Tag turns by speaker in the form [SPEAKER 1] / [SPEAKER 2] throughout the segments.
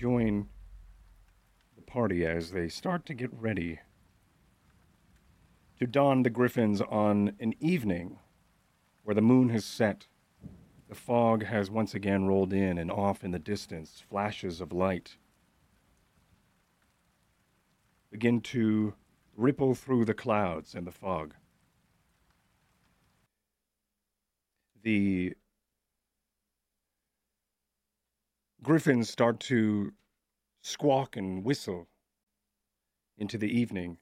[SPEAKER 1] join the party as they start to get ready to don the griffins on an evening where the moon has set. The fog has once again rolled in, and off in the distance, flashes of light begin to ripple through the clouds and the fog. The griffins start to squawk and whistle into the evening.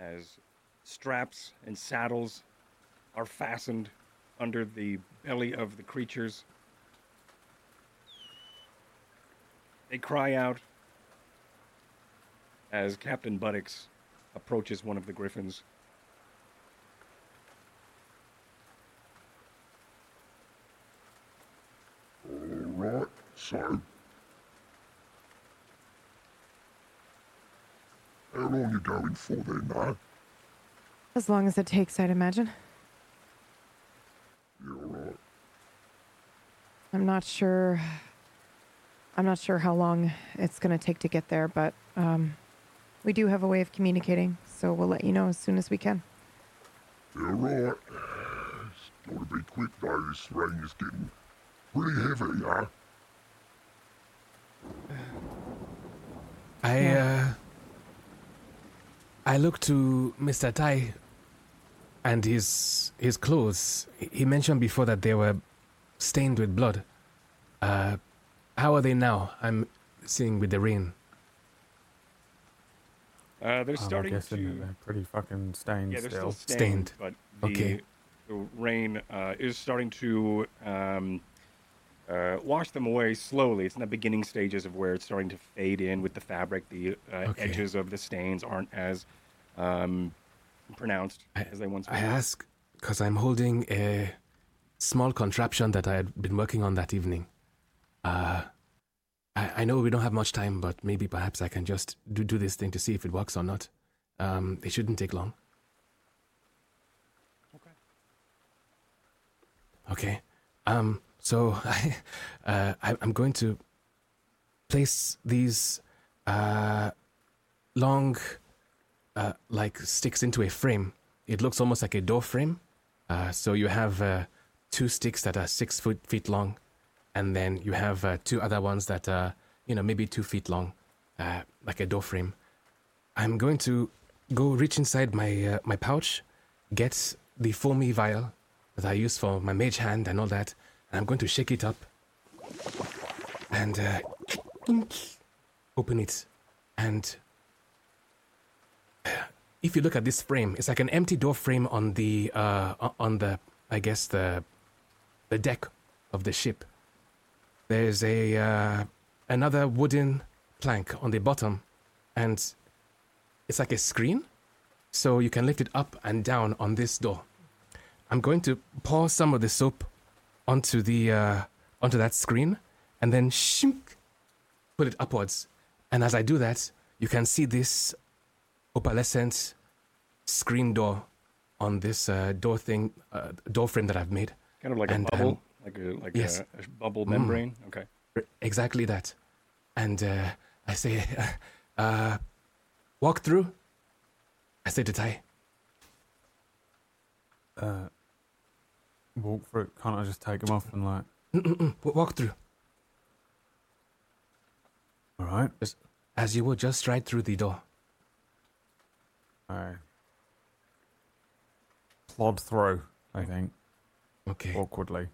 [SPEAKER 1] As straps and saddles are fastened under the belly of the creatures, they cry out as Captain Buttocks approaches one of the griffins.
[SPEAKER 2] Alright, so. How long you going for then, now?
[SPEAKER 3] As long as it takes, I'd imagine.
[SPEAKER 2] You alright?
[SPEAKER 3] I'm not sure. I'm not sure how long it's going to take to get there, but um, we do have a way of communicating, so we'll let you know as soon as we can.
[SPEAKER 2] You alright? It's gotta be quick though, this rain is getting pretty heavy, huh?
[SPEAKER 4] I uh, I look to Mr. Tai and his his clothes. He mentioned before that they were stained with blood. Uh, how are they now? I'm seeing with the rain.
[SPEAKER 1] Uh, they're
[SPEAKER 5] I'm
[SPEAKER 1] starting
[SPEAKER 5] guessing
[SPEAKER 1] to.
[SPEAKER 5] they're pretty fucking stained
[SPEAKER 1] Yeah, they're
[SPEAKER 5] still.
[SPEAKER 1] still stained,
[SPEAKER 4] Stained.
[SPEAKER 1] but the,
[SPEAKER 4] Okay.
[SPEAKER 1] the rain uh, is starting to um, uh, wash them away slowly. It's in the beginning stages of where it's starting to fade in with the fabric. The uh,
[SPEAKER 4] Okay.
[SPEAKER 1] edges of the stains aren't as um, pronounced
[SPEAKER 4] I-
[SPEAKER 1] as they once were.
[SPEAKER 4] I ask because I'm holding a small contraption that I had been working on that evening. Uh, I, I know we don't have much time, but maybe perhaps I can just do, do this thing to see if it works or not. Um, it shouldn't take long.
[SPEAKER 1] Okay.
[SPEAKER 4] Okay. Um, so I, uh, I, I'm going to place these uh, long, uh, like sticks into a frame. It looks almost like a door frame. Uh, so you have uh, two sticks that are six foot feet long, and then you have uh, two other ones that are, you know, maybe two feet long, like a door frame. I'm going to go reach inside my my pouch, get the foamy vial that I use for my mage hand and all that, I'm going to shake it up and uh, open it. And if you look at this frame, it's like an empty door frame on the uh, on the I guess the the deck of the ship. There's a uh, another wooden plank on the bottom, and it's like a screen, so you can lift it up and down on this door. I'm going to pour some of the soap onto the uh, onto that screen, and then shink, put it upwards. And as I do that, you can see this opalescent screen door on this uh, door thing, uh, door frame that I've made.
[SPEAKER 1] Kind of like
[SPEAKER 4] And,
[SPEAKER 1] a bubble,
[SPEAKER 4] um,
[SPEAKER 1] like a like
[SPEAKER 4] yes.
[SPEAKER 1] a, a bubble
[SPEAKER 4] Mm.
[SPEAKER 1] membrane. Okay.
[SPEAKER 4] Exactly that. And uh, I say, uh, walk through. I say to Tai,
[SPEAKER 5] Uh, walk through. Can't I just take them off and like?
[SPEAKER 4] Walk through.
[SPEAKER 5] All right.
[SPEAKER 4] As you would, just right through the door.
[SPEAKER 5] I plod through. I think
[SPEAKER 4] Okay.
[SPEAKER 5] awkwardly.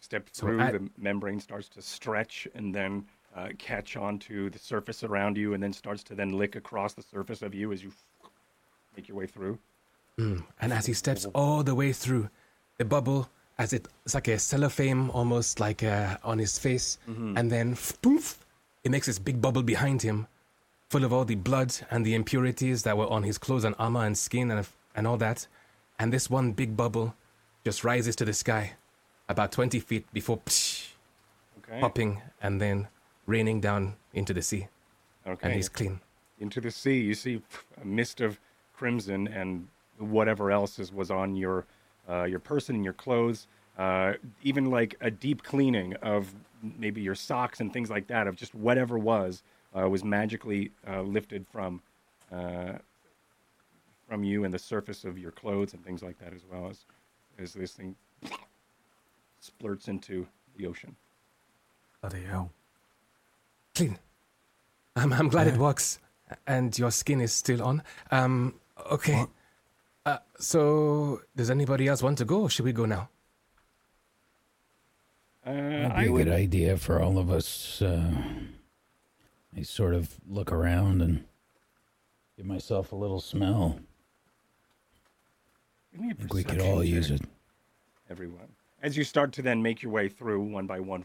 [SPEAKER 1] Step
[SPEAKER 4] So
[SPEAKER 1] through,
[SPEAKER 4] I-
[SPEAKER 1] the membrane starts to stretch and then uh, catch onto the surface around you, and then starts to then lick across the surface of you as you make your way through.
[SPEAKER 4] Mm. And as he steps all the way through, the bubble, as it, it's like a cellophane almost like uh, on his face, and then poof, it makes this big bubble behind him, full of all the blood and the impurities that were on his clothes and armor and skin and, and all that. And this one big bubble just rises to the sky about 20 feet before psh,
[SPEAKER 1] Okay.
[SPEAKER 4] popping and then raining down into the sea.
[SPEAKER 1] Okay.
[SPEAKER 4] And he's clean.
[SPEAKER 1] into the sea. You see a mist of crimson and whatever else is, was on your uh, your person and your clothes, uh, even like a deep cleaning of maybe your socks and things like that, of just whatever was, uh, was magically uh, lifted from uh, from you and the surface of your clothes and things like that as well as as this thing splurts into the ocean.
[SPEAKER 5] Bloody hell.
[SPEAKER 4] Clean. I'm, I'm glad it works. And your skin is still on. Um, okay.
[SPEAKER 5] What?
[SPEAKER 4] Uh, so, does anybody else want to go, or should we go now?
[SPEAKER 1] Uh,
[SPEAKER 6] That'd be
[SPEAKER 1] I
[SPEAKER 6] a
[SPEAKER 1] would
[SPEAKER 6] good idea for all of us. Uh, I sort of look around and give myself a little smell.
[SPEAKER 1] give me a
[SPEAKER 6] I think we could
[SPEAKER 1] perception
[SPEAKER 6] all use it.
[SPEAKER 1] Everyone, as you start to then make your way through one by one.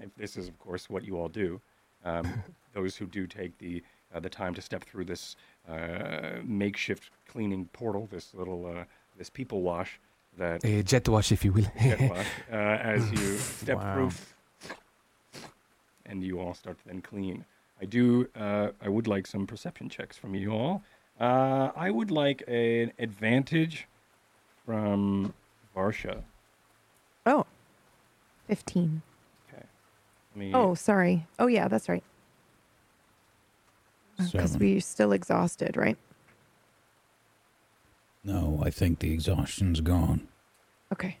[SPEAKER 1] If this is, of course, what you all do, um, those who do take the uh, the time to step through this makeshift cleaning portal, this little uh, this people wash that
[SPEAKER 4] A jet wash, if you will.
[SPEAKER 1] jet wash, uh, as you step
[SPEAKER 5] Wow.
[SPEAKER 1] through, and you all start to then clean. I do. Uh, I would like some perception checks from you all. Uh, I would like an advantage from Varsha.
[SPEAKER 3] Oh, 15.
[SPEAKER 1] Okay. Let me,
[SPEAKER 3] Oh, sorry. Oh, yeah, that's right. Because we're still exhausted, right?
[SPEAKER 6] No, I think the exhaustion's gone.
[SPEAKER 3] Okay.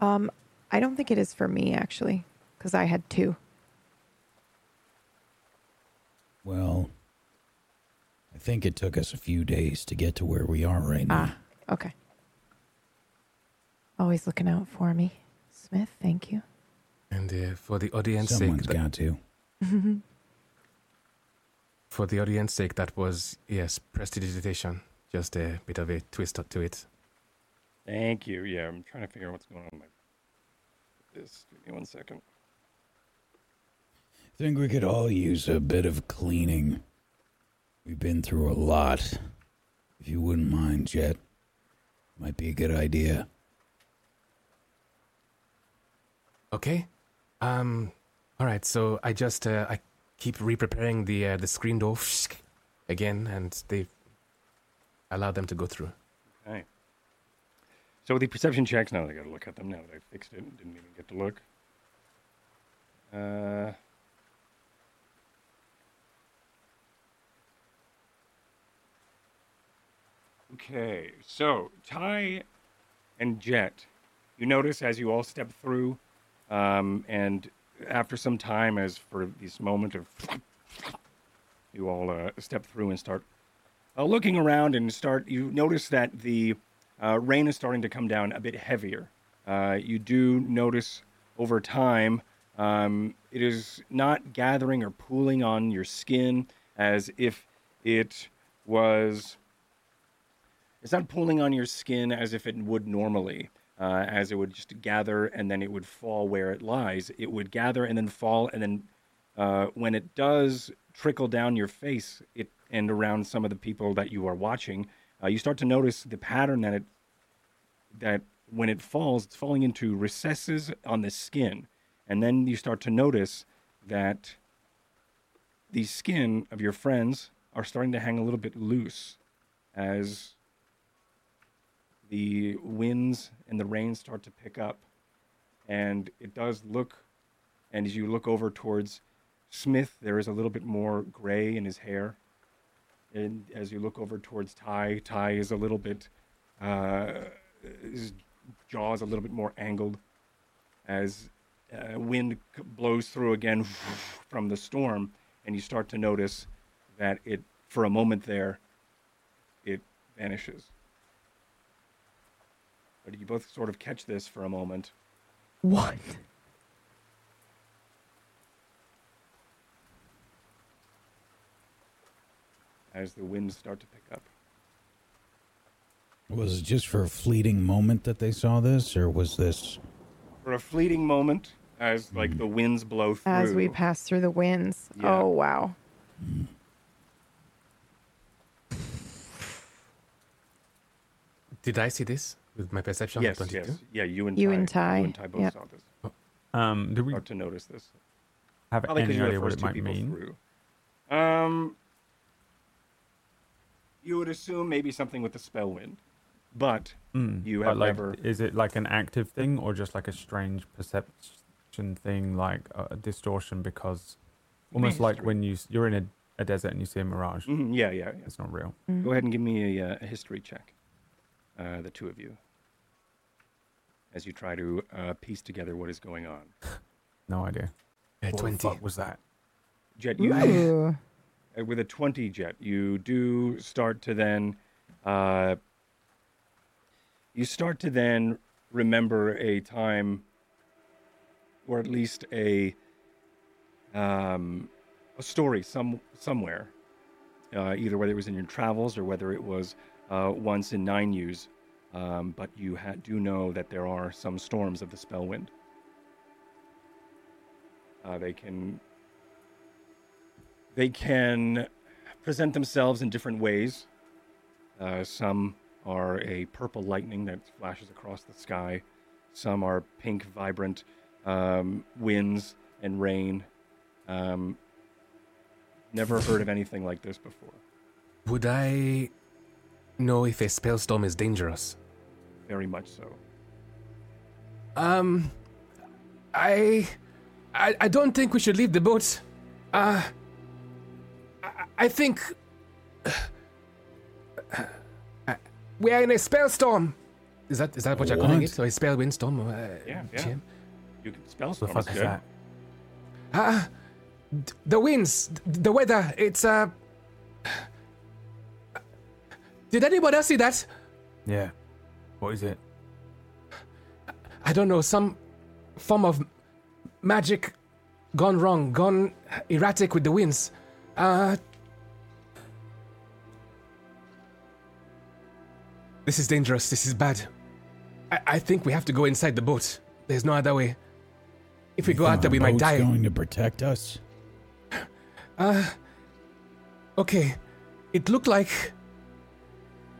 [SPEAKER 3] Um, I don't think it is for me actually, because I had two.
[SPEAKER 6] Well, I think it took us a few days to get to where we are right now.
[SPEAKER 3] Ah, okay. Always looking out for me, Smith. Thank you.
[SPEAKER 4] And uh, for the audience sake,
[SPEAKER 6] Someone's
[SPEAKER 4] that-
[SPEAKER 6] got to.
[SPEAKER 4] for the audience sake, that was yes, prestidigitation. Just a bit of a twist to it.
[SPEAKER 1] Thank you. Yeah, I'm trying to figure out what's going on with my. This. Give me one second.
[SPEAKER 6] I think we could all use a bit of cleaning. We've been through a lot. If you wouldn't mind, Jet, might be a good idea.
[SPEAKER 4] Okay. Um. All right. So I just uh, I keep re-preparing the uh, the screen door again, and they allow them to go through.
[SPEAKER 1] Okay. So the perception checks. Now that I got to look at them. Now that I fixed it, didn't even get to look. Uh. Okay, so Ty and Jet, you notice as you all step through, um, and after some time, as for this moment of, you all uh, step through and start uh, looking around and start. You notice that the uh, rain is starting to come down a bit heavier. Uh, you do notice over time um, it is not gathering or pooling on your skin as if it was. It's not pooling on your skin as if it would normally, uh, as it would just gather and then it would fall where it lies. It would gather and then fall, and then uh, when it does trickle down your face it and around some of the people that you are watching, uh, you start to notice the pattern that it that when it falls, it's falling into recesses on the skin, and then you start to notice that the skin of your friends are starting to hang a little bit loose as the winds and the rain start to pick up. And it does look, and as you look over towards Smith, there is a little bit more gray in his hair. And as you look over towards Ty, Ty is a little bit, uh, his jaw is a little bit more angled as uh, wind blows through again from the storm. And you start to notice that it, for a moment there, it vanishes. But you both sort of catch this for a moment.
[SPEAKER 3] What?
[SPEAKER 1] as the winds start to pick up.
[SPEAKER 6] Was it just for a fleeting moment that they saw this, or was this?
[SPEAKER 1] For a fleeting moment, as like the winds blow through.
[SPEAKER 3] As we pass through the winds.
[SPEAKER 1] Yeah.
[SPEAKER 3] Oh, wow.
[SPEAKER 4] Did I see this with my perception?
[SPEAKER 1] yes,
[SPEAKER 4] 22?
[SPEAKER 1] yes, yeah. You and
[SPEAKER 3] You
[SPEAKER 1] Ty,
[SPEAKER 3] and Ty,
[SPEAKER 1] you and Ty both
[SPEAKER 3] yep.
[SPEAKER 1] saw this.
[SPEAKER 5] Um, did we
[SPEAKER 1] Start to notice this.
[SPEAKER 5] have
[SPEAKER 1] Probably
[SPEAKER 5] any
[SPEAKER 1] you're
[SPEAKER 5] idea what it might mean?
[SPEAKER 1] through. Um, you would assume maybe something with the spell wind, but
[SPEAKER 5] Mm.
[SPEAKER 1] You
[SPEAKER 5] But,
[SPEAKER 1] have
[SPEAKER 5] like,
[SPEAKER 1] never-
[SPEAKER 5] Is it like an active thing or just like a strange perception thing, like a, a distortion? Because almost like when you you're in a, a desert and you see a mirage,
[SPEAKER 1] Mhm, yeah, yeah, yeah.
[SPEAKER 5] it's not real.
[SPEAKER 3] Mm.
[SPEAKER 1] Go ahead and give me a, uh, a history check, uh, the two of you, as you try to uh, piece together what is going on.
[SPEAKER 5] No idea. What the
[SPEAKER 4] 20.
[SPEAKER 5] fuck was that?
[SPEAKER 1] Jet, you
[SPEAKER 3] Ooh.
[SPEAKER 1] uh, with a 20 jet you do start to then uh, you start to then remember a time or at least a um, a story some somewhere uh, either whether it was in your travels or whether it was uh, once in nine years um, but you ha- do know that there are some storms of the spellwind uh, they can they can present themselves in different ways. Uh, some are a purple lightning that flashes across the sky. Some are pink, vibrant um, winds and rain. Um, never heard of anything like this before.
[SPEAKER 4] Would I know if a spellstorm is dangerous?
[SPEAKER 1] Very much so.
[SPEAKER 4] Um, I, I, I don't think we should leave the boat. Uh, I, I think uh, we are in a spell storm. Is that is that what you're calling
[SPEAKER 6] What?
[SPEAKER 4] it? Or a spell windstorm? Uh,
[SPEAKER 1] Yeah, yeah.
[SPEAKER 4] Jim?
[SPEAKER 1] You can spell
[SPEAKER 5] The fuck
[SPEAKER 1] is
[SPEAKER 5] is that?
[SPEAKER 4] Uh, d- the winds, d- the weather. It's uh. Did anybody else see that?
[SPEAKER 5] Yeah. What is it?
[SPEAKER 4] I don't know, some form of magic gone wrong, gone erratic with the winds. Uh. This is dangerous. This is bad. I, I think we have to go inside the boat. There's no other way. If we
[SPEAKER 6] You
[SPEAKER 4] go out there,
[SPEAKER 6] our
[SPEAKER 4] we might
[SPEAKER 6] boat's
[SPEAKER 4] die.
[SPEAKER 6] going to protect us?
[SPEAKER 4] Uh. Okay. It looked like.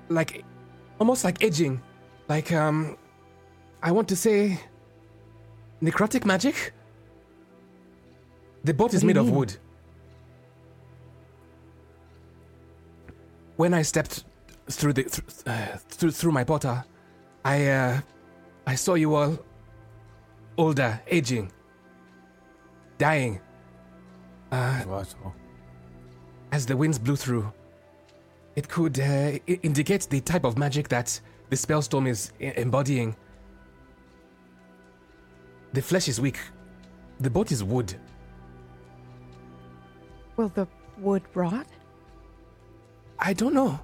[SPEAKER 4] Like. Almost like edging. Like, um. I want to say. Necrotic magic? The boat is
[SPEAKER 3] do you
[SPEAKER 4] made of wood. When I stepped through the th- uh, through through my portal, I uh, I saw you all older, aging, dying. Uh,
[SPEAKER 5] Well,
[SPEAKER 4] as the winds blew through. It could uh, I- indicate the type of magic that the spellstorm is e- embodying. The flesh is weak. The boat is wood.
[SPEAKER 3] Will the wood rot?
[SPEAKER 4] I don't know.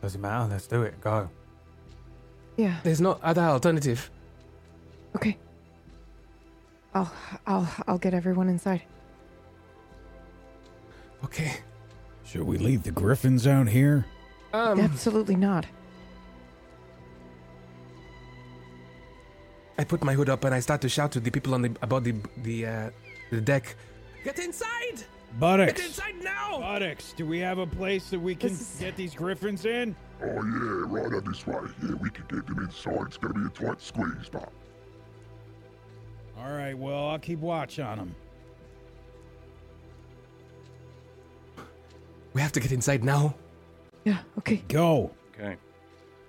[SPEAKER 5] Doesn't matter. Let's do it. Go.
[SPEAKER 3] Yeah.
[SPEAKER 4] There's no other alternative.
[SPEAKER 3] Okay. I'll I'll I'll get everyone inside.
[SPEAKER 4] Okay.
[SPEAKER 6] Should we leave the griffins out here?
[SPEAKER 4] Um,
[SPEAKER 3] Absolutely not.
[SPEAKER 4] I put my hood up and I start to shout to the people on the about the the uh, the deck. Get inside! Get inside now!
[SPEAKER 6] Buttocks, do we have a place that we can
[SPEAKER 3] is-
[SPEAKER 6] get these griffins in?
[SPEAKER 2] Oh yeah, right on this way. Yeah, we can get them inside. It's gonna be a tight squeeze, but
[SPEAKER 6] All right, well, I'll keep watch on them.
[SPEAKER 4] We have to get inside now.
[SPEAKER 3] Yeah. Okay.
[SPEAKER 6] Go!
[SPEAKER 1] Okay.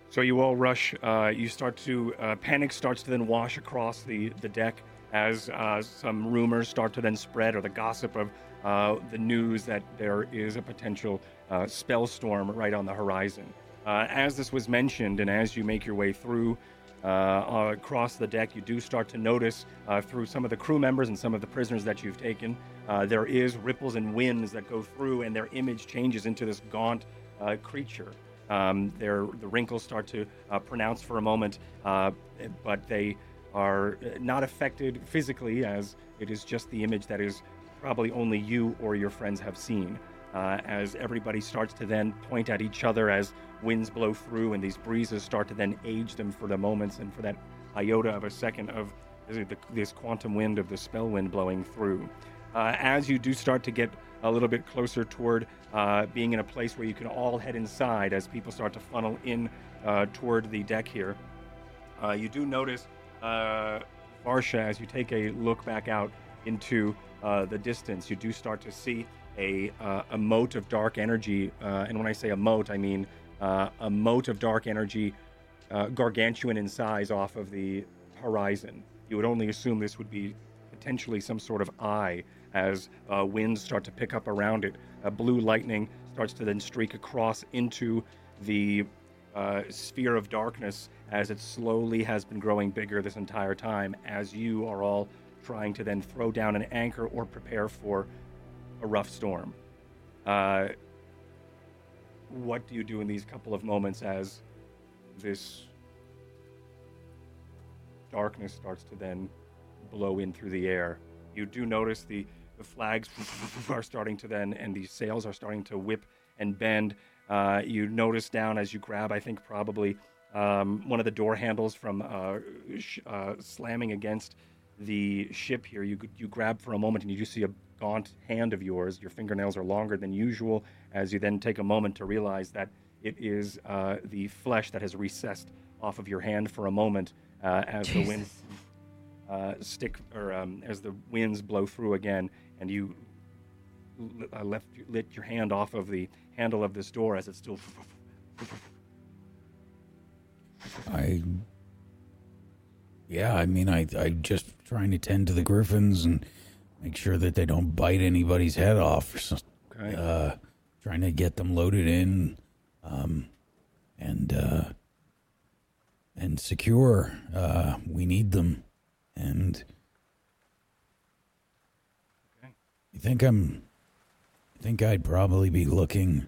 [SPEAKER 1] So you all rush. Uh, you start to uh, panic starts to then wash across the the deck as uh, some rumors start to then spread, or the gossip of uh, the news that there is a potential uh, spell storm right on the horizon. Uh, as this was mentioned, and as you make your way through across the deck, you do start to notice uh, through some of the crew members and some of the prisoners that you've taken, uh, there is ripples and winds that go through, and their image changes into this gaunt uh, creature. Um, their the wrinkles start to uh, pronounce for a moment, uh, but they are uh, not affected physically, as it is just the image that is probably only you or your friends have seen. Uh, as everybody starts to then point at each other as winds blow through and these breezes start to then age them for the moments and for that iota of a second of this- this quantum wind of the spell wind blowing through. Uh, as you do start to get a little bit closer toward uh, being in a place where you can all head inside as people start to funnel in uh, toward the deck here, uh, you do notice uh, Varsha as you take a look back out into uh, the distance. You do start to see a uh, a mote of dark energy. Uh, and when I say a mote, I mean a mote of dark energy, gargantuan in size, off of the horizon. You would only assume this would be potentially some sort of eye as uh, winds start to pick up around it. Blue lightning starts to then streak across into the uh, sphere of darkness as it slowly has been growing bigger this entire time, as you are all trying to then throw down an anchor or prepare for a rough storm. Uh, what do you do in these couple of moments as this darkness starts to then blow in through the air? You do notice the, the flags are starting to then, and the sails are starting to whip and bend. Uh, you notice down as you grab, I think probably um, one of the door handles from uh, sh- uh, slamming against the ship here. You you grab for a moment and you just see a gaunt hand of yours. Your fingernails are longer than usual. As you then take a moment to realize that it is uh, the flesh that has recessed off of your hand for a moment uh, as the wind uh, stick or um, as the winds blow through again, and you l- uh, left lit your hand off of the handle of this door as it's still.
[SPEAKER 6] I. Yeah, I mean, I I just trying to tend to the griffins and make sure that they don't bite anybody's head off. Or something.
[SPEAKER 1] Okay.
[SPEAKER 6] Uh, trying to get them loaded in, um, and uh, and secure. Uh, we need them, and.
[SPEAKER 1] Okay.
[SPEAKER 6] You think I'm? I think I'd probably be looking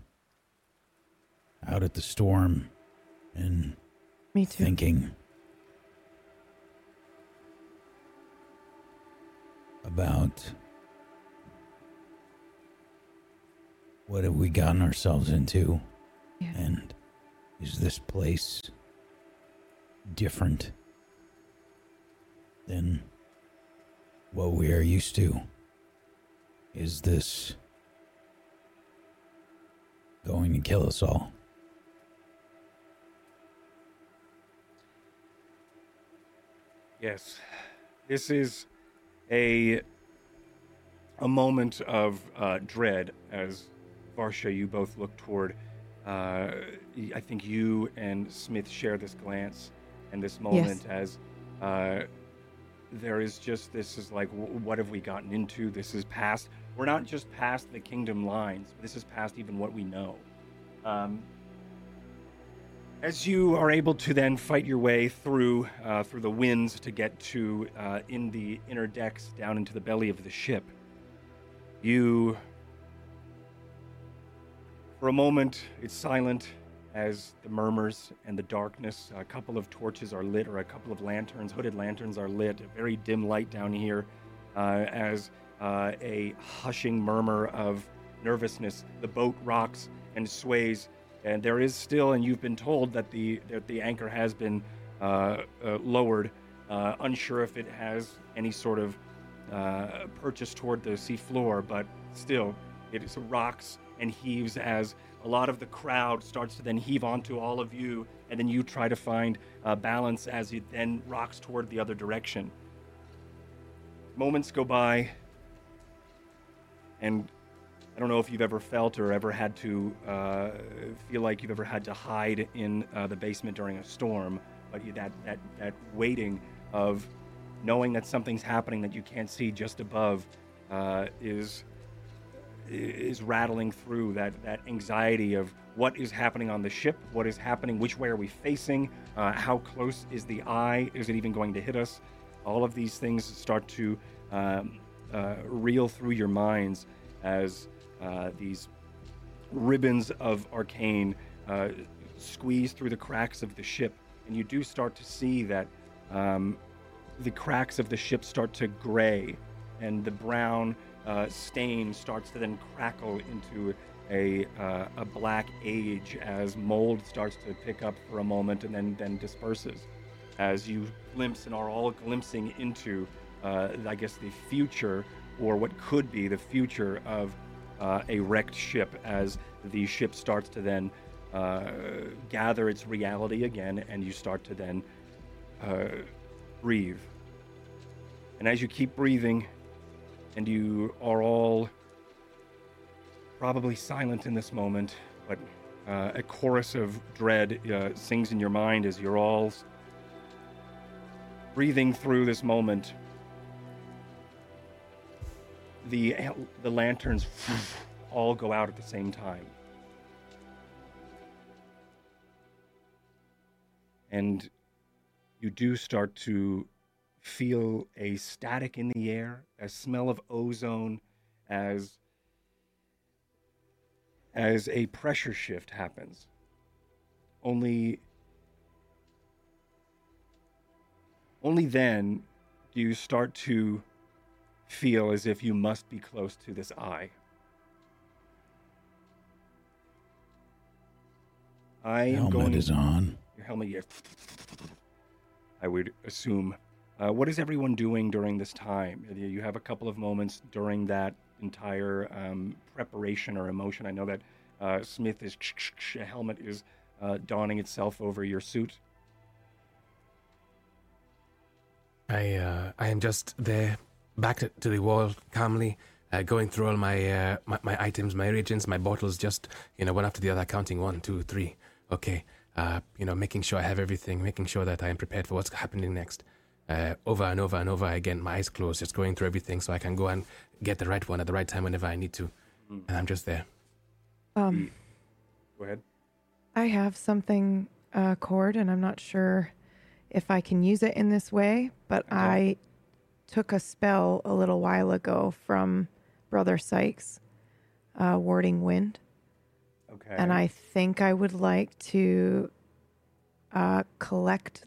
[SPEAKER 6] out at the storm and
[SPEAKER 3] Me too.
[SPEAKER 6] thinking about what have we gotten ourselves into
[SPEAKER 3] Yeah.
[SPEAKER 6] and is this place different than what we are used to is this going to kill us all
[SPEAKER 1] Yes, this is a a moment of uh, dread as Varsha, you both look toward. Uh, y- I think you and Smith share this glance and this moment as uh, there is just this is like, what have we gotten into? This is past. We're not just past the kingdom lines. This is past even what we know. Um, as you are able to then fight your way through uh, through the winds to get to uh, in the inner decks down into the belly of the ship, you for a moment it's silent as the murmurs and the darkness. A couple of torches are lit, or a couple of lanterns, hooded lanterns, are lit. A very dim light down here, uh, as uh, a hushing murmur of nervousness. The boat rocks and sways and there is still, and you've been told that the that the anchor has been uh, uh, lowered. Uh, unsure if it has any sort of uh, purchase toward the sea floor, but still, it rocks and heaves as a lot of the crowd starts to then heave onto all of you, and then you try to find uh, balance as it then rocks toward the other direction. Moments go by, and I don't know if you've ever felt or ever had to uh, feel like you've ever had to hide in uh, the basement during a storm, but that that that waiting of knowing that something's happening that you can't see just above uh, is is rattling through that that anxiety of what is happening on the ship, what is happening, which way are we facing, uh, how close is the eye, is it even going to hit us? All of these things start to um, uh, reel through your minds as uh, these ribbons of arcane uh, squeeze through the cracks of the ship, and you do start to see that um, the cracks of the ship start to gray, and the brown uh, stain starts to then crackle into a uh, a black age as mold starts to pick up for a moment and then then disperses, as you glimpse and are all glimpsing into, uh, I guess, the future or what could be the future of uh, a wrecked ship as the ship starts to then uh, gather its reality again and you start to then uh, breathe. And as you keep breathing and you are all probably silent in this moment, but uh, a chorus of dread uh, sings in your mind as you're all breathing through this moment. The the lanterns all go out at the same time. And you do start to feel a static in the air, a smell of ozone as as a pressure shift happens. Only only then do you start to feel as if you must be close to this eye. I am
[SPEAKER 6] Helmet
[SPEAKER 1] going
[SPEAKER 6] is on.
[SPEAKER 1] your helmet yeah. I would assume. Uh, what is everyone doing during this time? You- have a couple of moments during that entire um, preparation or emotion. I know that uh, Smith is a helmet is uh, donning itself over your suit.
[SPEAKER 4] I uh, I am just there, back to, to the wall, calmly uh, going through all my, uh, my my items, my reagents, my bottles, just you know one after the other, counting one, two, three. Okay, uh, you know, making sure I have everything, making sure that I am prepared for what's happening next. Uh, over and over and over again, my eyes closed, just going through everything, so I can go and get the right one at the right time whenever I need to, and I'm just there.
[SPEAKER 3] Um,
[SPEAKER 1] Go ahead.
[SPEAKER 3] I have something, uh, cord, and I'm not sure if I can use it in this way, but
[SPEAKER 1] Okay.
[SPEAKER 3] I took a spell a little while ago from Brother Sykes, uh, Warding Wind,
[SPEAKER 1] Okay.
[SPEAKER 3] and I think I would like to uh, collect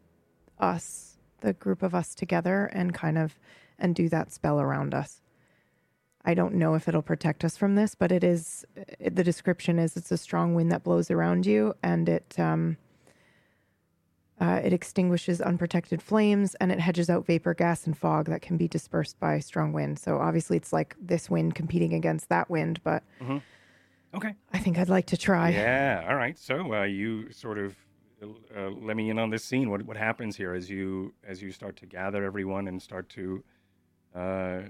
[SPEAKER 3] us, the group of us together, and kind of and do that spell around us. I don't know if it'll protect us from this, but it is. It, the description is it's a strong wind that blows around you, and it um, uh, it extinguishes unprotected flames, and it hedges out vapor, gas, and fog that can be dispersed by strong wind. So obviously, it's like this wind competing against that wind, but
[SPEAKER 1] Okay.
[SPEAKER 3] I think I'd like to try.
[SPEAKER 1] Yeah. All right. So uh, you sort of uh, let me in on this scene. What what happens here as you as you start to gather everyone and start to uh,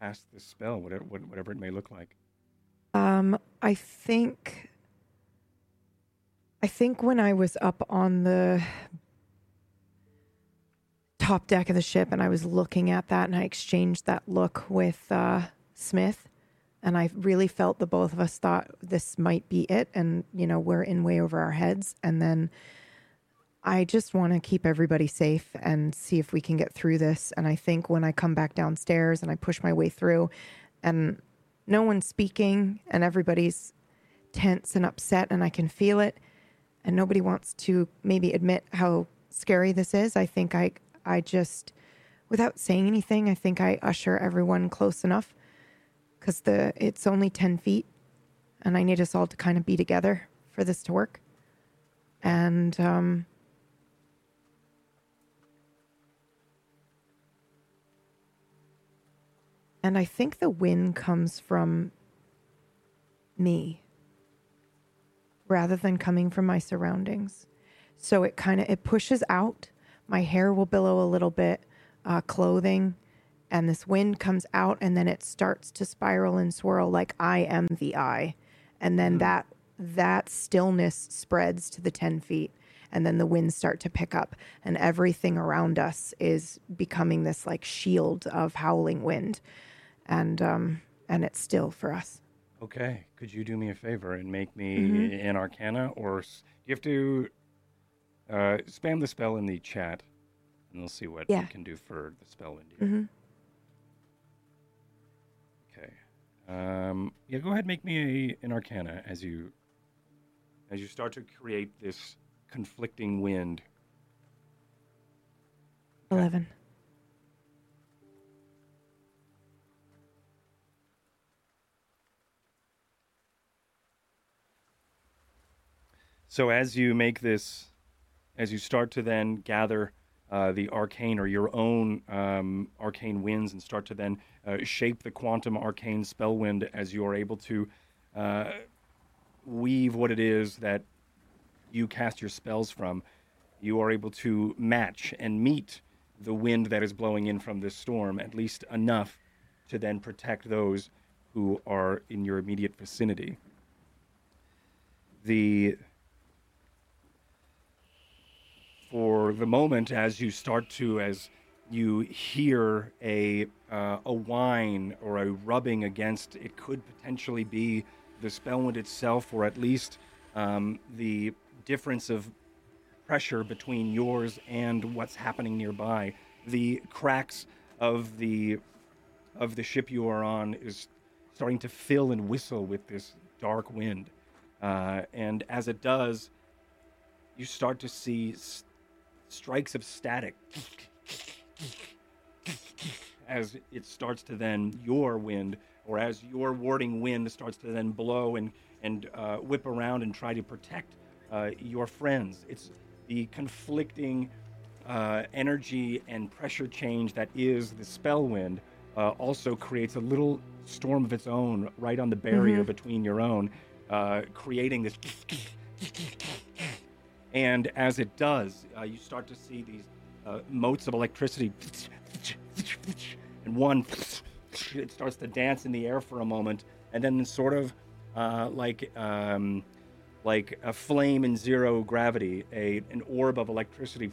[SPEAKER 1] cast this spell, whatever whatever it may look like.
[SPEAKER 3] Um, I think I think when I was up on the top deck of the ship and I was looking at that and I exchanged that look with uh, Smith and I really felt the both of us thought this might be it and you know we're in way over our heads and then I just want to keep everybody safe and see if we can get through this and I think when I come back downstairs and I push my way through and no one's speaking and everybody's tense and upset and I can feel it and nobody wants to maybe admit how scary this is. I think I I just without saying anything, I think I usher everyone close enough cuz the it's only 10 feet and I need us all to kind of be together for this to work. And um And I think the wind comes from me rather than coming from my surroundings. So it kind of it pushes out. My hair will billow a little bit, uh, clothing, and this wind comes out, and then it starts to spiral and swirl like I am the eye, and then that that stillness spreads to the ten feet, and then the winds start to pick up, and everything around us is becoming this like shield of howling wind, and um and it's still for us.
[SPEAKER 1] Okay. Could you do me a favor and make me
[SPEAKER 3] Mhm.
[SPEAKER 1] an Arcana, or s- you have to uh, spam the spell in the chat, and we'll see what
[SPEAKER 3] Yeah.
[SPEAKER 1] we can do for the spell windy.
[SPEAKER 3] hmm
[SPEAKER 1] Okay. Um, yeah, go ahead. Make me a, an Arcana as you as you start to create this conflicting wind.
[SPEAKER 3] Eleven.
[SPEAKER 1] So as you make this, as you start to then gather uh, the arcane or your own um, arcane winds and start to then uh, shape the quantum arcane spell wind as you are able to uh, weave what it is that you cast your spells from, you are able to match and meet the wind that is blowing in from this storm, at least enough to then protect those who are in your immediate vicinity. The for the moment as you start to as you hear a uh, a whine or a rubbing against it could potentially be the spellwind itself or at least um, the difference of pressure between yours and what's happening nearby. The cracks of the of the ship you are on is starting to fill and whistle with this dark wind. Uh, and as it does you start to see s- strikes of static as it starts to then your wind or as your warding wind starts to then blow and and uh, whip around and try to protect uh, your friends. It's the conflicting uh, energy and pressure change that is the spell wind uh, also creates a little storm of its own right on the barrier between your own uh, creating this and as it does, uh, you start to see these uh, motes of electricity, and one it starts to dance in the air for a moment, and then sort of uh, like um, like a flame in zero gravity, a an orb of electricity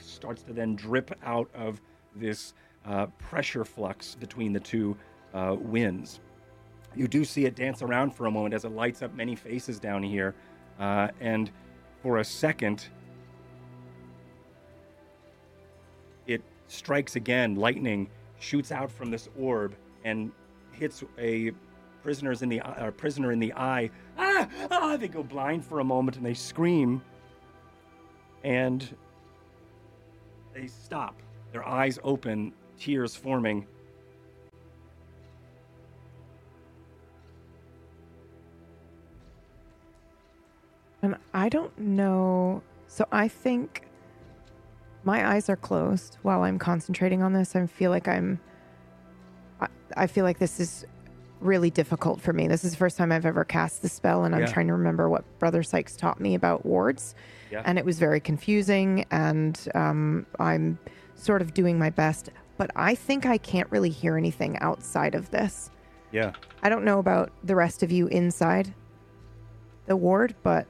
[SPEAKER 1] starts to then drip out of this uh, pressure flux between the two uh, winds. You do see it dance around for a moment as it lights up many faces down here, uh, and for a second, it strikes again. Lightning shoots out from this orb and hits a prisoner's in the uh, prisoner in the eye. Ah! ah! They go blind for a moment and they scream, and they stop. Their eyes open, tears forming.
[SPEAKER 3] And I don't know. So I think my eyes are closed while I'm concentrating on this. I feel like I'm. I, I feel like this is really difficult for me. This is the first time I've ever cast the spell, and I'm
[SPEAKER 1] Yeah.
[SPEAKER 3] trying to remember what Brother Sykes taught me about wards.
[SPEAKER 1] Yeah.
[SPEAKER 3] And it was very confusing, and um, I'm sort of doing my best. But I think I can't really hear anything outside of this.
[SPEAKER 1] Yeah.
[SPEAKER 3] I don't know about the rest of you inside the ward, but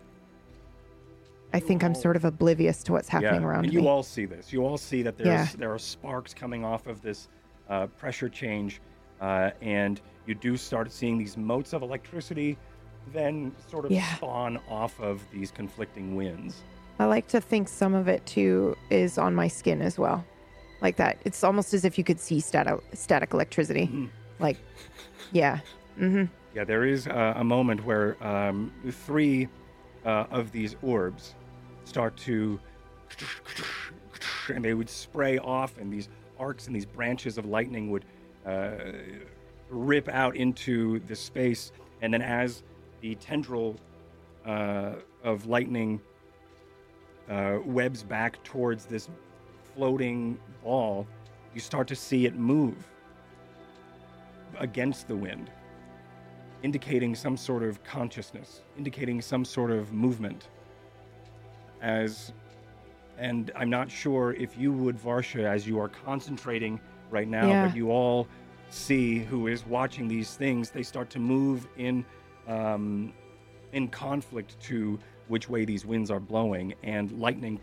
[SPEAKER 3] I think I'm sort of oblivious to what's happening
[SPEAKER 1] yeah.
[SPEAKER 3] around
[SPEAKER 1] and
[SPEAKER 3] me.
[SPEAKER 1] you all see this. You all see that there's
[SPEAKER 3] Yeah.
[SPEAKER 1] there are sparks coming off of this uh, pressure change, uh, and you do start seeing these motes of electricity, then sort of
[SPEAKER 3] Yeah.
[SPEAKER 1] spawn off of these conflicting winds.
[SPEAKER 3] I like to think some of it too is on my skin as well. Like that. It's almost as if you could see static, static electricity.
[SPEAKER 1] Mm-hmm.
[SPEAKER 3] Like, yeah. Mm-hmm.
[SPEAKER 1] Yeah, there is uh, a moment where um, three uh, of these orbs start to, and they would spray off, and these arcs and these branches of lightning would uh, rip out into the space. And then, as the tendril uh, of lightning uh, webs back towards this floating ball, you start to see it move against the wind indicating some sort of consciousness, indicating some sort of movement. As, and I'm not sure if you would, Varsha, as you are concentrating right now,
[SPEAKER 3] Yeah.
[SPEAKER 1] but you all see who is watching these things, they start to move in, um, in conflict to which way these winds are blowing, and lightning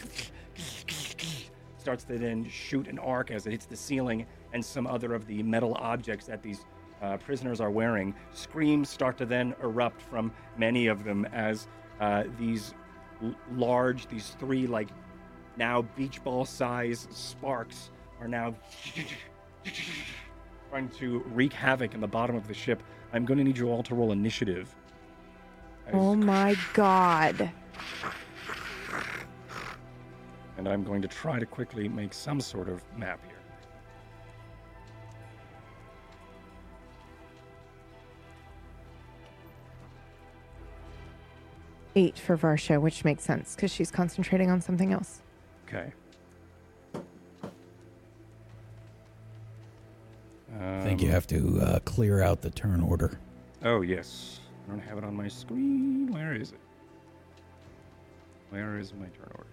[SPEAKER 1] starts to then shoot an arc as it hits the ceiling and some other of the metal objects that these uh, prisoners are wearing. Screams start to then erupt from many of them as uh, these large, these three like now beach ball size sparks are now trying to wreak havoc in the bottom of the ship. I'm going to need you all to roll initiative. As-
[SPEAKER 3] Oh my god.
[SPEAKER 1] and I'm going to try to quickly make some sort of map here.
[SPEAKER 3] Eight for Varsha, which makes sense because she's concentrating on something else.
[SPEAKER 1] Okay.
[SPEAKER 6] I think you have to uh, clear out the turn order.
[SPEAKER 1] Oh, yes. I don't have it on my screen. Where is it? Where is my turn order?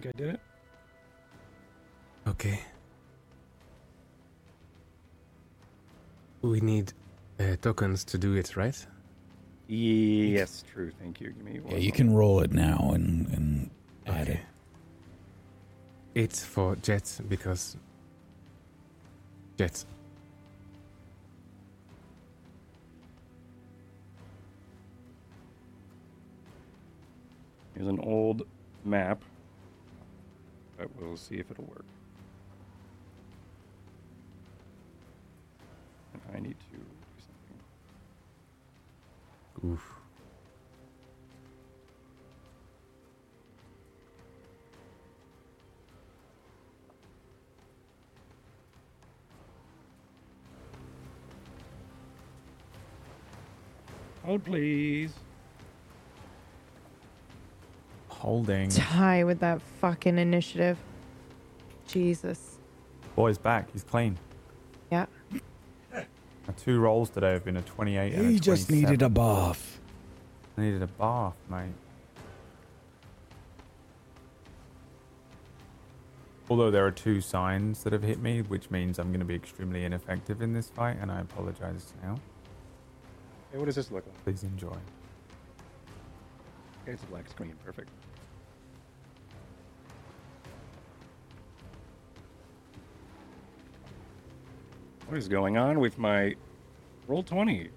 [SPEAKER 1] Think I did it.
[SPEAKER 4] Okay. We need uh, tokens to do it, right?
[SPEAKER 1] Yes, true. Thank you. Give me one.
[SPEAKER 6] Yeah, you can roll it now and, and add it.
[SPEAKER 4] Eight for Jet because Jet.
[SPEAKER 1] Here's an old map, but we'll see if it'll work. And I need to do something.
[SPEAKER 4] Oof.
[SPEAKER 1] Hold, please.
[SPEAKER 5] Holding.
[SPEAKER 3] Tie with that fucking initiative. Jesus.
[SPEAKER 5] Boy's back. He's clean.
[SPEAKER 3] Yeah.
[SPEAKER 5] My two rolls today have been a 28 and a
[SPEAKER 6] He just
[SPEAKER 5] 27.
[SPEAKER 6] needed a bath.
[SPEAKER 5] I needed a bath, mate. Although there are two signs that have hit me, which means I'm going to be extremely ineffective in this fight, and I apologize now.
[SPEAKER 1] Hey, what does this look like?
[SPEAKER 5] Please enjoy.
[SPEAKER 1] Okay, it's a black screen. Perfect. What is going on with my Roll20?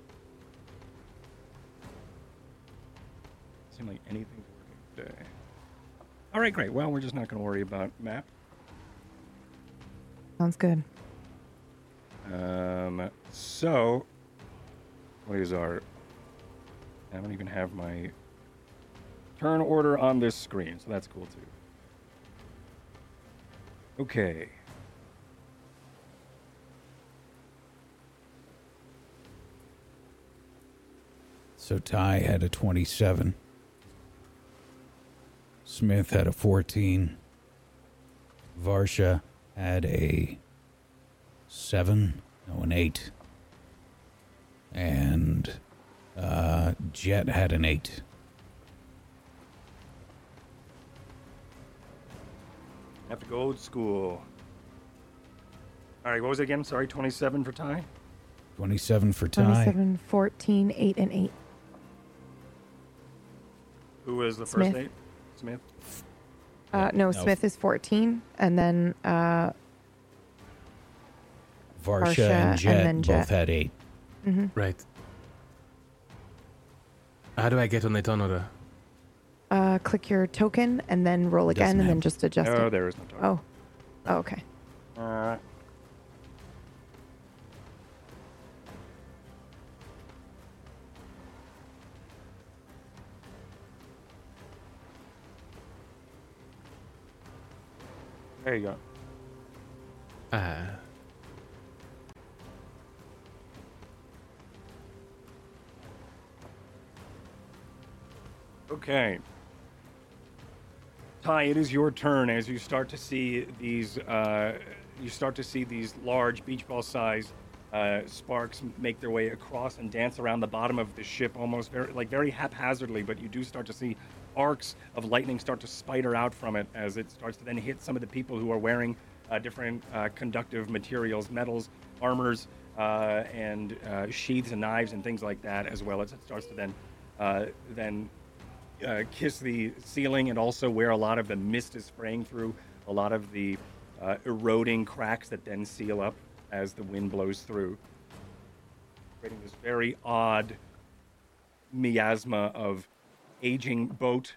[SPEAKER 1] Seem like anything's working today. All right, great. Well, we're just not going to worry about map.
[SPEAKER 3] Sounds good.
[SPEAKER 1] Um, so, what is our? I don't even have my turn order on this screen, so that's cool too. Okay.
[SPEAKER 6] So Ty had a 27. Smith had a 14. Varsha had a 7. No, an 8. And uh, Jet had an 8.
[SPEAKER 1] Have to go old school. All right, what was it again? Sorry, 27 for Ty?
[SPEAKER 6] 27 for Ty.
[SPEAKER 3] 27, 14, 8, and 8.
[SPEAKER 1] Who was the
[SPEAKER 3] Smith.
[SPEAKER 1] first eight? Smith.
[SPEAKER 3] Uh, no,
[SPEAKER 6] No.
[SPEAKER 3] Smith is 14. And then uh,
[SPEAKER 6] Varsha,
[SPEAKER 3] Varsha
[SPEAKER 6] and
[SPEAKER 3] and
[SPEAKER 6] Jet both had 8.
[SPEAKER 4] Right. How do I get on the turn order?
[SPEAKER 3] uh, click your token and then roll again
[SPEAKER 6] Doesn't
[SPEAKER 3] and then just adjust
[SPEAKER 1] Oh,
[SPEAKER 3] it.
[SPEAKER 1] there is no token.
[SPEAKER 3] Oh. oh, okay.
[SPEAKER 1] Uh, there you go.
[SPEAKER 4] Uh,
[SPEAKER 1] Okay. Ty, it is your turn as you start to see these. Uh, you start to see these large beach ball size uh, sparks make their way across and dance around the bottom of the ship, almost very like very haphazardly. But you do start to see arcs of lightning start to spider out from it as it starts to then hit some of the people who are wearing uh, different uh, conductive materials, metals, armors, uh, and uh, sheaths and knives and things like that, as well as it starts to then uh, then uh, kiss the ceiling and also where a lot of the mist is spraying through, a lot of the eroding cracks that then seal up as the wind blows through, creating this very odd miasma of aging boat.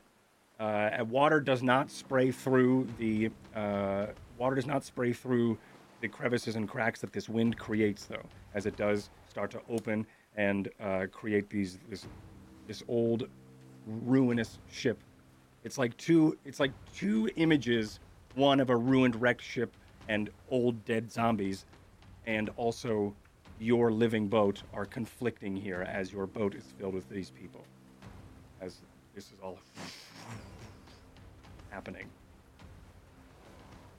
[SPEAKER 1] Uh, water does not spray through the uh, water does not spray through the crevices and cracks that this wind creates, though, as it does start to open and uh, create these this this old ruinous ship. It's like two it's like two images, one of a ruined wrecked ship and old dead zombies, and also your living boat are conflicting here as your boat is filled with these people. As this is all happening.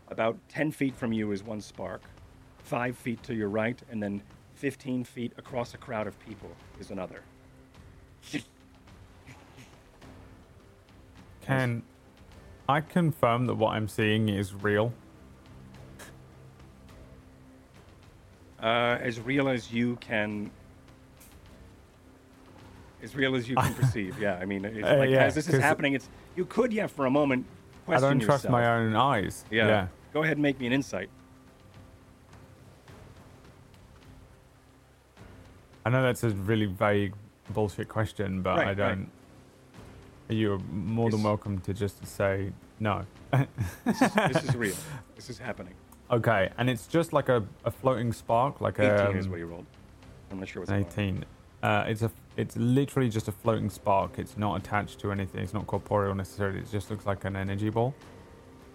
[SPEAKER 1] About 10 feet from you is one spark. Five feet to your right, and then 15 feet across a crowd of people is another.
[SPEAKER 5] Can I confirm that what I'm seeing is real?
[SPEAKER 1] Uh, as real as you can. As real as you can perceive, yeah. I mean, it's
[SPEAKER 5] Uh,
[SPEAKER 1] like
[SPEAKER 5] yeah,
[SPEAKER 1] as this is happening, it's you could, yeah, for a moment, question
[SPEAKER 5] I don't trust
[SPEAKER 1] yourself.
[SPEAKER 5] my own eyes.
[SPEAKER 1] Yeah.
[SPEAKER 5] yeah.
[SPEAKER 1] Go ahead and make me an insight.
[SPEAKER 5] I know that's a really vague bullshit question, but
[SPEAKER 1] Right,
[SPEAKER 5] I don't. You're more than
[SPEAKER 1] It's-
[SPEAKER 5] welcome to just say no.
[SPEAKER 1] This is, this is real. This is happening.
[SPEAKER 5] okay, and it's just like a, a floating spark, like
[SPEAKER 1] 18
[SPEAKER 5] a
[SPEAKER 1] is what you rolled. I'm not sure what's
[SPEAKER 5] an 18. Uh, it's a it's literally just a floating spark. It's not attached to anything. It's not corporeal necessarily. It just looks like an energy ball.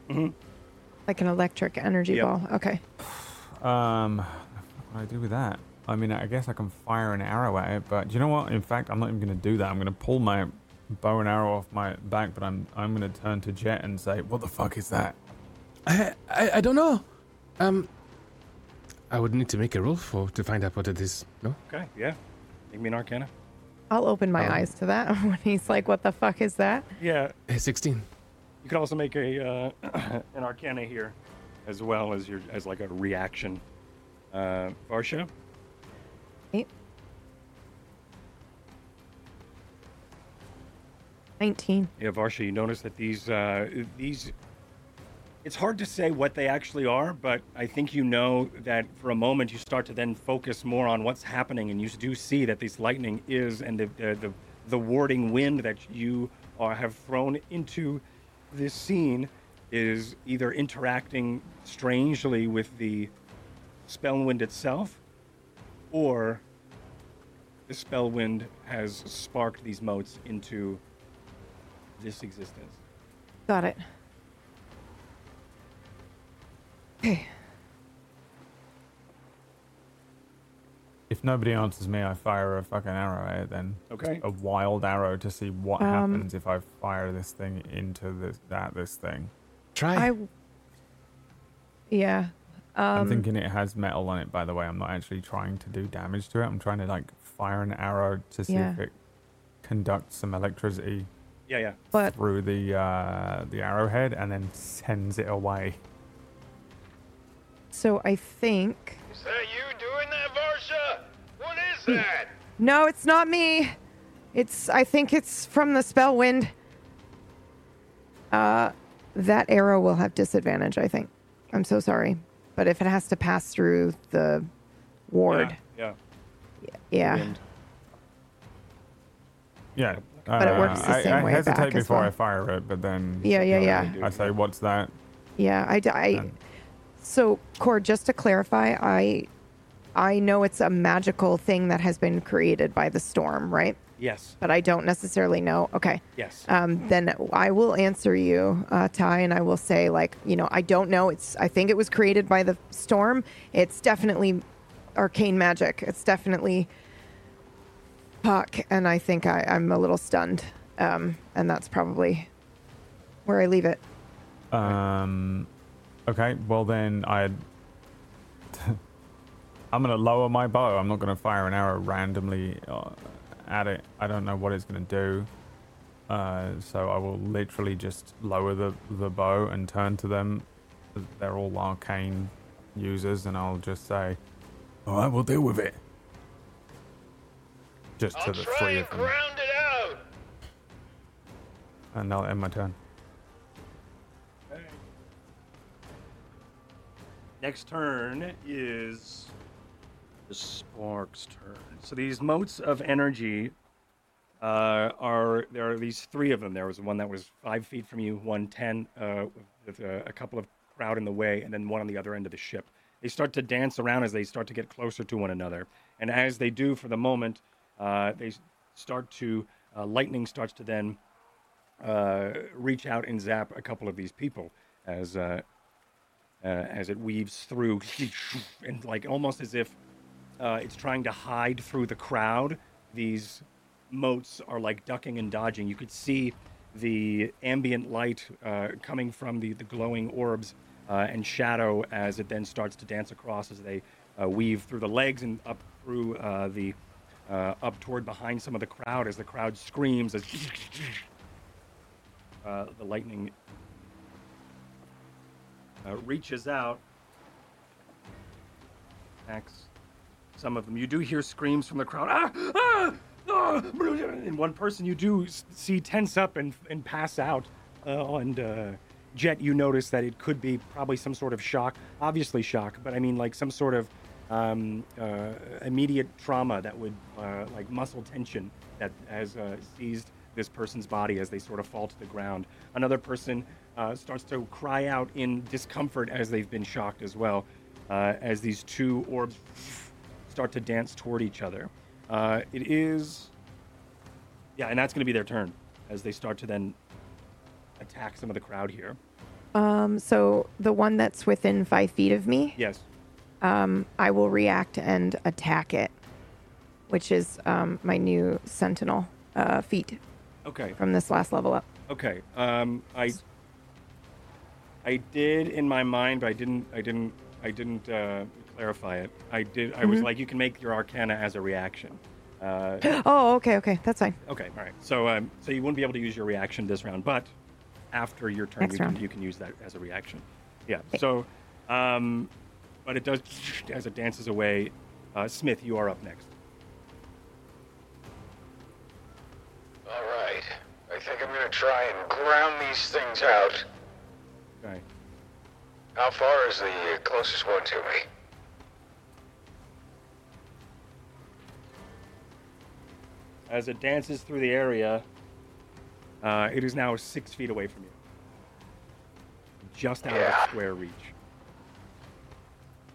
[SPEAKER 3] Like an electric energy
[SPEAKER 1] Yep.
[SPEAKER 3] ball. Okay.
[SPEAKER 5] Um, what do I do with that? I mean, I guess I can fire an arrow at it, but do you know what? In fact, I'm not even going to do that. I'm going to pull my bow and arrow off my back, but I'm I'm going to turn to Jet and say, "What the fuck is that?"
[SPEAKER 4] I, I I don't know. Um, I would need to make a roll for to find out what it is. No.
[SPEAKER 1] Okay, yeah. Make me an arcana.
[SPEAKER 3] I'll open my
[SPEAKER 4] Um,
[SPEAKER 3] eyes to that when he's like, "What the fuck is that?"
[SPEAKER 1] Yeah,
[SPEAKER 4] Sixteen.
[SPEAKER 1] you could also make a uh, an arcana here, as well as your as like a reaction. Uh, Varsha,
[SPEAKER 3] Eight. Nineteen.
[SPEAKER 1] yeah, Varsha. You notice that these uh, these. It's hard to say what they actually are, but I think you know that for a moment you start to then focus more on what's happening, and you do see that this lightning is and the the the, the warding wind that you are, have thrown into this scene is either interacting strangely with the spell wind itself, or the spell wind has sparked these motes into this existence.
[SPEAKER 3] Got it. Okay.
[SPEAKER 5] If nobody answers me, I fire a fucking arrow at it. Then
[SPEAKER 1] Okay.
[SPEAKER 5] a wild arrow to see what
[SPEAKER 3] Um,
[SPEAKER 5] happens if I fire this thing into this at this thing.
[SPEAKER 4] Try.
[SPEAKER 3] I. Yeah.
[SPEAKER 5] I'm
[SPEAKER 3] Um,
[SPEAKER 5] thinking it has metal on it. By the way, I'm not actually trying to do damage to it. I'm trying to like fire an arrow to see if
[SPEAKER 3] Yeah.
[SPEAKER 5] it conducts some electricity
[SPEAKER 1] Yeah, yeah.
[SPEAKER 3] but
[SPEAKER 5] through the uh, the arrowhead and then sends it away.
[SPEAKER 3] So I think.
[SPEAKER 2] Is that you doing that, Varsha? What is that?
[SPEAKER 3] No, it's not me. It's. I think it's from the spell wind. Uh, that arrow will have disadvantage. I think. I'm so sorry, but if it has to pass through the ward,
[SPEAKER 1] Yeah.
[SPEAKER 3] yeah.
[SPEAKER 1] Wind.
[SPEAKER 5] Yeah,
[SPEAKER 3] But it works the
[SPEAKER 5] I,
[SPEAKER 3] same
[SPEAKER 5] I
[SPEAKER 3] way
[SPEAKER 5] hesitate
[SPEAKER 3] back as
[SPEAKER 5] before
[SPEAKER 3] well.
[SPEAKER 5] I fire it, but then
[SPEAKER 3] Yeah, yeah, yeah.
[SPEAKER 1] they do.
[SPEAKER 5] I say, "What's that?"
[SPEAKER 3] Yeah, I, d- I-
[SPEAKER 5] And-
[SPEAKER 3] so Cord, just to clarify, I, I know it's a magical thing that has been created by the storm, right?
[SPEAKER 1] Yes.
[SPEAKER 3] But I don't necessarily know. Okay.
[SPEAKER 1] Yes.
[SPEAKER 3] Um, then I will answer you, uh, Ty, and I will say, like, you know, I don't know. It's, I think it was created by the storm. It's definitely arcane magic. It's definitely Puck, and I think I, I'm a little stunned. Um, and that's probably where I leave it.
[SPEAKER 5] Um, okay, well then I. I'm gonna lower my bow. I'm not gonna fire an arrow randomly uh, at it. I don't know what it's gonna do. Uh, so I will literally just lower the the bow and turn to them. They're all arcane users, and I'll just say, "All right, we'll deal with it." Just to
[SPEAKER 2] I'll
[SPEAKER 5] the
[SPEAKER 2] try
[SPEAKER 5] three of them,
[SPEAKER 2] ground it out.
[SPEAKER 5] and I'll end my turn.
[SPEAKER 1] Next turn is the Spark's turn. So these motes of energy uh, are there are these three of them. There was one that was five feet from you, one ten uh, with a, a couple of crowd in the way, and then one on the other end of the ship. They start to dance around as they start to get closer to one another, and as they do for the moment, uh, they start to uh, lightning starts to then uh, reach out and zap a couple of these people as uh, as it weaves through, and like almost as if uh, it's trying to hide through the crowd. These motes are like ducking and dodging. You could see the ambient light uh, coming from the, the glowing orbs uh, and shadow as it then starts to dance across as they uh, weave through the legs and up through uh, the up toward behind some of the crowd as the crowd screams as the lightning uh, reaches out, attacks some of them. You do hear screams from the crowd. Ah! Ah! ah! And one person you do see tense up and, and pass out. Uh, and uh, Jet, you notice that it could be probably some sort of shock. Obviously, shock, but I mean, like some sort of um, uh, immediate trauma that would, uh, like muscle tension that has uh, seized this person's body as they sort of fall to the ground. Another person uh, starts to cry out in discomfort as they've been shocked as well, uh, as these two orbs start to dance toward each other. Uh, it is, yeah, and that's going to be their turn as they start to then attack some of the crowd here.
[SPEAKER 3] Um, so the one that's within five feet of me,
[SPEAKER 1] Yes.
[SPEAKER 3] um, I will react and attack it, which is um, my new sentinel uh, feat
[SPEAKER 1] Okay.
[SPEAKER 3] from this last level up.
[SPEAKER 1] Okay. Um, I I did in my mind, but I didn't. I didn't. I didn't uh, clarify it. I did. I was
[SPEAKER 3] Mhm.
[SPEAKER 1] like, you can make your Arcana as a reaction. Uh,
[SPEAKER 3] Oh, okay, okay, that's fine.
[SPEAKER 1] okay. All right. So, um, so you wouldn't be able to use your reaction this round, but after your turn,
[SPEAKER 3] Next
[SPEAKER 1] you can, you can use that as a reaction. Yeah. So, um, but it does as it dances away. Uh, Smith, you are up next.
[SPEAKER 7] All right. I think I'm gonna try and ground these things out.
[SPEAKER 1] Okay.
[SPEAKER 7] How far is the uh, closest one to me?
[SPEAKER 1] As it dances through the area, uh, it is now six feet away from you. Just out of
[SPEAKER 7] Yeah.
[SPEAKER 1] the square reach.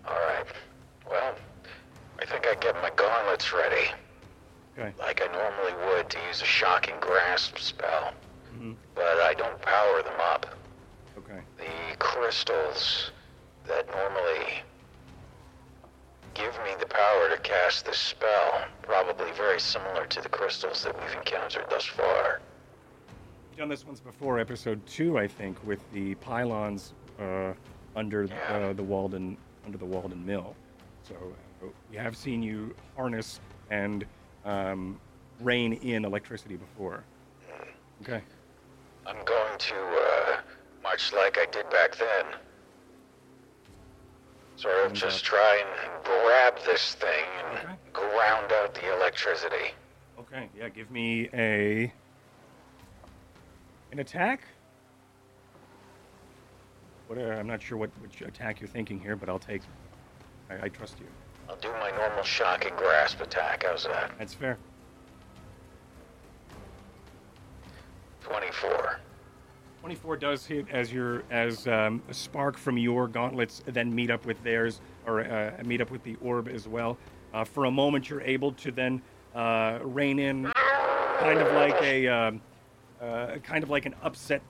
[SPEAKER 7] All right. Well, I think I get my gauntlets ready,
[SPEAKER 1] Okay.
[SPEAKER 7] like I normally would to use a shocking grasp spell.
[SPEAKER 1] Mhm.
[SPEAKER 7] But I don't power them up. The crystals that normally give me the power to cast this spell, probably very similar to the crystals that we've encountered thus far.
[SPEAKER 1] You've done this once before, episode two, I think, with the pylons uh, under uh, the Walden under the Walden Mill. So uh, we have seen you harness and um, rein in electricity before. Okay.
[SPEAKER 7] I'm going to, uh, much like I did back then, sort of
[SPEAKER 1] And, uh,
[SPEAKER 7] just try and grab this thing and
[SPEAKER 1] Okay.
[SPEAKER 7] ground out the electricity.
[SPEAKER 1] Okay. Yeah. Give me a an attack. What? Uh, I'm not sure what which attack you're thinking here, but I'll take. I, I trust you.
[SPEAKER 7] I'll do my normal shocking grasp attack. How's that?
[SPEAKER 1] That's fair.
[SPEAKER 7] 24.
[SPEAKER 1] 24 does hit as your as um, a spark from your gauntlets then meet up with theirs or uh, meet up with the orb as well. Uh, for a moment, you're able to then uh, rein in, kind of like a um, uh, kind of like an upset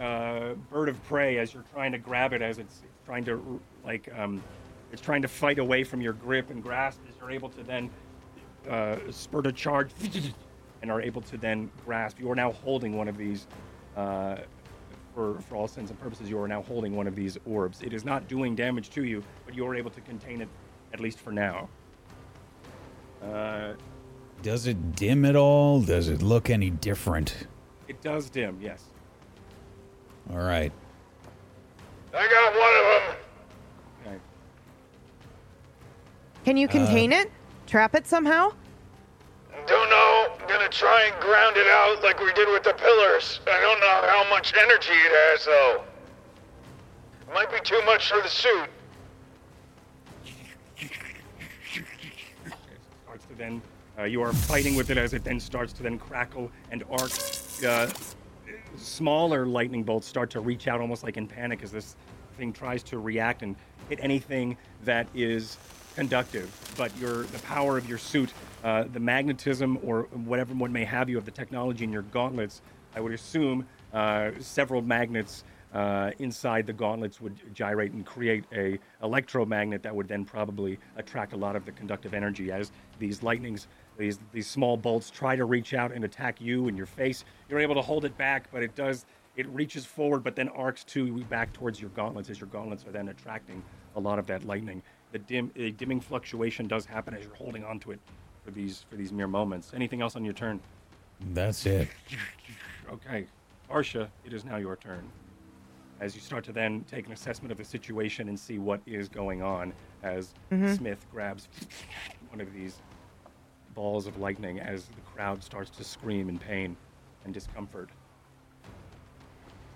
[SPEAKER 1] uh, bird of prey as you're trying to grab it as it's trying to like um, it's trying to fight away from your grip and grasp. As you're able to then uh, spurt a charge and are able to then grasp. You are now holding one of these. Uh, for, for all intents and purposes, you are now holding one of these orbs. It is not doing damage to you, but you are able to contain it, at least for now. Uh,
[SPEAKER 6] Does it dim at all? Does it look any different?
[SPEAKER 1] it does dim, yes.
[SPEAKER 6] All right.
[SPEAKER 7] I got one of them!
[SPEAKER 1] Okay.
[SPEAKER 3] Can you contain it? Trap it somehow?
[SPEAKER 7] Don't know. Gonna try and ground it out like we did with the pillars. I don't know how much energy it has, though. Might be too much for the suit.
[SPEAKER 1] starts to then uh, you are fighting with it as it then starts to then crackle and arc. Uh, smaller lightning bolts start to reach out almost like in panic as this thing tries to react and hit anything that is conductive. But your the power of your suit, uh, the magnetism or whatever one may have you of the technology in your gauntlets, I would assume uh, several magnets uh, inside the gauntlets would gyrate and create a electromagnet that would then probably attract a lot of the conductive energy as these lightnings these these small bolts try to reach out and attack you in your face. You're able to hold it back but it does it reaches forward but then arcs to back towards your gauntlets as your gauntlets are then attracting a lot of that lightning. The dim a dimming fluctuation does happen as you're holding on to it for these for these mere moments anything else on your turn
[SPEAKER 6] That's it.
[SPEAKER 1] okay Varsha, it is now your turn. As you start to then take an assessment of the situation and see what is going on, as Smith grabs one of these balls of lightning as the crowd starts to scream in pain and discomfort.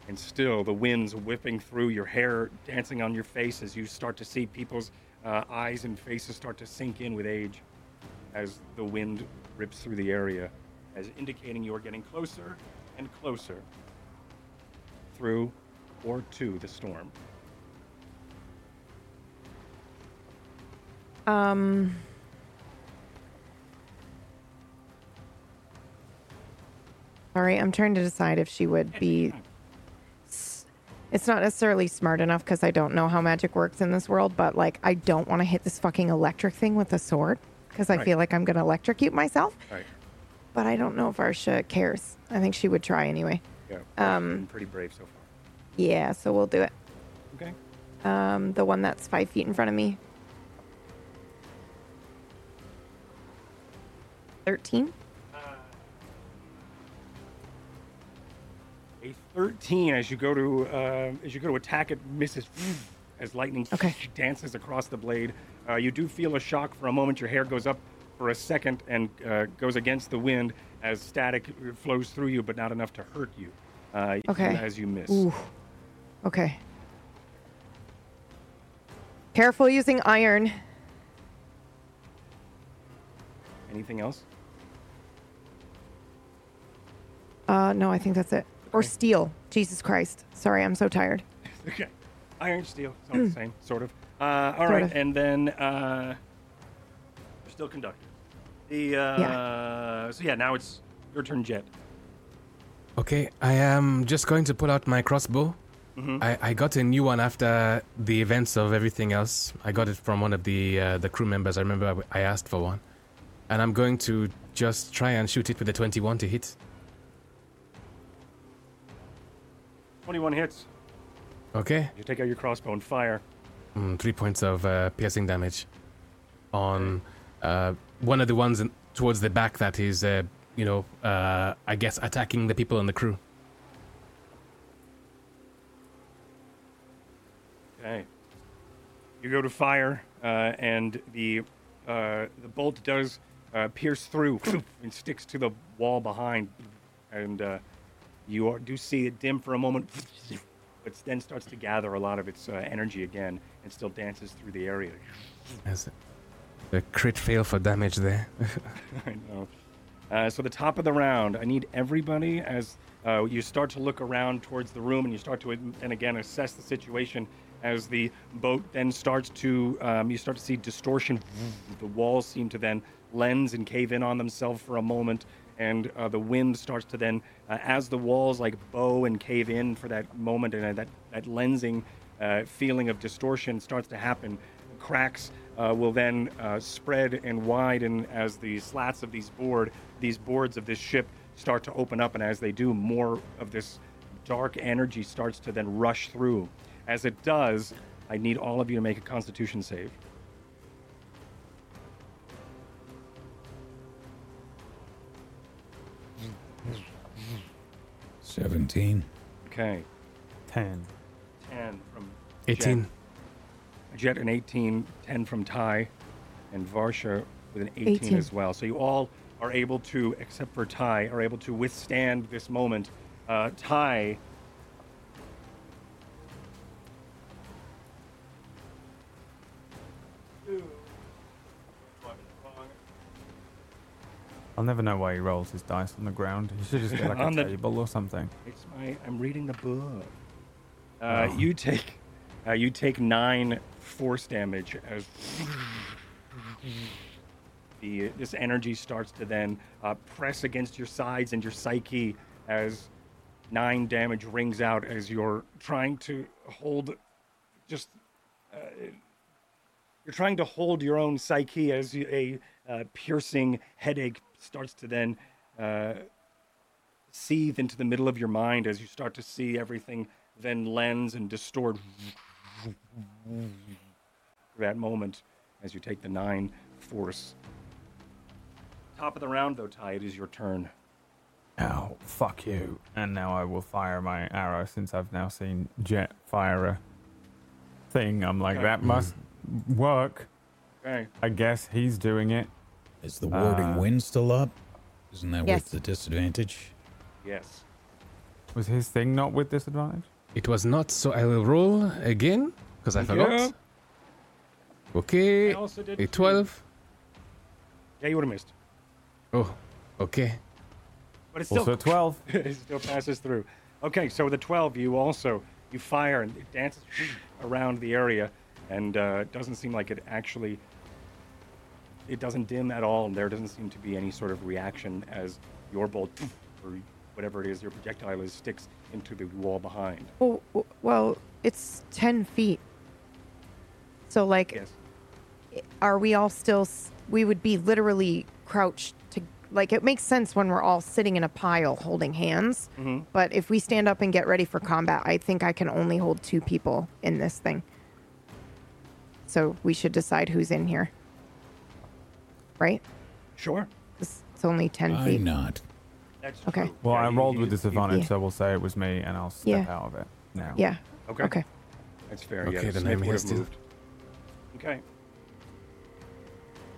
[SPEAKER 1] And still, the wind's whipping through your hair, dancing on your face as you start to see people's uh, eyes and faces start to sink in with age as the wind rips through the area, as indicating you are getting closer and closer through or to the storm.
[SPEAKER 3] Um. Sorry, I'm trying to decide if she would be. It's not necessarily smart enough because I don't know how magic works in this world, but like, I don't want to hit this fucking electric thing with a sword because I
[SPEAKER 1] Right.
[SPEAKER 3] feel like I'm going to electrocute myself.
[SPEAKER 1] Right.
[SPEAKER 3] But I don't know if Varsha cares. I think she would try anyway.
[SPEAKER 1] Yeah.
[SPEAKER 3] Um,
[SPEAKER 1] pretty brave so far.
[SPEAKER 3] Yeah, so we'll do it.
[SPEAKER 1] Okay.
[SPEAKER 3] Um, the one that's five feet in front of me. 13?
[SPEAKER 1] A 13 as you go to uh, as you go to attack it misses as lightning
[SPEAKER 3] Okay.
[SPEAKER 1] dances across the blade. Uh, you do feel a shock for a moment. Your hair goes up for a second and uh, goes against the wind as static flows through you, but not enough to hurt you. Uh,
[SPEAKER 3] Okay.
[SPEAKER 1] As you miss.
[SPEAKER 3] Ooh. Okay. Careful using iron.
[SPEAKER 1] Anything else?
[SPEAKER 3] Uh, no, I think that's it. Or steel. Jesus Christ. Sorry, I'm so tired.
[SPEAKER 1] Okay. Iron, steel, it's all the same, sort of. Uh, all
[SPEAKER 3] Sort
[SPEAKER 1] right,
[SPEAKER 3] of.
[SPEAKER 1] and then uh, still conductor. The uh, so yeah, now it's your turn, Jet.
[SPEAKER 4] Okay, I am just going to pull out my crossbow.
[SPEAKER 1] Mhm.
[SPEAKER 4] I, I got a new one after the events of everything else. I got it from one of the uh, the crew members. I remember I I asked for one, and I'm going to just try and shoot it with a 21 to hit.
[SPEAKER 1] 21 hits.
[SPEAKER 4] Okay,
[SPEAKER 1] You take out your crossbow and fire.
[SPEAKER 4] Mm, three points of uh, piercing damage on uh, one of the ones in, towards the back that is, uh, you know, uh, I guess attacking the people in the crew.
[SPEAKER 1] Okay. You go to fire, uh, and the uh, the bolt does pierce through and sticks to the wall behind, and you do see it dim for a moment, but then starts to gather a lot of its uh, energy again, and still dances through the area.
[SPEAKER 4] As a crit fail for damage there.
[SPEAKER 1] I know. Uh, so the top of the round, I need everybody as uh, you start to look around towards the room and you start to, and again, assess the situation as the boat then starts to, um, you start to see distortion. The walls seem to then lens and cave in on themselves for a moment, and uh, the wind starts to then, uh, as the walls like bow and cave in for that moment, and uh, that that lensing uh, feeling of distortion starts to happen. Cracks uh, will then spread and widen as the slats of these board, these boards of this ship start to open up, and as they do, more of this dark energy starts to then rush through. As it does, I need all of you to make a Constitution save.
[SPEAKER 6] Seventeen.
[SPEAKER 1] Okay,
[SPEAKER 5] 10.
[SPEAKER 1] 10 from
[SPEAKER 4] 18.
[SPEAKER 1] Jet, Jet an 18, 10 from Ty, and Varsha with an 18,
[SPEAKER 3] 18.
[SPEAKER 1] as well. So you all are able to, except for Ty, are able to withstand this moment. Uh, Ty.
[SPEAKER 5] I'll never know why he rolls his dice on the ground. He should just get like a
[SPEAKER 1] the-
[SPEAKER 5] table or something.
[SPEAKER 1] It's my. I'm reading the book. Uh, You take, uh, you take nine force damage as the this energy starts to then uh, press against your sides and your psyche as nine damage rings out as you're trying to hold, just. Uh, you're trying to hold your own psyche as you, a uh, piercing headache starts to then uh, seethe into the middle of your mind as you start to see everything then lens and distort that moment as you take the nine force. Top of the round, though, Ty, it is your turn.
[SPEAKER 5] Oh, fuck you. And now I will fire my arrow since I've now seen Jet fire a thing. I'm like,
[SPEAKER 1] Okay.
[SPEAKER 5] that must work.
[SPEAKER 1] Okay.
[SPEAKER 5] I guess he's doing it.
[SPEAKER 6] Is the warding
[SPEAKER 5] Uh,
[SPEAKER 6] wind still up? Isn't that
[SPEAKER 3] Yes.
[SPEAKER 6] with the disadvantage?
[SPEAKER 1] Yes.
[SPEAKER 5] Was his thing not with disadvantage?
[SPEAKER 4] It was not, so I will roll again because I forgot.
[SPEAKER 1] Yeah.
[SPEAKER 4] Okay,
[SPEAKER 1] I also did
[SPEAKER 4] a
[SPEAKER 1] too.
[SPEAKER 4] 12.
[SPEAKER 1] Yeah, you would have missed.
[SPEAKER 4] Oh, okay.
[SPEAKER 1] But it's still
[SPEAKER 5] Also 12.
[SPEAKER 1] it still passes through. Okay, so with the 12, you also you fire and it dances around the area, and uh, it doesn't seem like it actually. It doesn't dim at all, and there doesn't seem to be any sort of reaction as your bolt or whatever it is your projectile is sticks into the wall behind.
[SPEAKER 3] Well, well, it's 10 feet. So, like,
[SPEAKER 1] Yes.
[SPEAKER 3] are we all still. We would be literally crouched to. Like, it makes sense when we're all sitting in a pile holding hands.
[SPEAKER 1] Mhm.
[SPEAKER 3] But if we stand up and get ready for combat, I think I can only hold two people in this thing. So, we should decide who's in here. Right?
[SPEAKER 1] Sure.
[SPEAKER 3] It's it's only 10
[SPEAKER 6] Why
[SPEAKER 3] feet.
[SPEAKER 6] not?
[SPEAKER 1] That's
[SPEAKER 3] Okay.
[SPEAKER 1] true.
[SPEAKER 5] Well,
[SPEAKER 1] Yeah,
[SPEAKER 5] I
[SPEAKER 1] you-
[SPEAKER 5] rolled with
[SPEAKER 1] you-
[SPEAKER 5] disadvantage,
[SPEAKER 3] Yeah.
[SPEAKER 5] so we'll say it was me, and I'll step
[SPEAKER 3] Yeah.
[SPEAKER 5] out of it now.
[SPEAKER 3] Yeah.
[SPEAKER 1] Okay.
[SPEAKER 3] Okay.
[SPEAKER 1] That's fair.
[SPEAKER 4] Okay,
[SPEAKER 1] yeah,
[SPEAKER 4] then
[SPEAKER 1] Smith
[SPEAKER 4] I'm
[SPEAKER 1] would have
[SPEAKER 4] still.
[SPEAKER 1] moved. Okay.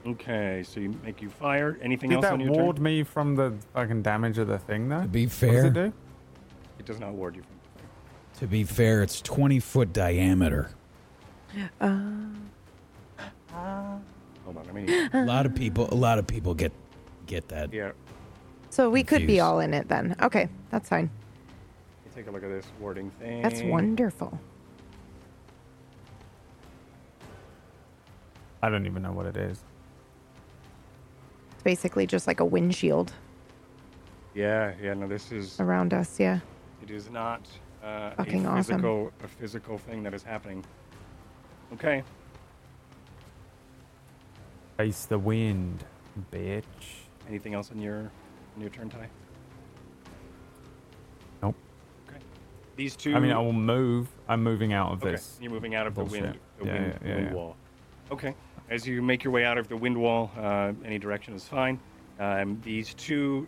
[SPEAKER 1] Okay, so you make you fire. Anything
[SPEAKER 5] Did
[SPEAKER 1] else
[SPEAKER 5] that
[SPEAKER 1] on your
[SPEAKER 5] ward
[SPEAKER 1] turn?
[SPEAKER 5] me from the fucking damage of the thing, though?
[SPEAKER 6] To be
[SPEAKER 5] What does
[SPEAKER 6] fair,
[SPEAKER 5] it do?
[SPEAKER 1] It does not ward you from.
[SPEAKER 6] to be fair, it's 20 foot diameter.
[SPEAKER 3] Uh,
[SPEAKER 1] Hold on, I mean,
[SPEAKER 6] A lot of people, a lot of people get get that.
[SPEAKER 1] yeah.
[SPEAKER 3] so we could be
[SPEAKER 6] Confused.
[SPEAKER 3] all in it then. Okay. That's fine.
[SPEAKER 1] You take a look at this warding thing.
[SPEAKER 3] That's wonderful.
[SPEAKER 5] I don't even know what it is.
[SPEAKER 3] It's basically just like a windshield
[SPEAKER 1] Yeah, yeah. No, this is.
[SPEAKER 3] around us. Yeah.
[SPEAKER 1] It is not uh,
[SPEAKER 3] Fucking
[SPEAKER 1] a
[SPEAKER 3] awesome.
[SPEAKER 1] physical a physical thing that is happening. Okay.
[SPEAKER 5] Face the wind, bitch.
[SPEAKER 1] Anything else on your on your turn, Ty?
[SPEAKER 5] Nope.
[SPEAKER 1] Okay. These two.
[SPEAKER 5] I mean, I will move. I'm moving out of
[SPEAKER 1] Okay.
[SPEAKER 5] this.
[SPEAKER 1] You're moving out of the wind, the
[SPEAKER 5] Yeah,
[SPEAKER 1] wind,
[SPEAKER 5] yeah, yeah,
[SPEAKER 1] wind wall. Okay. As you make your way out of the wind wall, uh, any direction is fine. Um, these two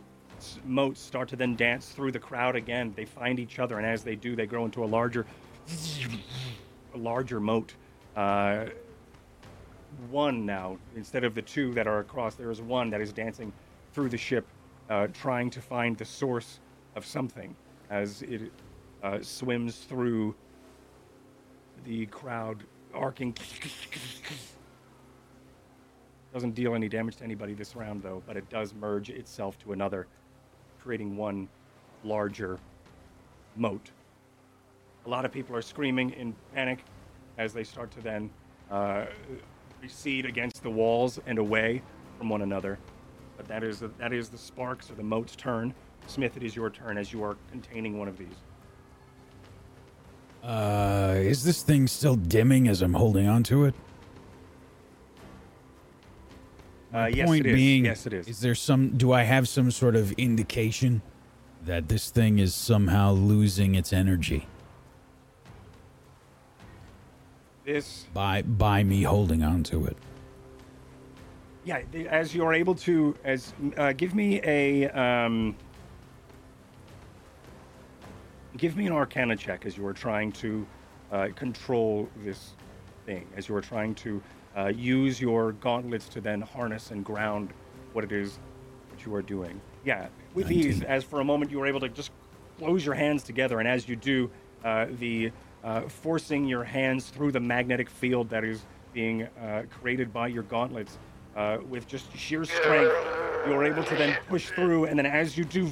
[SPEAKER 1] motes start to then dance through the crowd again. They find each other, and as they do, they grow into a larger, a larger mote. Uh, one now instead of the two that are across. There is one that is dancing through the ship, uh, trying to find the source of something as it uh, swims through the crowd, arcing. Doesn't deal any damage to anybody this round, though, but it does merge itself to another, creating one larger mote. A lot of people are screaming in panic as they start to then uh, recede against the walls and away from one another. But that is that is the sparks or the mote's turn. Smith, it is your turn as you are containing one of these.
[SPEAKER 6] Uh, is this thing still dimming as I'm holding on to it?
[SPEAKER 1] Uh, yes,
[SPEAKER 6] Point
[SPEAKER 1] it is.
[SPEAKER 6] being,
[SPEAKER 1] yes, it is.
[SPEAKER 6] Is there some? Do I have some sort of indication that this thing is somehow losing its energy
[SPEAKER 1] This
[SPEAKER 6] by by me holding on to it?
[SPEAKER 1] Yeah, as you are able to, as uh, give me a um, give me an Arcana check as you are trying to uh, control this thing, as you are trying to uh, use your gauntlets to then harness and ground what it is that you are doing. Yeah, with ease, as for a moment you are able to just close your hands together, and as you do, uh, the uh, forcing your hands through the magnetic field that is being uh, created by your gauntlets uh, with just sheer strength, you are able to then push through, and then as you do,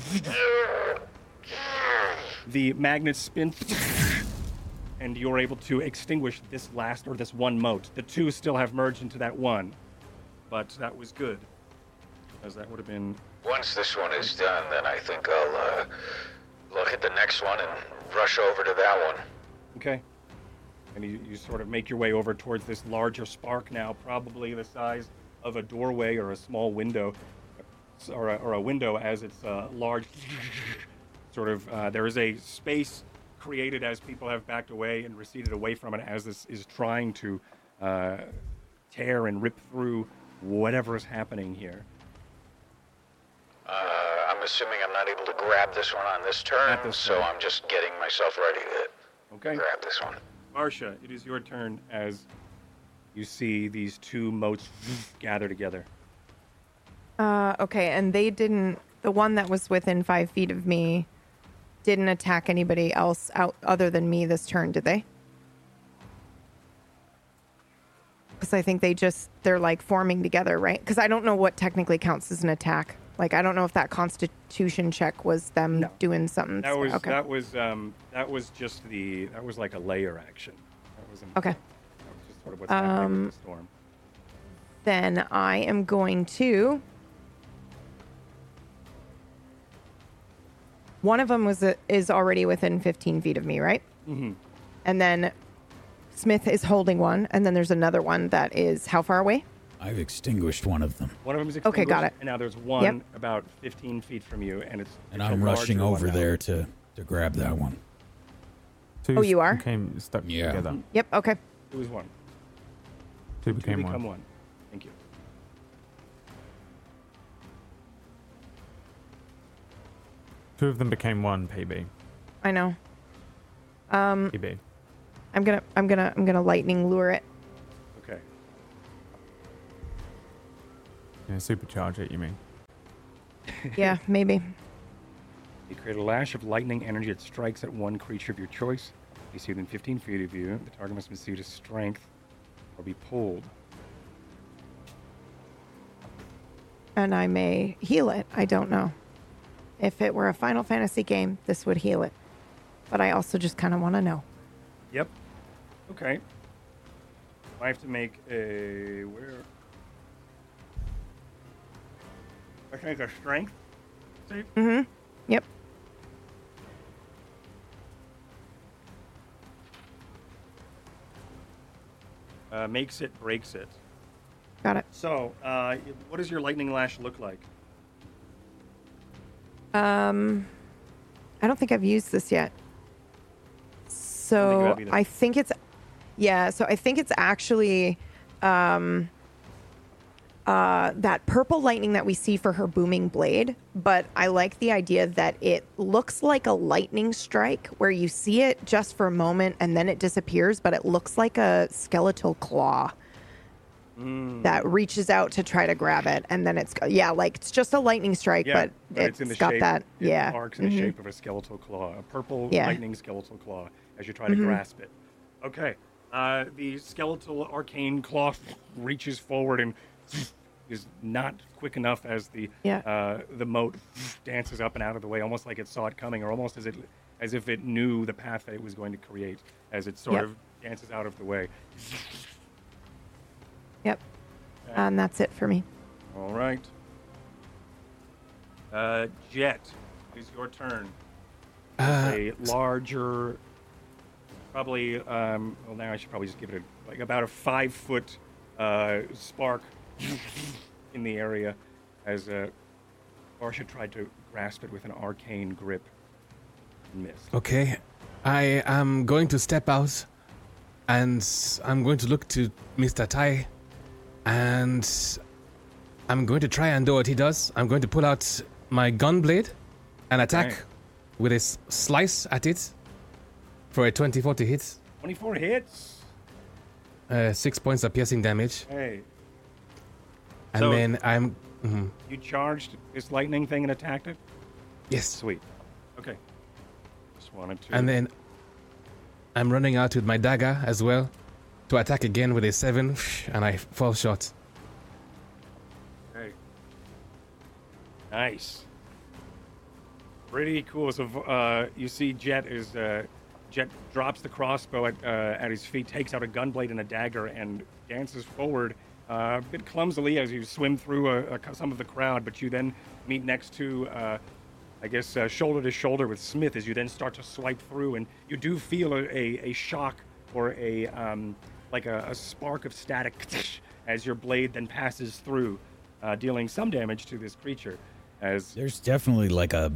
[SPEAKER 1] the magnets spin, and you're able to extinguish this last or this one mote. The two still have merged into that one, but that was good, as that would have been
[SPEAKER 7] Once this one is done, then I think I'll uh, look at the next one and rush over to that one.
[SPEAKER 1] Okay. And you, you sort of make your way over towards this larger spark now, probably the size of a doorway or a small window, or a, or a window as it's uh, large. sort of, uh, there is a space created as people have backed away and receded away from it as this is trying to uh, tear and rip through whatever is happening here.
[SPEAKER 7] Uh, I'm assuming I'm not able to grab this one on this turn,
[SPEAKER 1] this
[SPEAKER 7] so
[SPEAKER 1] turn.
[SPEAKER 7] I'm just getting myself ready to
[SPEAKER 1] Okay.
[SPEAKER 7] grab this one.
[SPEAKER 1] Varsha, it is your turn as you see these two motes gather together.
[SPEAKER 3] Uh, okay, and they didn't. The one that was within five feet of me didn't attack anybody else out other than me this turn, did they? Because I think they just they're like forming together, right? Because I don't know what technically counts as an attack. Like I don't know if that Constitution check was them
[SPEAKER 1] No.
[SPEAKER 3] doing something.
[SPEAKER 1] That was
[SPEAKER 3] okay.
[SPEAKER 1] that was um that was just the that was like a lair action. That wasn't
[SPEAKER 3] Okay.
[SPEAKER 1] That was just sort of what's happening
[SPEAKER 3] Um,
[SPEAKER 1] with the storm.
[SPEAKER 3] Then I am going to. One of them was is already within 15 feet of me, right?
[SPEAKER 1] Mm-hmm.
[SPEAKER 3] And then Smith is holding one, and then there's another one that is how far away?
[SPEAKER 6] I've extinguished one of them,
[SPEAKER 1] One of them is extinguished.
[SPEAKER 3] Okay, got it.
[SPEAKER 1] And now there's one about 15 feet from you, and it's
[SPEAKER 6] and
[SPEAKER 1] it's a
[SPEAKER 6] I'm rushing
[SPEAKER 1] one
[SPEAKER 6] over
[SPEAKER 1] now.
[SPEAKER 6] there to to grab that one.
[SPEAKER 5] Two
[SPEAKER 3] Oh, you are?
[SPEAKER 5] Became stuck
[SPEAKER 6] Yeah.
[SPEAKER 5] together.
[SPEAKER 3] Yep. Okay.
[SPEAKER 1] It was one.
[SPEAKER 5] Two
[SPEAKER 1] Two
[SPEAKER 5] became
[SPEAKER 1] become
[SPEAKER 5] one.
[SPEAKER 1] one. Thank you.
[SPEAKER 5] Two of them became one. PB.
[SPEAKER 3] I know. Um,
[SPEAKER 5] PB.
[SPEAKER 3] I'm gonna, I'm gonna, I'm gonna lightning lure it.
[SPEAKER 5] Yeah, supercharge it. You mean?
[SPEAKER 3] Yeah, maybe.
[SPEAKER 1] You create a lash of lightning energy that strikes at one creature of your choice. You see within 15 feet of you. The target must receive to strength or be pulled.
[SPEAKER 3] And I may heal it. I don't know. If it were a Final Fantasy game, this would heal it. But I also just kind of want to know.
[SPEAKER 1] Yep. Okay. I have to make a where? I think a strength save.
[SPEAKER 3] Mm-hmm. Yep.
[SPEAKER 1] Uh, makes it, breaks it.
[SPEAKER 3] Got it.
[SPEAKER 1] So, uh, what does your lightning lash look like?
[SPEAKER 3] Um, I don't think I've used this yet. So
[SPEAKER 1] have either.
[SPEAKER 3] I think it's, yeah. So I think it's actually, um, uh, that purple lightning that we see for her booming blade. But I like the idea that it looks like a lightning strike, where you see it just for a moment and then it disappears, but it looks like a skeletal claw that reaches out to try to grab it, and then it's yeah, like it's just a lightning strike,
[SPEAKER 1] Yeah,
[SPEAKER 3] but it's
[SPEAKER 1] in the
[SPEAKER 3] got
[SPEAKER 1] shape,
[SPEAKER 3] that
[SPEAKER 1] it
[SPEAKER 3] yeah.
[SPEAKER 1] arcs in the
[SPEAKER 3] mhm.
[SPEAKER 1] shape of a skeletal claw, a purple
[SPEAKER 3] Yeah.
[SPEAKER 1] lightning skeletal claw, as you try to
[SPEAKER 3] Mhm.
[SPEAKER 1] grasp it. Okay, uh, the skeletal arcane claw reaches forward and is not quick enough as the
[SPEAKER 3] Yeah.
[SPEAKER 1] uh, the mote dances up and out of the way, almost like it saw it coming, or almost as it as if it knew the path that it was going to create, as it sort
[SPEAKER 3] Yep.
[SPEAKER 1] of dances out of the way.
[SPEAKER 3] Yep. And that's it for me.
[SPEAKER 1] All right. Uh, Jet, it's your turn.
[SPEAKER 4] Uh,
[SPEAKER 1] a larger, probably. Um, well, now I should probably just give it a, like about a five foot uh, spark in the area, as uh, Varsha tried to grasp it with an arcane grip and missed.
[SPEAKER 4] Okay. I am going to step out and I'm going to look to Mr. Ty and I'm going to try and do what he does. I'm going to pull out my gun blade and attack with a s- slice at it for a 24 to hit.
[SPEAKER 1] 24 hits.
[SPEAKER 4] Uh, six points of piercing damage.
[SPEAKER 1] Hey,
[SPEAKER 4] And
[SPEAKER 1] So-
[SPEAKER 4] then I'm. mhm.
[SPEAKER 1] you charged this lightning thing and attacked it.
[SPEAKER 4] Yes.
[SPEAKER 1] Sweet. Okay. Just wanted to.
[SPEAKER 4] And then I'm running out with my dagger as well to attack again with a seven, and I fall short.
[SPEAKER 1] Hey. Nice. Pretty cool. So uh, you see, Jet is uh, Jet drops the crossbow at uh, at his feet, takes out a gunblade and a dagger, and dances forward uh, a bit clumsily as you swim through a, a, some of the crowd. But you then meet next to, uh, I guess, uh, shoulder to shoulder with Smith as you then start to swipe through, and you do feel a, a, shock or a um, like a, a spark of static as your blade then passes through, uh, dealing some damage to this creature. As
[SPEAKER 6] There's definitely like a,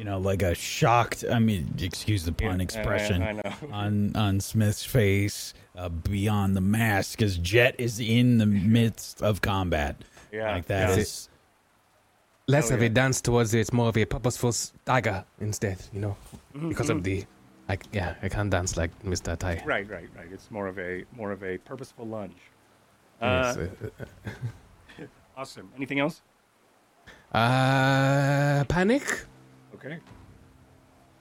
[SPEAKER 6] you know, like a shocked. I mean, excuse the pun
[SPEAKER 1] Yeah,
[SPEAKER 6] expression
[SPEAKER 1] I- I know.
[SPEAKER 6] on on Smith's face uh, beyond the mask, because Jet is in the midst of combat.
[SPEAKER 1] Yeah,
[SPEAKER 6] like that
[SPEAKER 1] yeah.
[SPEAKER 6] is
[SPEAKER 4] less
[SPEAKER 1] Hell
[SPEAKER 4] of a dance towards it, it's more of a purposeful stagger instead. You know,
[SPEAKER 1] Mm-hmm,
[SPEAKER 4] because of the, like, yeah, I can't dance like Mr. Tai.
[SPEAKER 1] Right, right, right. It's more of a more of a purposeful lunge. Uh,
[SPEAKER 4] uh,
[SPEAKER 1] awesome. Anything else?
[SPEAKER 4] uh, panic.
[SPEAKER 1] Okay.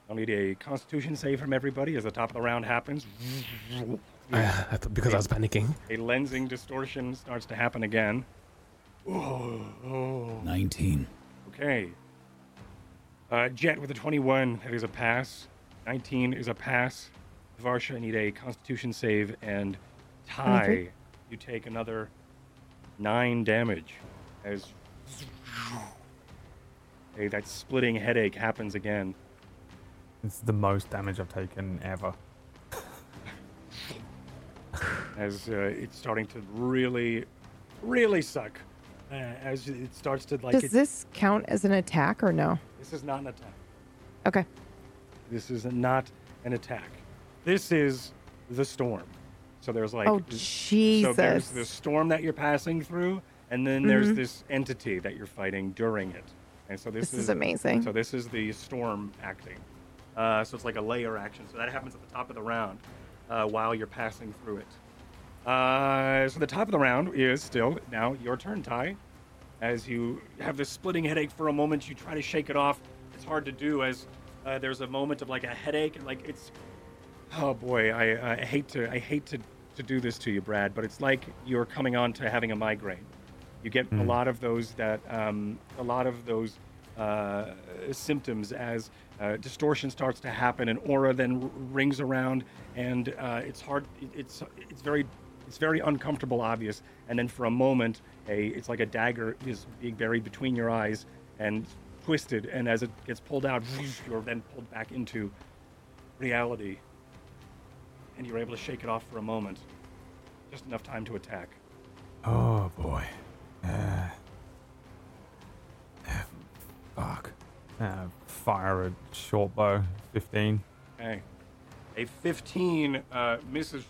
[SPEAKER 1] I'll need a Constitution save from everybody as the top of the round happens.
[SPEAKER 4] Uh, I because I was panicking.
[SPEAKER 1] A lensing distortion starts to happen again. Oh, oh.
[SPEAKER 6] 19.
[SPEAKER 1] Okay. Uh, Jet with a 21, that is a pass. 19 is a pass. Varsha, I need a Constitution save, and Ty,
[SPEAKER 3] Okay.
[SPEAKER 1] you take another nine damage as hey, that splitting headache happens again.
[SPEAKER 5] It's the most damage I've taken ever.
[SPEAKER 1] as uh, it's starting to really, really suck. Uh, as it starts to like,
[SPEAKER 3] Does
[SPEAKER 1] it,
[SPEAKER 3] this count as an attack or no?
[SPEAKER 1] this is not an attack.
[SPEAKER 3] Okay.
[SPEAKER 1] This is not an attack. This is the storm. So there's like,
[SPEAKER 3] oh Jesus!
[SPEAKER 1] so there's the storm that you're passing through, and then there's
[SPEAKER 3] Mhm.
[SPEAKER 1] this entity that you're fighting during it. And so this,
[SPEAKER 3] This is amazing.
[SPEAKER 1] So this is the storm acting. Uh, so it's like a lair action. So that happens at the top of the round uh, while you're passing through it. Uh, so the top of the round is still now your turn, Ty. As you have this splitting headache for a moment, you try to shake it off. It's hard to do as uh, there's a moment of like a headache, and like it's. Oh boy, I, I hate to I hate to, to do this to you, Brad, but it's like you're coming on to having a migraine. You get a lot of those that um, a lot of those uh, symptoms as uh, distortion starts to happen, and aura then r- rings around, and uh, it's hard. It's it's very it's very uncomfortable, obvious, and then for a moment, a it's like a dagger is being buried between your eyes and twisted, and as it gets pulled out, you're then pulled back into reality, and you're able to shake it off for a moment, just enough time to attack.
[SPEAKER 5] Oh boy. Uh, fuck. Uh, fire a short bow. 15.
[SPEAKER 1] Okay. A 15 uh, misses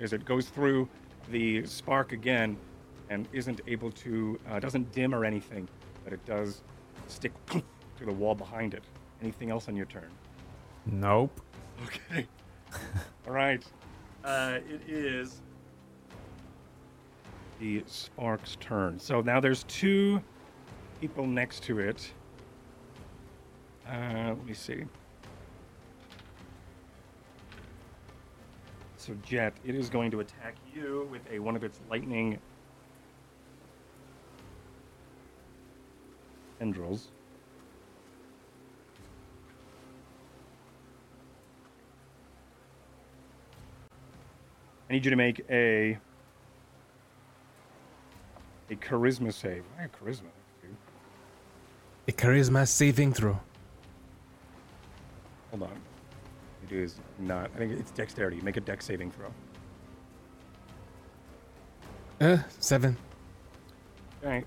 [SPEAKER 1] as it goes through the spark again and isn't able to, uh, doesn't dim or anything, but it does stick to the wall behind it. Anything else on your turn?
[SPEAKER 5] Nope.
[SPEAKER 1] Okay. All right. Uh, it is the Spark's turn. So now there's two people next to it. Uh, let me see. So Jet, it is going to attack you with a one of its lightning tendrils. I need you to make a a charisma save. I have charisma. dude.
[SPEAKER 4] A charisma saving throw.
[SPEAKER 1] Hold on. It is not. I think it's dexterity. Make a dex saving throw.
[SPEAKER 4] Uh, seven.
[SPEAKER 1] Okay.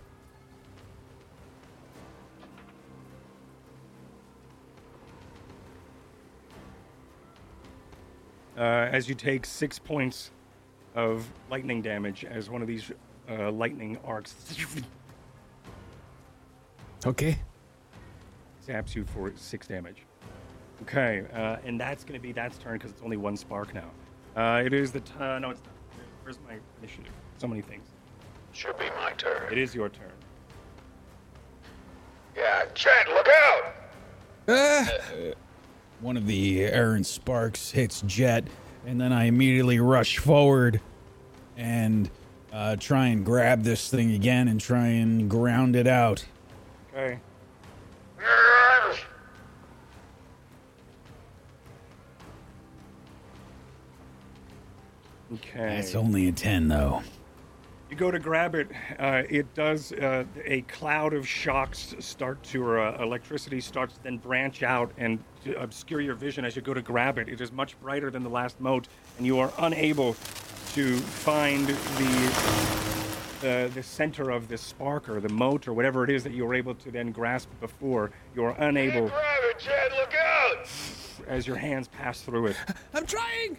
[SPEAKER 1] Uh, as you take six points of lightning damage as one of these uh, lightning arcs
[SPEAKER 4] Okay.
[SPEAKER 1] zaps you for six damage. Okay, uh, and that's going to be that's turn because it's only one spark now. Uh, it is the t- uh, no, it's not. Where's my initiative? So many things.
[SPEAKER 7] Should be my turn.
[SPEAKER 1] It is your turn.
[SPEAKER 7] Yeah, Jet, look out!
[SPEAKER 4] Ah!
[SPEAKER 6] One of the errant sparks hits Jet, and then I immediately rush forward and uh, try and grab this thing again and try and ground it out.
[SPEAKER 1] Okay. Okay.
[SPEAKER 6] That's only a 10, though.
[SPEAKER 1] You go to grab it. Uh, it does. Uh, a cloud of shocks start to, or uh, electricity starts to then branch out and obscure your vision as you go to grab it. It is much brighter than the last mote, and you are unable to find the uh, the center of this spark or the mote or whatever it is that you were able to then grasp before. You are unable
[SPEAKER 7] Grab it, Jet, look out!
[SPEAKER 1] as your hands pass through it.
[SPEAKER 4] I'm trying.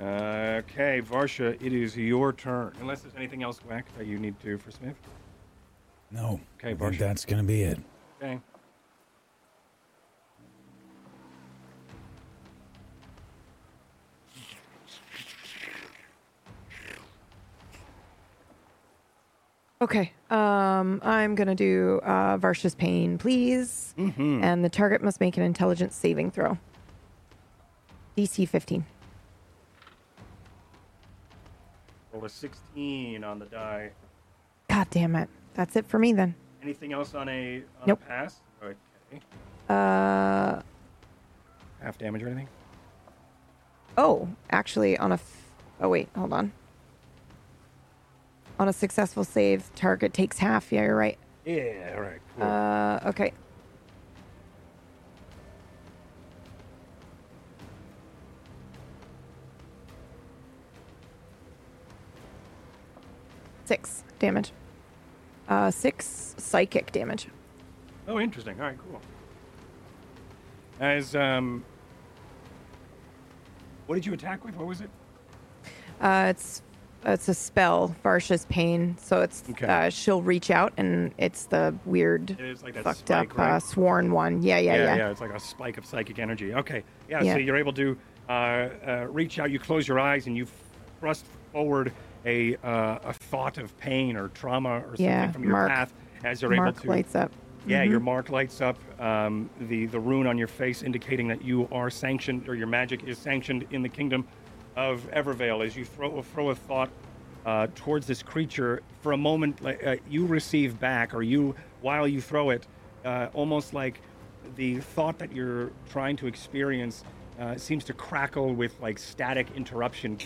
[SPEAKER 1] Okay, Varsha, it is your turn. Unless there's anything else, Whack, that you need to do for Smith.
[SPEAKER 6] No.
[SPEAKER 1] Okay,
[SPEAKER 6] I think that's gonna be it.
[SPEAKER 1] Okay.
[SPEAKER 3] Okay. Um, I'm gonna do uh, Varsha's pain, please, and the target must make an intelligence saving throw. DC 15.
[SPEAKER 1] Roll a 16 on the die.
[SPEAKER 3] God damn it. That's it for me then.
[SPEAKER 1] Anything else on a, on
[SPEAKER 3] Nope.
[SPEAKER 1] a pass? Okay.
[SPEAKER 3] Uh,
[SPEAKER 1] Half damage or anything?
[SPEAKER 3] oh, actually, on a. F- oh wait, hold on. On a successful save, target takes half. Yeah, you're right.
[SPEAKER 1] Yeah, all right. Cool.
[SPEAKER 3] Uh, okay. Six damage. Uh, six psychic damage.
[SPEAKER 1] oh, interesting. All right, cool. As, um. What did you attack with? What was it?
[SPEAKER 3] Uh, it's it's a spell, Varsha's pain. So it's
[SPEAKER 1] Okay.
[SPEAKER 3] uh, she'll reach out and it's the weird,
[SPEAKER 1] It is like that
[SPEAKER 3] fucked
[SPEAKER 1] spike,
[SPEAKER 3] up
[SPEAKER 1] right?
[SPEAKER 3] uh, sworn one. Yeah, yeah, yeah.
[SPEAKER 1] yeah, It's like a spike of psychic energy. Okay. Yeah,
[SPEAKER 3] Yeah.
[SPEAKER 1] so you're able to uh, uh, reach out, you close your eyes, and you thrust forward a, uh, a thought of pain or trauma or something
[SPEAKER 3] Yeah,
[SPEAKER 1] from your
[SPEAKER 3] mark-
[SPEAKER 1] path as you're
[SPEAKER 3] Mark
[SPEAKER 1] able to.
[SPEAKER 3] lights up.
[SPEAKER 1] Yeah,
[SPEAKER 3] Mhm.
[SPEAKER 1] your mark lights up. Um, the the rune on your face indicating that you are sanctioned or your magic is sanctioned in the kingdom of Evervale. As you throw throw a thought uh, towards this creature, for a moment, uh, you receive back, or you while you throw it, uh, almost like the thought that you're trying to experience uh, seems to crackle with like static interruption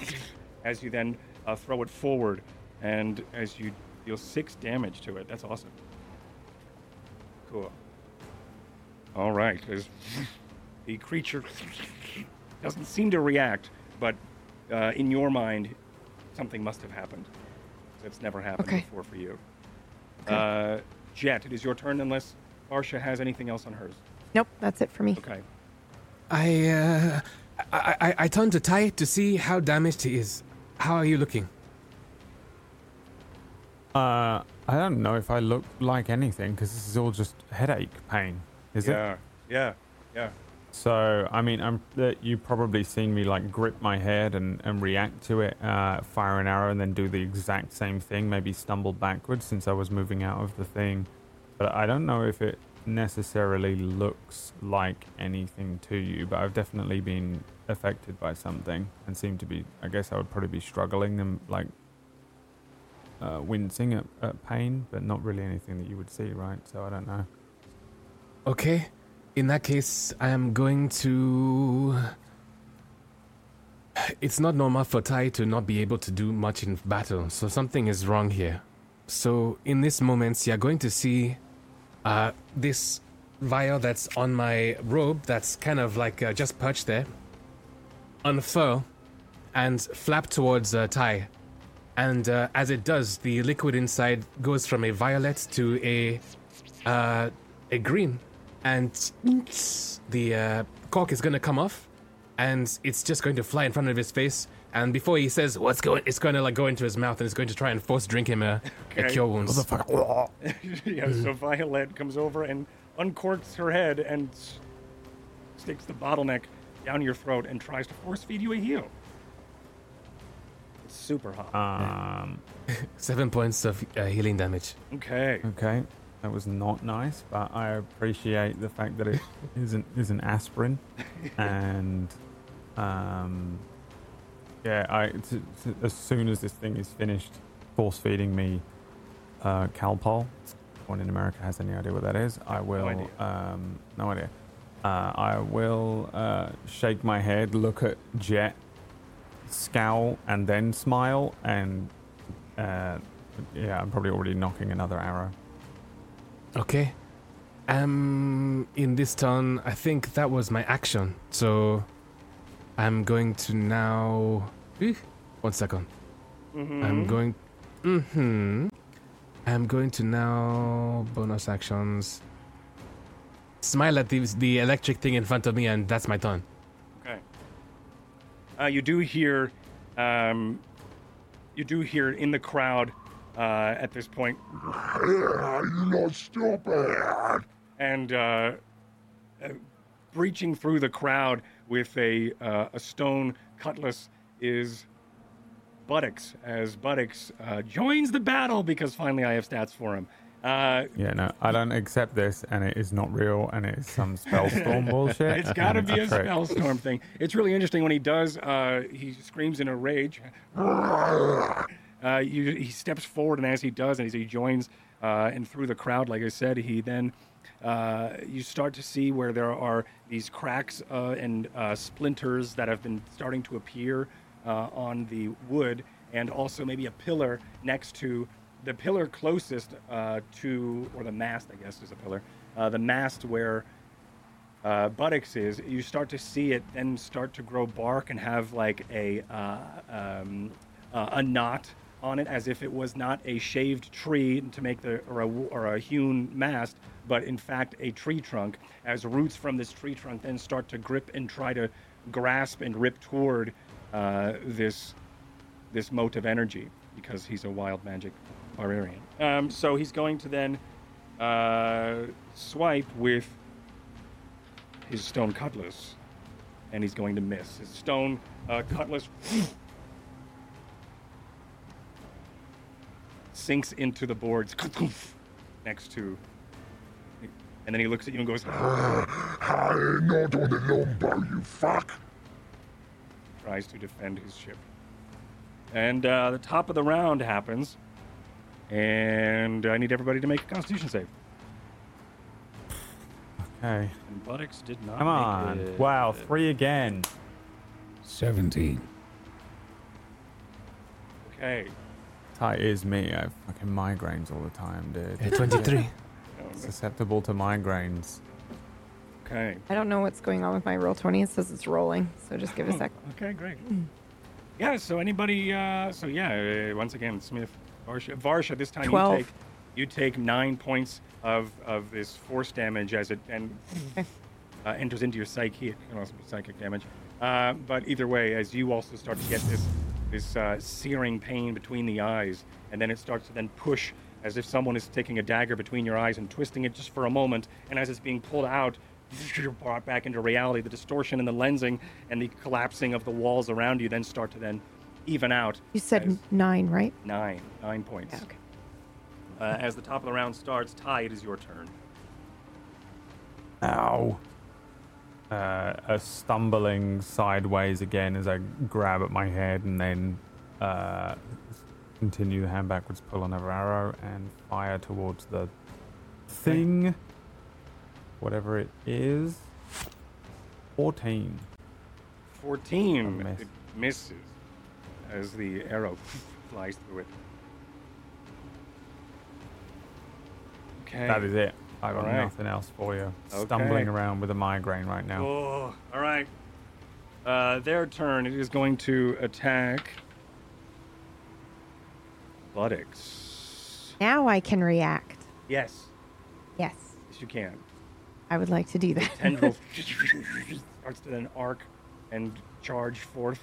[SPEAKER 1] as you then uh, throw it forward, and as you deal six damage to it. That's awesome. Cool. All right. The creature doesn't seem to react, but uh, in your mind, something must have happened. That's never happened
[SPEAKER 3] Okay.
[SPEAKER 1] before for you. Uh, Jet, it is your turn unless Varsha has anything else on hers.
[SPEAKER 3] Nope, that's it for me.
[SPEAKER 1] Okay.
[SPEAKER 4] I, uh, I, I, I turn to Ty to see how damaged he is. How are you looking?
[SPEAKER 5] Uh, I don't know if I look like anything because this is all just headache pain. Is it?
[SPEAKER 1] yeah. Yeah. Yeah.
[SPEAKER 5] So I mean, I'm that you probably seen me like grip my head and, and react to it, uh, fire an arrow, and then do the exact same thing. Maybe stumble backwards since I was moving out of the thing, but I don't know if it necessarily looks like anything to you. But I've definitely been affected by something and seem to be. I guess I would probably be struggling and like uh, wincing at, at pain, but not really anything that you would see, right? So I don't know.
[SPEAKER 4] Okay. In that case, I am going to. It's not normal for Ty to not be able to do much in battle, so something is wrong here. So, in this moment, you're going to see uh, this vial that's on my robe, that's kind of like uh, just perched there, unfurl and flap towards uh, Ty. And uh, as it does, the liquid inside goes from a violet to a uh, a green, and the uh, cork is going to come off, and it's just going to fly in front of his face. And before he says what's going, it's going to like go into his mouth, and it's going to try and force drink him a, a
[SPEAKER 1] Okay.
[SPEAKER 4] cure wounds.
[SPEAKER 1] yeah. So Violet comes over and uncorks her head and sticks the bottleneck down your throat and tries to force feed you a heal. It's super hot.
[SPEAKER 5] Um.
[SPEAKER 4] Seven points of uh, healing damage.
[SPEAKER 1] okay.
[SPEAKER 5] Okay, that was not nice, but I appreciate the fact that it isn't is an aspirin, and um, yeah, I t- t- as soon as this thing is finished, force feeding me uh, Calpol. If One in America has any idea what that is? I will.
[SPEAKER 1] idea.
[SPEAKER 5] Um, no idea. Uh, I will uh, shake my head, look at Jet, scowl, and then smile, and uh, yeah, I'm probably already knocking another arrow.
[SPEAKER 4] Okay. Um, in this turn, I think that was my action. So, I'm going to now. One second. I'm going. Hmm. I'm going to now bonus actions. Smile at the the electric thing in front of me, and that's my turn.
[SPEAKER 1] Okay. Uh, you do hear, um, you do hear in the crowd, uh, at this point,
[SPEAKER 2] Yeah, you not stupid.
[SPEAKER 1] and uh, uh, breaching through the crowd with a uh, a stone cutlass is Buttocks. As Buttocks uh, joins the battle because finally I have stats for him. Uh,
[SPEAKER 5] Yeah, no, I don't accept this, and it is not real, and it is some spellstorm bullshit.
[SPEAKER 1] It's got to be a
[SPEAKER 5] trick.
[SPEAKER 1] spellstorm thing. It's really interesting when he does. Uh, he screams in a rage. Uh, you, he steps forward, and as he does, and as he joins, uh, and through the crowd, like I said, he then uh, you start to see where there are these cracks uh, and uh, splinters that have been starting to appear uh, on the wood, and also maybe a pillar next to the pillar closest to, or the mast, I guess, is a pillar. The mast where uh, buttocks is, you start to see it then start to grow bark and have like a uh, um, uh, a knot on it, as if it was not a shaved tree to make the or a, or a hewn mast, but in fact a tree trunk. As roots from this tree trunk then start to grip and try to grasp and rip toward uh, this this mote of energy, because he's a wild magic barbarian. Um, so he's going to then uh, swipe with his stone cutlass, and he's going to miss. His stone uh, cutlass sinks into the boards next to. And then he looks at you and goes,
[SPEAKER 2] I'm not on the lumber, you fuck.
[SPEAKER 1] tries to defend his ship. And uh, the top of the round happens, and I need everybody to make a Constitution save.
[SPEAKER 5] Okay.
[SPEAKER 1] And Buttocks did not.
[SPEAKER 5] Come
[SPEAKER 1] make
[SPEAKER 5] on.
[SPEAKER 1] it.
[SPEAKER 5] Wow, three again.
[SPEAKER 6] 17.
[SPEAKER 1] Okay.
[SPEAKER 5] That is me. I have fucking migraines all the time, dude.
[SPEAKER 4] Uh, 23.
[SPEAKER 5] Susceptible to migraines.
[SPEAKER 1] Okay.
[SPEAKER 3] I don't know what's going on with my Roll20. It says it's rolling, so just give it a sec.
[SPEAKER 1] Okay, great. Yeah, so anybody, uh, so yeah, uh, once again, Smith, Varsha, Varsha this time
[SPEAKER 3] Twelve.
[SPEAKER 1] you take, you take nine points of, of this force damage as it and
[SPEAKER 3] Okay.
[SPEAKER 1] uh, enters into your psyche, it can also psychic damage. Uh, but either way, as you also start to get this, this uh, searing pain between the eyes, and then it starts to then push as if someone is taking a dagger between your eyes and twisting it just for a moment, and as it's being pulled out, you're brought back into reality. The distortion and the lensing and the collapsing of the walls around you then start to then even out.
[SPEAKER 3] You said nine, right?
[SPEAKER 1] nine, nine points.
[SPEAKER 3] Yeah, okay.
[SPEAKER 1] Uh, as the top of the round starts, Ty, it is your turn.
[SPEAKER 5] Ow. Uh, a stumbling sideways again as I grab at my head and then uh, continue the hand backwards, pull on another arrow, and fire towards the thing. Whatever it is. 14.
[SPEAKER 1] 14.
[SPEAKER 5] Miss.
[SPEAKER 1] It misses as the arrow flies through it. Okay.
[SPEAKER 5] That is it. I got
[SPEAKER 1] Alright.
[SPEAKER 5] nothing else for you.
[SPEAKER 1] Okay.
[SPEAKER 5] Stumbling around with a migraine right now.
[SPEAKER 1] Oh, all right. Uh, their turn. It is going to attack buttocks.
[SPEAKER 3] Now I can react.
[SPEAKER 1] Yes,
[SPEAKER 3] Yes,
[SPEAKER 1] yes, you can.
[SPEAKER 3] I would like to do that.
[SPEAKER 1] Tendril starts to then arc and charge forth.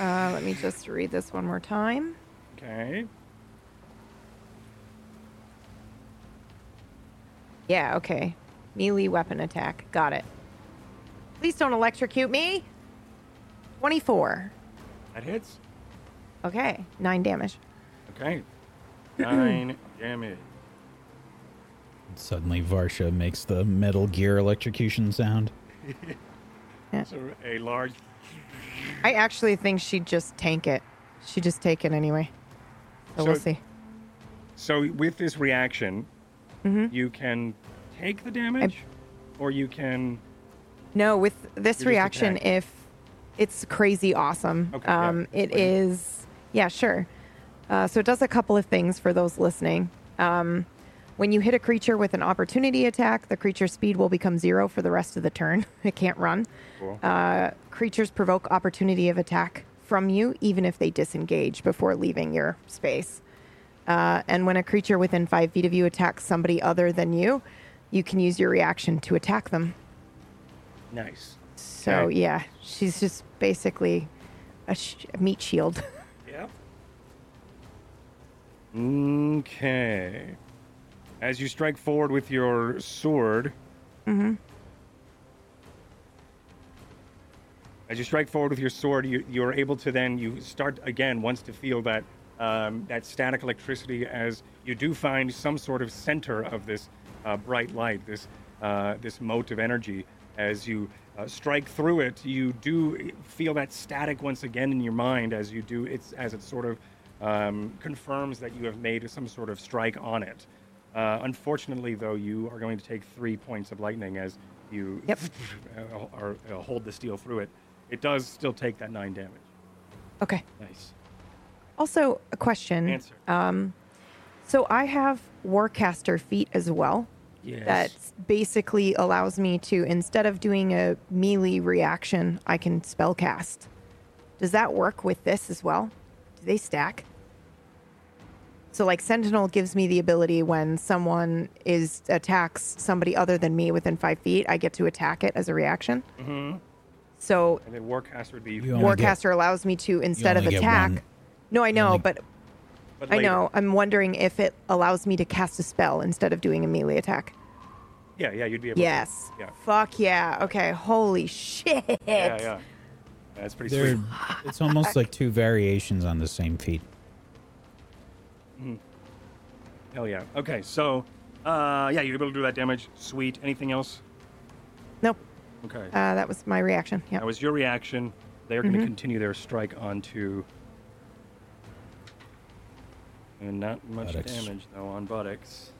[SPEAKER 3] Uh, let me just read this one more time.
[SPEAKER 1] Okay.
[SPEAKER 3] Yeah, okay. Melee weapon attack. Got it. Please don't electrocute me. 24.
[SPEAKER 1] That hits.
[SPEAKER 3] Okay, 9 damage.
[SPEAKER 1] Okay. Nine damage.
[SPEAKER 6] Suddenly, Varsha makes the Metal Gear electrocution sound.
[SPEAKER 1] So a large.
[SPEAKER 3] I actually think she'd just tank it. She'd just take it anyway. So, we'll see.
[SPEAKER 1] So with this reaction,
[SPEAKER 3] Mm-hmm.
[SPEAKER 1] you can take the damage, or you can.
[SPEAKER 3] No, with this reaction, if it's crazy awesome,
[SPEAKER 1] Okay, yeah,
[SPEAKER 3] um, it
[SPEAKER 1] explain.
[SPEAKER 3] is. Yeah, sure. Uh, so it does a couple of things for those listening. Um, when you hit a creature with an opportunity attack, the creature's speed will become zero for the rest of the turn. it can't run.
[SPEAKER 1] Cool.
[SPEAKER 3] Uh, creatures provoke opportunity of attack from you, even if they disengage before leaving your space. Uh, and when a creature within five feet of you attacks somebody other than you, you can use your reaction to attack them.
[SPEAKER 1] Nice.
[SPEAKER 3] So
[SPEAKER 1] Okay.
[SPEAKER 3] yeah, she's just basically a, sh- a meat shield.
[SPEAKER 1] Yep. Okay. As you strike forward with your sword.
[SPEAKER 3] Mm-hmm.
[SPEAKER 1] As you strike forward with your sword, you, you're able to then you start again once to feel that um, that static electricity as you do find some sort of center of this uh, bright light, this uh, this mote of energy. As you uh, strike through it, you do feel that static once again in your mind as you do it's as it sort of um, confirms that you have made some sort of strike on it. Uh, unfortunately, though, you are going to take three points of lightning as you
[SPEAKER 3] Yep.
[SPEAKER 1] uh, or, uh, hold the steel through it. It does still take that nine damage.
[SPEAKER 3] Okay.
[SPEAKER 1] Nice.
[SPEAKER 3] Also, a question.
[SPEAKER 1] Answer.
[SPEAKER 3] Um, so I have Warcaster feat as well.
[SPEAKER 1] Yes.
[SPEAKER 3] That basically allows me to, instead of doing a melee reaction, I can spellcast. Does that work with this as well? Do they stack? So, like Sentinel gives me the ability when someone is attacks somebody other than me within five feet, I get to attack it as a reaction.
[SPEAKER 1] Mm-hmm.
[SPEAKER 3] So
[SPEAKER 1] And then Warcaster would be.
[SPEAKER 6] You only get-
[SPEAKER 3] allows me to instead of
[SPEAKER 6] only get
[SPEAKER 3] attack.
[SPEAKER 6] One.
[SPEAKER 3] No, I know,
[SPEAKER 6] only-
[SPEAKER 3] but
[SPEAKER 1] but
[SPEAKER 3] I
[SPEAKER 1] later.
[SPEAKER 3] know. I'm wondering if it allows me to cast a spell instead of doing a melee attack.
[SPEAKER 1] Yeah, yeah, you'd be able.
[SPEAKER 3] Yes.
[SPEAKER 1] To, yeah.
[SPEAKER 3] Fuck yeah. Okay. Holy shit.
[SPEAKER 1] Yeah, yeah. That's pretty
[SPEAKER 6] They're,
[SPEAKER 1] sweet.
[SPEAKER 6] it's almost like two variations on the same feat.
[SPEAKER 1] Hell yeah. Okay, so, uh, yeah, you're able to do that damage. Sweet. Anything else?
[SPEAKER 3] Nope.
[SPEAKER 1] Okay.
[SPEAKER 3] Uh, that was my reaction. Yeah.
[SPEAKER 1] That was your reaction. They're going to continue their strike onto. And not much
[SPEAKER 6] Buttocks.
[SPEAKER 1] damage, though, on buttocks.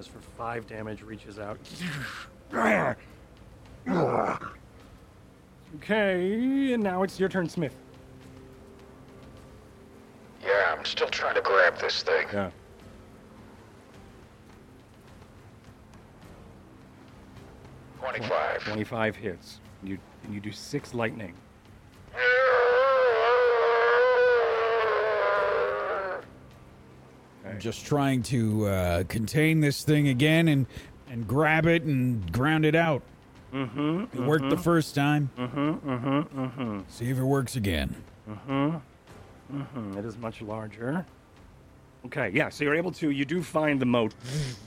[SPEAKER 1] As for five damage, reaches out. Okay, and now it's your turn, Smith.
[SPEAKER 7] Yeah, I'm still trying to grab this thing.
[SPEAKER 1] Yeah.
[SPEAKER 7] Twenty-five.
[SPEAKER 1] 25 hits. You, you do six lightning. Okay.
[SPEAKER 6] Just trying to uh, contain this thing again and and grab it and ground it out.
[SPEAKER 1] Mm-hmm.
[SPEAKER 6] It worked the first time.
[SPEAKER 1] Mm-hmm. Mm-hmm. Mm-hmm.
[SPEAKER 6] See if it works again.
[SPEAKER 1] Mm-hmm. Mm-hmm. It is much larger. Okay, yeah. So you're able to. You do find the mote,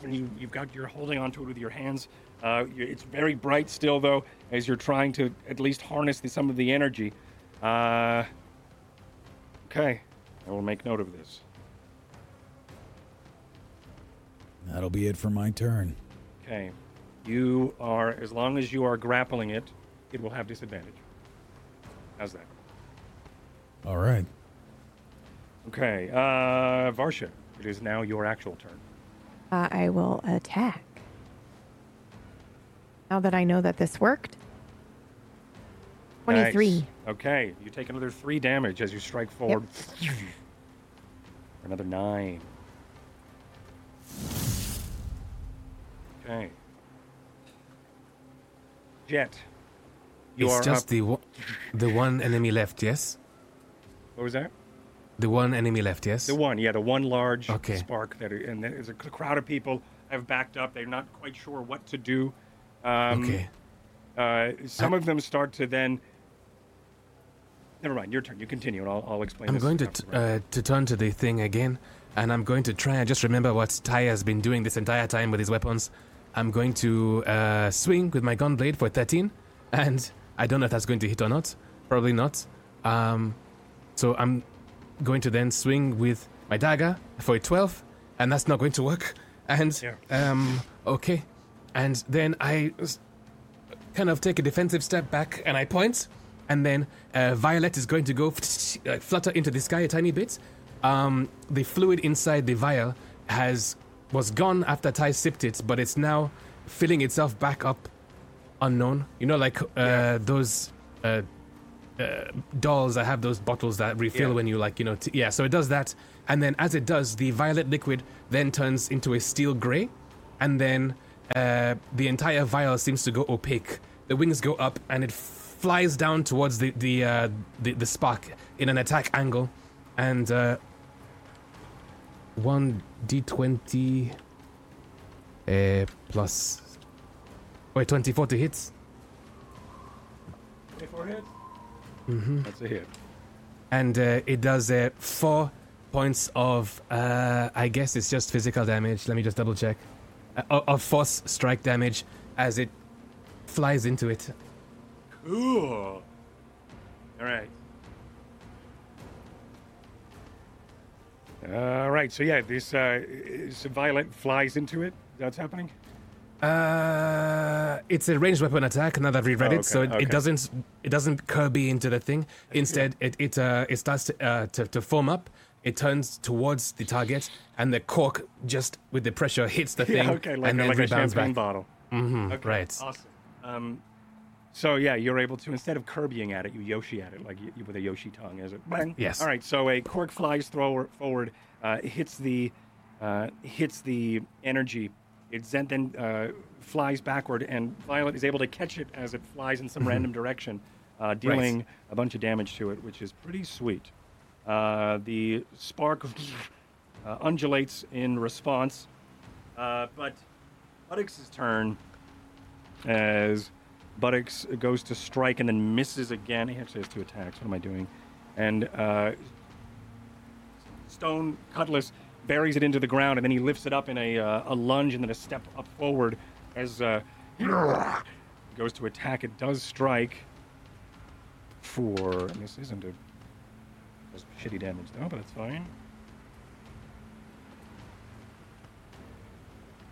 [SPEAKER 1] and you you've got you're holding onto it with your hands. Uh, it's very bright still, though, as you're trying to at least harness the, some of the energy. Uh, okay, I will make note of this.
[SPEAKER 6] That'll be it for my turn.
[SPEAKER 1] Okay, you are as long as you are grappling it, it will have disadvantage. How's that?
[SPEAKER 6] All right.
[SPEAKER 1] Okay, uh, Varsha, it is now your actual turn.
[SPEAKER 3] Uh, I will attack. Now that I know that this worked. 23.
[SPEAKER 1] Nice. Okay, you take another three damage as you strike forward. For another nine. Okay. Jet. You
[SPEAKER 4] it's
[SPEAKER 1] are
[SPEAKER 4] just
[SPEAKER 1] up.
[SPEAKER 4] the one, the one enemy left. Yes,
[SPEAKER 1] What was that?
[SPEAKER 4] the one enemy left. Yes.
[SPEAKER 1] The one, yeah, the one large
[SPEAKER 4] Okay.
[SPEAKER 1] spark that, are, and there's a crowd of people have backed up. They're not quite sure what to do. Um,
[SPEAKER 4] okay.
[SPEAKER 1] Uh, some of them start to then. Never mind. Your turn. You continue, and I'll, I'll explain.
[SPEAKER 4] I'm going to t- uh, to turn to the thing again, and I'm going to try and just remember what Ty has been doing this entire time with his weapons. I'm going to uh, swing with my gun blade for 13, and I don't know if that's going to hit or not. Probably not. Um, so I'm going to then swing with my dagger for a 12, and that's not going to work. And
[SPEAKER 1] Yeah.
[SPEAKER 4] um, okay, and then I kind of take a defensive step back and I point, and then uh, Violet is going to go uh, flutter into the sky a tiny bit. Um, the fluid inside the vial has was gone after Ty sipped it, but it's now filling itself back up, unknown. You know, like uh,
[SPEAKER 1] Yeah.
[SPEAKER 4] those uh, uh, dolls that have those bottles that refill
[SPEAKER 1] Yeah.
[SPEAKER 4] when you like, you know, t- yeah. So it does that, and then as it does, the violet liquid then turns into a steel gray, and then uh, the entire vial seems to go opaque. The wings go up, and it flies down towards the the uh, the, the spark in an attack angle, and uh, one d twenty uh, plus wait twenty four to hit.
[SPEAKER 1] 24 hit. Mm-hmm. That's a hit.
[SPEAKER 4] and uh, it does uh, four points of uh, I guess it's just physical damage. Let me just double check. Uh, of- force strike damage as it flies into it.
[SPEAKER 1] Cool. All right. All right. So yeah, this uh, is Violet flies into it. That's happening.
[SPEAKER 4] Uh, it's a ranged weapon attack. Now that I've reread
[SPEAKER 1] Oh,
[SPEAKER 4] it, so it,
[SPEAKER 1] okay, okay.
[SPEAKER 4] it doesn't it doesn't Kirby into the thing. Instead, it it uh, it starts to, uh, to to form up. It turns towards the target, and the cork just with the pressure hits the thing,
[SPEAKER 1] Yeah. Okay. Like,
[SPEAKER 4] and
[SPEAKER 1] a,
[SPEAKER 4] then
[SPEAKER 1] like a champagne
[SPEAKER 4] back.
[SPEAKER 1] bottle.
[SPEAKER 4] hmm
[SPEAKER 1] Okay.
[SPEAKER 4] Right.
[SPEAKER 1] Awesome. Um, so yeah, you're able to instead of Kirbying at it, you Yoshi at it, like you, with a Yoshi tongue, as it bang.
[SPEAKER 4] Yes.
[SPEAKER 1] All right. So a cork flies thrower forward, uh, hits the uh, hits the energy. It then uh, flies backward, and Violet is able to catch it as it flies in some random direction, uh, dealing a bunch of damage to it, which is pretty sweet. Uh, the spark uh, undulates in response, uh, but Buttocks' turn as Buttocks goes to strike and then misses again. He actually has two attacks. What am I doing? And uh, Stone Cutlass buries it into the ground, and then he lifts it up in a, uh, a lunge and then a step up forward as goes to attack. It does strike for. This isn't a. Does shitty damage though, but it's fine.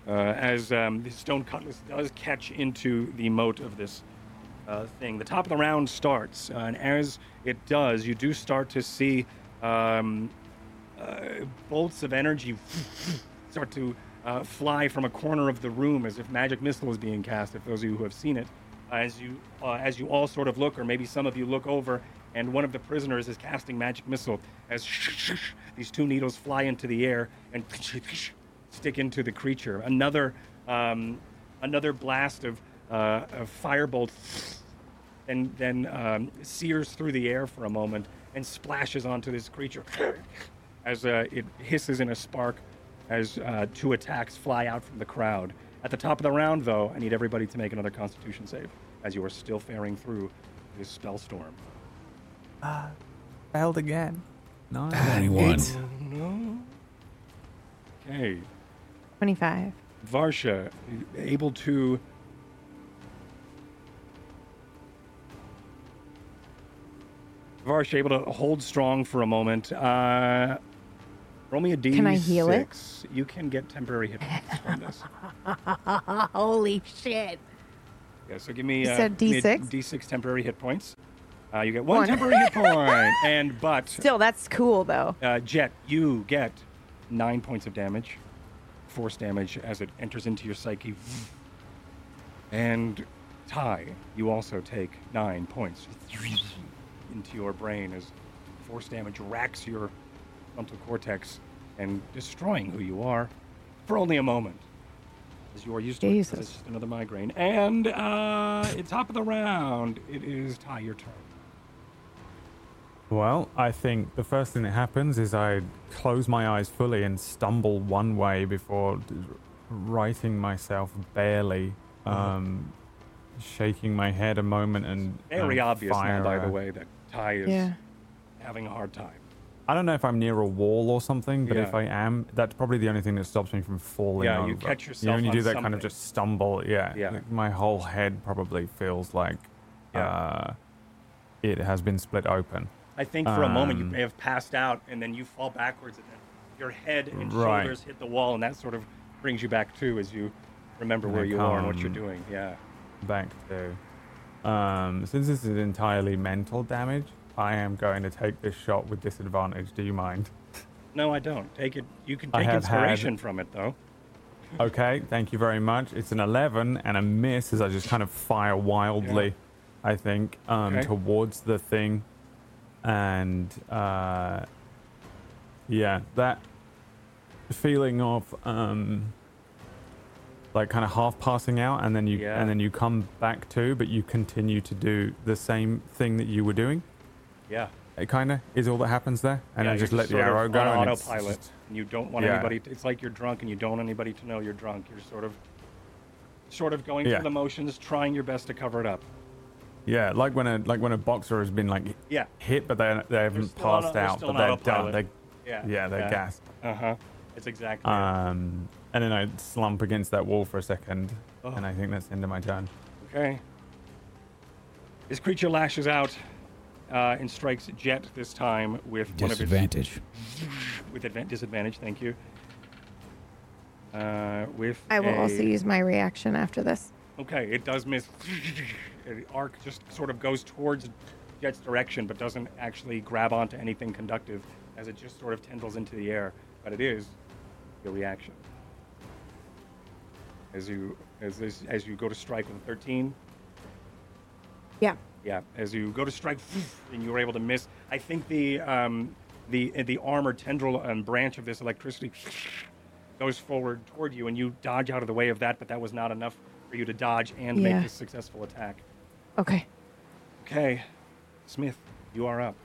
[SPEAKER 1] uh, as um, the stone cutlass does catch into the mote of this uh, thing. The top of the round starts, uh, and as it does, you do start to see um, uh, bolts of energy start to uh, fly from a corner of the room as if magic missile was being cast. If those of you who have seen it, as you uh, as you all sort of look, or maybe some of you look over, and one of the prisoners is casting magic missile as these two needles fly into the air and stick into the creature. Another um, another blast of, uh, of firebolt and then um, sears through the air for a moment and splashes onto this creature as uh, it hisses in a spark as uh, two attacks fly out from the crowd. At the top of the round, though, I need everybody to make another Constitution save as you are still faring through this spell storm.
[SPEAKER 5] Failed again. No.
[SPEAKER 6] 21.
[SPEAKER 1] Okay,
[SPEAKER 3] 25.
[SPEAKER 1] Varsha, able to. Varsha, able to hold strong for a moment. Uh, roll me a d6.
[SPEAKER 3] Can I heal it?
[SPEAKER 1] You can get temporary hit points from this.
[SPEAKER 3] Holy shit.
[SPEAKER 1] Yeah, so give me,
[SPEAKER 3] You
[SPEAKER 1] uh,
[SPEAKER 3] said
[SPEAKER 1] give me a
[SPEAKER 3] D6?
[SPEAKER 1] D6 temporary hit points. Uh, you get one,
[SPEAKER 3] One.
[SPEAKER 1] temporary hit point. And but
[SPEAKER 3] Still, that's cool though.
[SPEAKER 1] uh, Jet, you get nine points of damage, force damage as it enters into your psyche. And Ty, you also take nine points into your brain as force damage racks your frontal cortex and destroying who you are for only a moment. As you are used to it, it's just another migraine. And uh, at top of the round, it is Ty, your turn.
[SPEAKER 5] Well, I think the first thing that happens is I close my eyes fully and stumble one way before d- righting myself barely, um, shaking my head a moment and
[SPEAKER 1] Very
[SPEAKER 5] um,
[SPEAKER 1] obvious now,
[SPEAKER 5] fire
[SPEAKER 1] by the way, that Ty is
[SPEAKER 3] Yeah.
[SPEAKER 1] having a hard time.
[SPEAKER 5] I don't know if I'm near a wall or something, but if I am, that's probably the only thing that stops me from falling
[SPEAKER 1] Yeah,
[SPEAKER 5] over.
[SPEAKER 1] you catch
[SPEAKER 5] You
[SPEAKER 1] yourself
[SPEAKER 5] know, when you
[SPEAKER 1] on
[SPEAKER 5] do that kind of just stumble, yeah.
[SPEAKER 1] Yeah.
[SPEAKER 5] like my whole head probably feels like
[SPEAKER 1] Yeah.
[SPEAKER 5] uh, it has been split open.
[SPEAKER 1] I think for a moment you
[SPEAKER 5] Um,
[SPEAKER 1] may have passed out, and then you fall backwards, and then your head and
[SPEAKER 5] Right.
[SPEAKER 1] shoulders hit the wall, and that sort of brings you back too as you remember where you are and what you're doing. Yeah.
[SPEAKER 5] back to. Um, since this is entirely mental damage, I am going to take this shot with disadvantage. Do you mind?
[SPEAKER 1] No, I don't. Take it. You can take
[SPEAKER 5] have had-
[SPEAKER 1] inspiration from it, though.
[SPEAKER 5] Okay, thank you very much. It's an 11 and a miss as I just kind of fire wildly, I think, um,
[SPEAKER 1] Okay.
[SPEAKER 5] towards the thing. And uh, yeah, that feeling of um, like kind of half passing out and then you
[SPEAKER 1] Yeah.
[SPEAKER 5] and then you come back to, but you continue to do the same thing that you were doing.
[SPEAKER 1] Yeah.
[SPEAKER 5] It kind of is all that happens there, and
[SPEAKER 1] yeah,
[SPEAKER 5] I just let the arrow go.
[SPEAKER 1] on
[SPEAKER 5] and it's
[SPEAKER 1] autopilot,
[SPEAKER 5] just-
[SPEAKER 1] and you don't want
[SPEAKER 5] Yeah.
[SPEAKER 1] anybody. To, it's like you're drunk, and you don't want anybody to know you're drunk. You're sort of, sort of going through the motions, trying your best to cover it up.
[SPEAKER 5] Yeah, like when a like when a boxer has been like
[SPEAKER 1] Yeah.
[SPEAKER 5] hit, but they they haven't
[SPEAKER 1] still
[SPEAKER 5] passed
[SPEAKER 1] they're
[SPEAKER 5] out, but they're done. They,
[SPEAKER 1] Yeah.
[SPEAKER 5] yeah, they're gassed.
[SPEAKER 1] Uh huh. It's exactly. it.
[SPEAKER 5] Um, and then I slump against that wall for a second,
[SPEAKER 1] Oh.
[SPEAKER 5] and I think that's the end of my turn.
[SPEAKER 1] Okay. This creature lashes out uh, and strikes Jet this time with one of
[SPEAKER 6] Disadvantage.
[SPEAKER 1] its with advan- disadvantage. Thank you. Uh, with
[SPEAKER 3] I will
[SPEAKER 1] a-
[SPEAKER 3] also use my reaction after this.
[SPEAKER 1] Okay, it does miss. The arc just sort of goes towards Jet's direction, but doesn't actually grab onto anything conductive, as it just sort of tendrils into the air. But it is your reaction. As you as this as you go to strike with a 13,
[SPEAKER 3] Yeah.
[SPEAKER 1] yeah, as you go to strike, and you were able to miss. I think the um, the the armor tendril and branch of this electricity goes forward toward you, and you dodge out of the way of that. But that was not enough for you to dodge and
[SPEAKER 3] Yeah.
[SPEAKER 1] make a successful attack.
[SPEAKER 3] Okay.
[SPEAKER 1] Okay, Smith, you are up.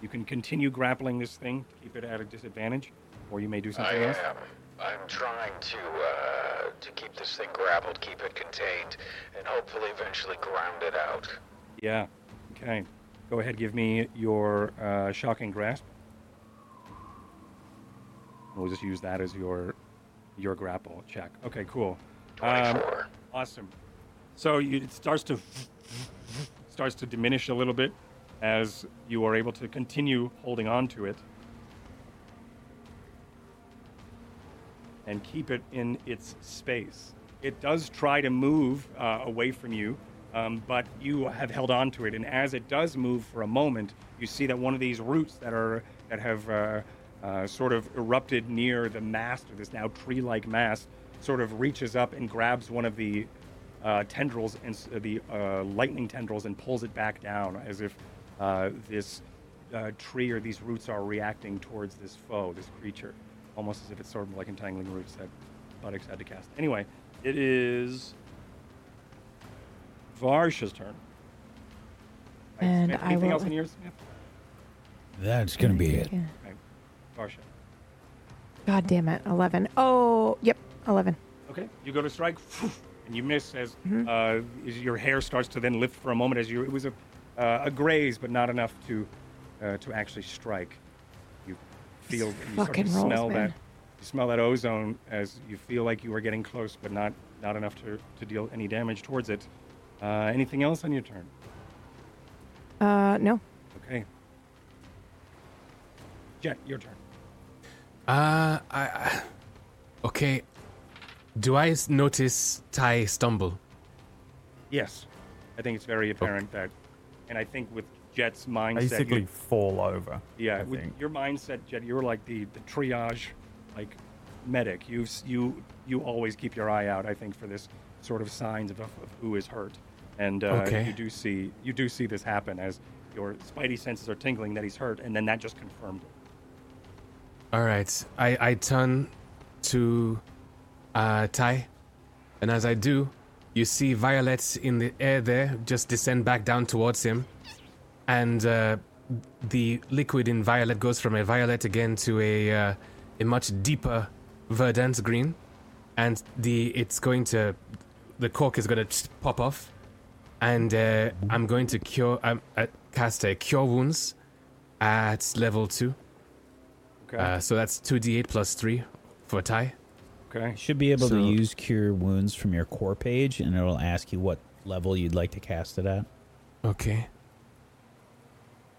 [SPEAKER 1] You can continue grappling this thing to keep it at a disadvantage, or you may do
[SPEAKER 7] I
[SPEAKER 1] something else.
[SPEAKER 7] am. I'm trying to uh, to keep this thing grappled, keep it contained, and hopefully eventually ground it out.
[SPEAKER 1] Yeah. Okay. Go ahead. Give me your uh, shocking grasp. We'll just use that as your your grapple check. Okay. Cool. Um,
[SPEAKER 7] 24.
[SPEAKER 1] awesome. So you, it starts to starts to diminish a little bit as you are able to continue holding on to it and keep it in its space. It does try to move uh, away from you, um, but you have held on to it. And as it does move for a moment, you see that one of these roots that are that have uh, uh, sort of erupted near the mast or this now tree-like mast sort of reaches up and grabs one of the uh, tendrils and s- the uh, lightning tendrils and pulls it back down as if uh, this uh, tree or these roots are reacting towards this foe, this creature, almost as if it's sort of like entangling roots that Buttocks had to cast. Anyway, it is Varsha's turn. Right,
[SPEAKER 3] And
[SPEAKER 1] Smith,
[SPEAKER 3] I
[SPEAKER 1] anything
[SPEAKER 3] will-
[SPEAKER 1] else in yours, Smith?
[SPEAKER 6] That's gonna be it.
[SPEAKER 3] Yeah.
[SPEAKER 1] Okay. Varsha.
[SPEAKER 3] God damn it. 11. Oh, yep. 11.
[SPEAKER 1] Okay, you go to strike, and you miss as
[SPEAKER 3] Mm-hmm.
[SPEAKER 1] uh, as your hair starts to then lift for a moment. As you, it was a uh, a graze, but not enough to uh, to actually strike. You feel, you start to
[SPEAKER 3] fucking rolls,
[SPEAKER 1] smell
[SPEAKER 3] man.
[SPEAKER 1] that, you smell that ozone as you feel like you are getting close, but not not enough to to deal any damage towards it. Uh, anything else on your turn?
[SPEAKER 3] Uh, no.
[SPEAKER 1] Okay. Jet, your turn.
[SPEAKER 4] Uh, I, I. Okay. Do I notice Ty stumble?
[SPEAKER 1] Yes, I think it's very apparent that, and I think with Jet's mindset,
[SPEAKER 5] Basically,
[SPEAKER 1] you-
[SPEAKER 5] fall over.
[SPEAKER 1] Yeah,
[SPEAKER 5] I
[SPEAKER 1] with
[SPEAKER 5] think.
[SPEAKER 1] your mindset, Jet, you're like the, the triage, like medic. You you you always keep your eye out. I think for this sort of signs of, of who is hurt, and uh,
[SPEAKER 4] Okay.
[SPEAKER 1] you do see you do see this happen as your spidey senses are tingling that he's hurt, and then that just confirmed it.
[SPEAKER 4] All right. I I turn to uh Ty, and as I do, you see Violet in the air there just descend back down towards him, and uh, the liquid in Violet goes from a violet again to a uh, a much deeper verdant green, and the it's going to the cork is going to pop off, and uh, I'm going to cure um, uh, cast a cure wounds at level two.
[SPEAKER 1] Okay.
[SPEAKER 4] Uh, so that's 2d8 plus 3 for Ty.
[SPEAKER 1] Okay.
[SPEAKER 6] You should be able
[SPEAKER 4] So-
[SPEAKER 6] to use Cure Wounds from your core page, and it'll ask you what level you'd like to cast it at.
[SPEAKER 4] Okay.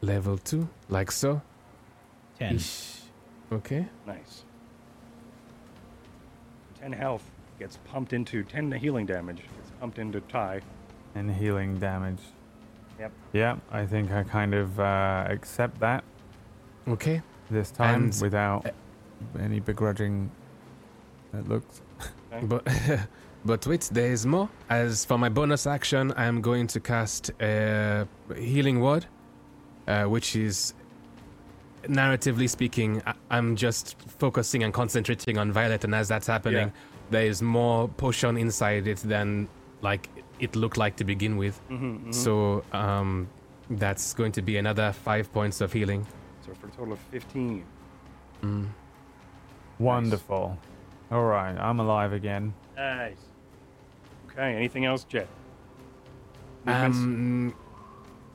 [SPEAKER 4] Level 2, like so.
[SPEAKER 6] Ten.
[SPEAKER 4] Ish. Okay.
[SPEAKER 1] Nice. Ten health gets pumped into ten healing damage gets pumped into Ty.
[SPEAKER 5] and healing damage.
[SPEAKER 1] Yep.
[SPEAKER 5] Yeah, I think I kind of uh, accept that
[SPEAKER 4] Okay.
[SPEAKER 5] this time
[SPEAKER 4] And-
[SPEAKER 5] without any begrudging. It looks.
[SPEAKER 4] But but wait, there is more. As for my bonus action, I am going to cast a healing word, uh, which is narratively speaking, I- I'm just focusing and concentrating on Violet, and as that's happening,
[SPEAKER 1] Yeah.
[SPEAKER 4] there is more potion inside it than like it looked like to begin with.
[SPEAKER 1] Mm-hmm,
[SPEAKER 4] So um, that's going to be another five points of healing.
[SPEAKER 1] so for a total of fifteen.
[SPEAKER 4] Mm.
[SPEAKER 5] Wonderful. All right, I'm alive again.
[SPEAKER 1] Nice. Okay. Anything else, Jet? Movements?
[SPEAKER 4] Um,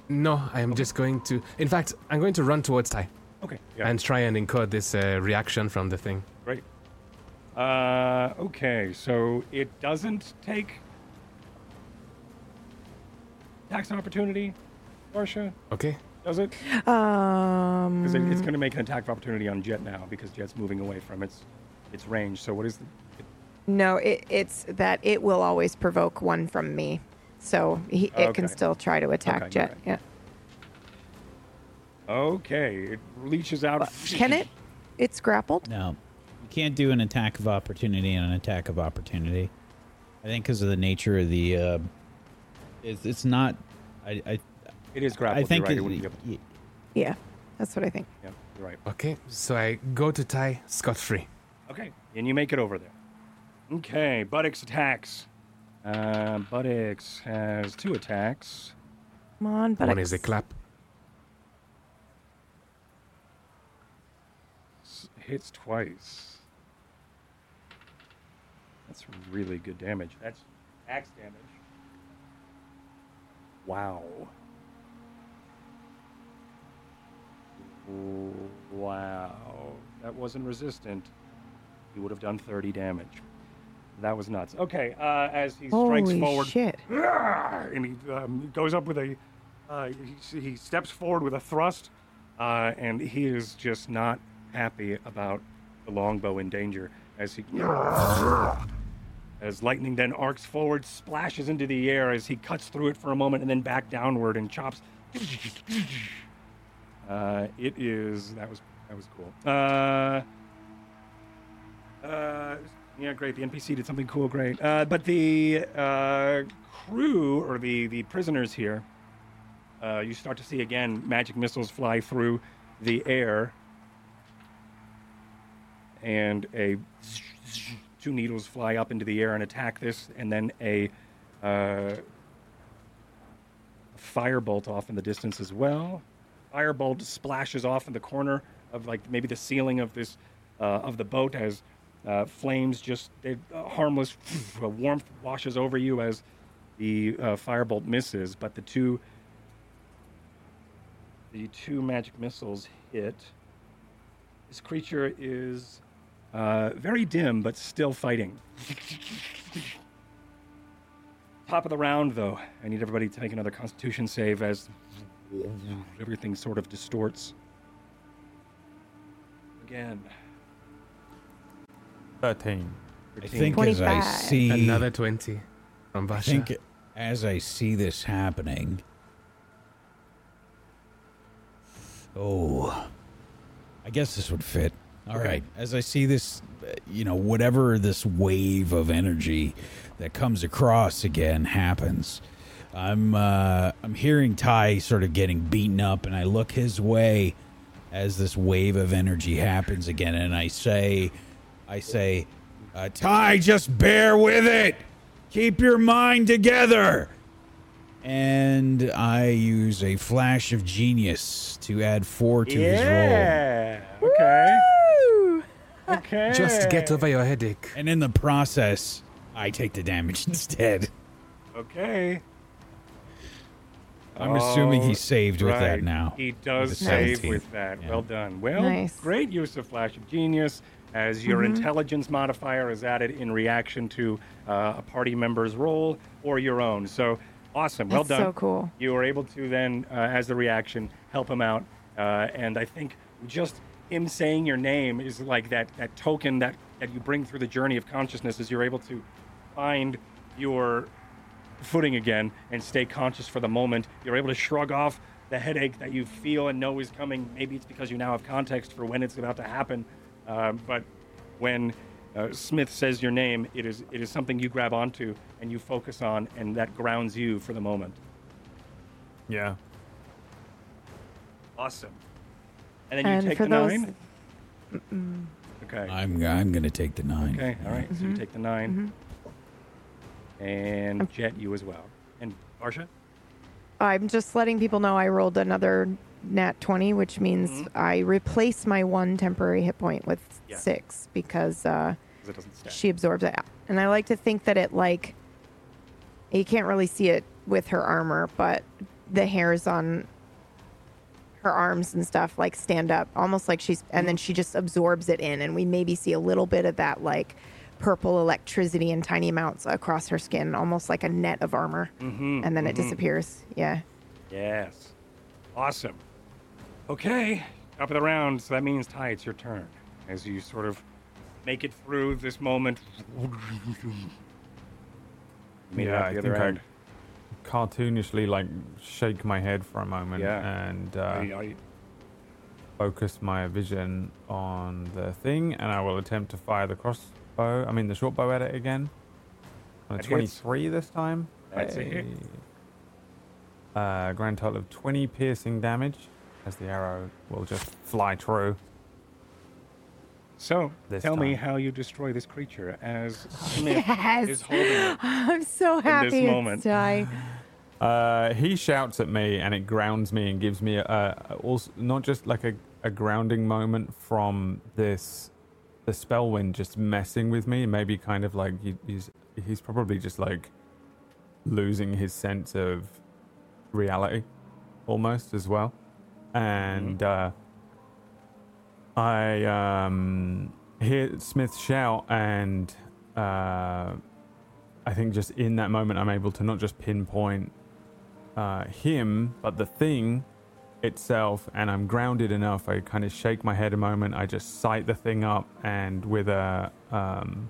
[SPEAKER 4] No, I am just going to. In fact, I'm going to run towards Ty
[SPEAKER 1] Okay. Yeah.
[SPEAKER 4] and try and encode this uh, reaction from the thing.
[SPEAKER 1] Great. Uh, okay, so it doesn't take tax an opportunity, Marcia,
[SPEAKER 4] Okay.
[SPEAKER 1] does it?
[SPEAKER 3] Um,
[SPEAKER 1] Because it, it's going to make an attack of opportunity on Jet now because Jet's moving away from its its range. So what is the?
[SPEAKER 3] no, it, it's that it will always provoke one from me, so he, it can still try to attack
[SPEAKER 1] Okay,
[SPEAKER 3] Jet.
[SPEAKER 1] alright.
[SPEAKER 3] Yeah.
[SPEAKER 1] Okay, it reaches out.
[SPEAKER 3] Can it? It's grappled.
[SPEAKER 6] No, you can't do an attack of opportunity and an attack of opportunity. I think because of the nature of the, uh, it's, it's not. I I,
[SPEAKER 1] It is grappled.
[SPEAKER 6] I think
[SPEAKER 1] you're right.
[SPEAKER 6] it-
[SPEAKER 1] it wouldn't be able to,
[SPEAKER 3] Yeah, that's what I think.
[SPEAKER 1] yeah, you're right.
[SPEAKER 4] Okay. So I go to Ty scot free.
[SPEAKER 1] Okay, and you make it over there. Okay, Buttix attacks. Uh, Buttix has two attacks.
[SPEAKER 3] Come on, but
[SPEAKER 4] One is a clap.
[SPEAKER 1] S- Hits twice. That's really good damage. That's axe damage. Wow. Wow. That wasn't resistant. He would have done 30 damage. That was nuts. Okay, uh, as he strikes
[SPEAKER 3] Holy
[SPEAKER 1] forward,
[SPEAKER 3] shit!
[SPEAKER 1] and he um, goes up with a uh, he, he steps forward with a thrust uh, and he is just not happy about the longbow in danger as he as lightning then arcs forward splashes into the air as he cuts through it for a moment and then back downward and chops uh, it is that was that was cool uh, yeah, great. The NPC did something cool, great. Uh, but the uh, crew or the the prisoners here, uh, you start to see again magic missiles fly through the air, and a two needles fly up into the air and attack this, and then a uh, firebolt off in the distance as well. Firebolt splashes off in the corner of like maybe the ceiling of this uh, of the boat as uh, flames just they, uh, harmless warmth washes over you as the uh, firebolt misses, but the two the two magic missiles hit. This creature is uh, very dim, but still fighting. Top of the round, though. I need everybody to make another Constitution save as everything sort of distorts. Again.
[SPEAKER 5] 13.
[SPEAKER 6] I
[SPEAKER 1] 13.
[SPEAKER 6] think as I
[SPEAKER 3] 25.
[SPEAKER 6] see
[SPEAKER 4] Another 20 from
[SPEAKER 6] I
[SPEAKER 4] Varsha.
[SPEAKER 6] think as I see this happening. Oh, I guess this would fit. All right. As I see this, uh, you know, whatever this wave of energy that comes across again happens. I'm uh, I'm hearing Ty sort of getting beaten up, and I look his way as this wave of energy happens again, and I say, I say, uh, Ty, just bear with it. Keep your mind together. And I use a flash of genius to add four to his roll.
[SPEAKER 1] yeah. Okay. Okay.
[SPEAKER 4] Just get over your headache.
[SPEAKER 6] And in the process, I take the damage instead.
[SPEAKER 1] Okay.
[SPEAKER 6] I'm assuming he saved with that now.
[SPEAKER 1] He does save
[SPEAKER 6] 17.
[SPEAKER 1] with that.
[SPEAKER 6] Yeah.
[SPEAKER 1] Well done. Well,
[SPEAKER 3] Nice.
[SPEAKER 1] great use of Flash of Genius as your intelligence modifier is added in reaction to uh, a party member's roll or your own. So awesome. Well
[SPEAKER 3] That's
[SPEAKER 1] done.
[SPEAKER 3] so cool.
[SPEAKER 1] You were able to then, uh, as a reaction, help him out. Uh, and I think just him saying your name is like that, that token that, that you bring through the journey of consciousness as you're able to find your footing again and stay conscious for the moment. You're able to shrug off the headache that you feel and know is coming. Maybe it's because you now have context for when it's about to happen. Um, but when uh, Smith says your name, it is it is something you grab onto and you focus on, and that grounds you for the moment.
[SPEAKER 5] Yeah.
[SPEAKER 1] Awesome. And then you
[SPEAKER 3] And
[SPEAKER 1] take
[SPEAKER 3] for
[SPEAKER 1] the
[SPEAKER 3] those-
[SPEAKER 1] nine. Okay.
[SPEAKER 6] I'm I'm gonna take the nine.
[SPEAKER 1] Okay. All right. So you take the 9 and Jet, you as well, and Varsha.
[SPEAKER 3] I'm just letting people know I rolled another nat 20, which means
[SPEAKER 1] Mhm.
[SPEAKER 3] I replace my one temporary hit point with
[SPEAKER 1] Yeah.
[SPEAKER 3] six because uh,
[SPEAKER 1] 'cause it doesn't
[SPEAKER 3] she absorbs it. And I like to think that it like you can't really see it with her armor, but the hairs on her arms and stuff like stand up, almost like she's, and then she just absorbs it in, and we maybe see a little bit of that like purple electricity in tiny amounts across her skin, almost like a net of armor,
[SPEAKER 1] Mm-hmm.
[SPEAKER 3] and then it disappears. Yeah.
[SPEAKER 1] Yes. Awesome. Okay, top of the round. So that means Ty, it's your turn. As you sort of make it through this moment.
[SPEAKER 5] Yeah, I
[SPEAKER 1] the other
[SPEAKER 5] think I- Cartoonishly, like shake my head for a moment
[SPEAKER 1] Yeah.
[SPEAKER 5] and uh,
[SPEAKER 1] I- I-
[SPEAKER 5] focus my vision on the thing, and I will attempt to fire the crossbow. I mean, the short bow at it again. On a
[SPEAKER 1] That hits.
[SPEAKER 5] 23 this time.
[SPEAKER 1] That's a hit.
[SPEAKER 5] Uh, grand total of 20 piercing damage, as the arrow will just fly through.
[SPEAKER 1] So,
[SPEAKER 5] This
[SPEAKER 1] tell me
[SPEAKER 5] time.
[SPEAKER 1] how you destroy this creature as Smith
[SPEAKER 3] Yes.
[SPEAKER 1] is holding it.
[SPEAKER 3] I'm so happy it's
[SPEAKER 1] moment.
[SPEAKER 3] Ty.
[SPEAKER 5] Uh, he shouts at me, and it grounds me and gives me a, a also not just like a, a grounding moment from this the spell wind just messing with me. Maybe kind of like he, he's he's probably just like losing his sense of reality almost as well. And uh, I um, hear Smith shout, and uh, I think just in that moment, I'm able to not just pinpoint uh, him, but the thing itself, and I'm grounded enough. I kind of shake my head a moment. I just sight the thing up, and with a, um,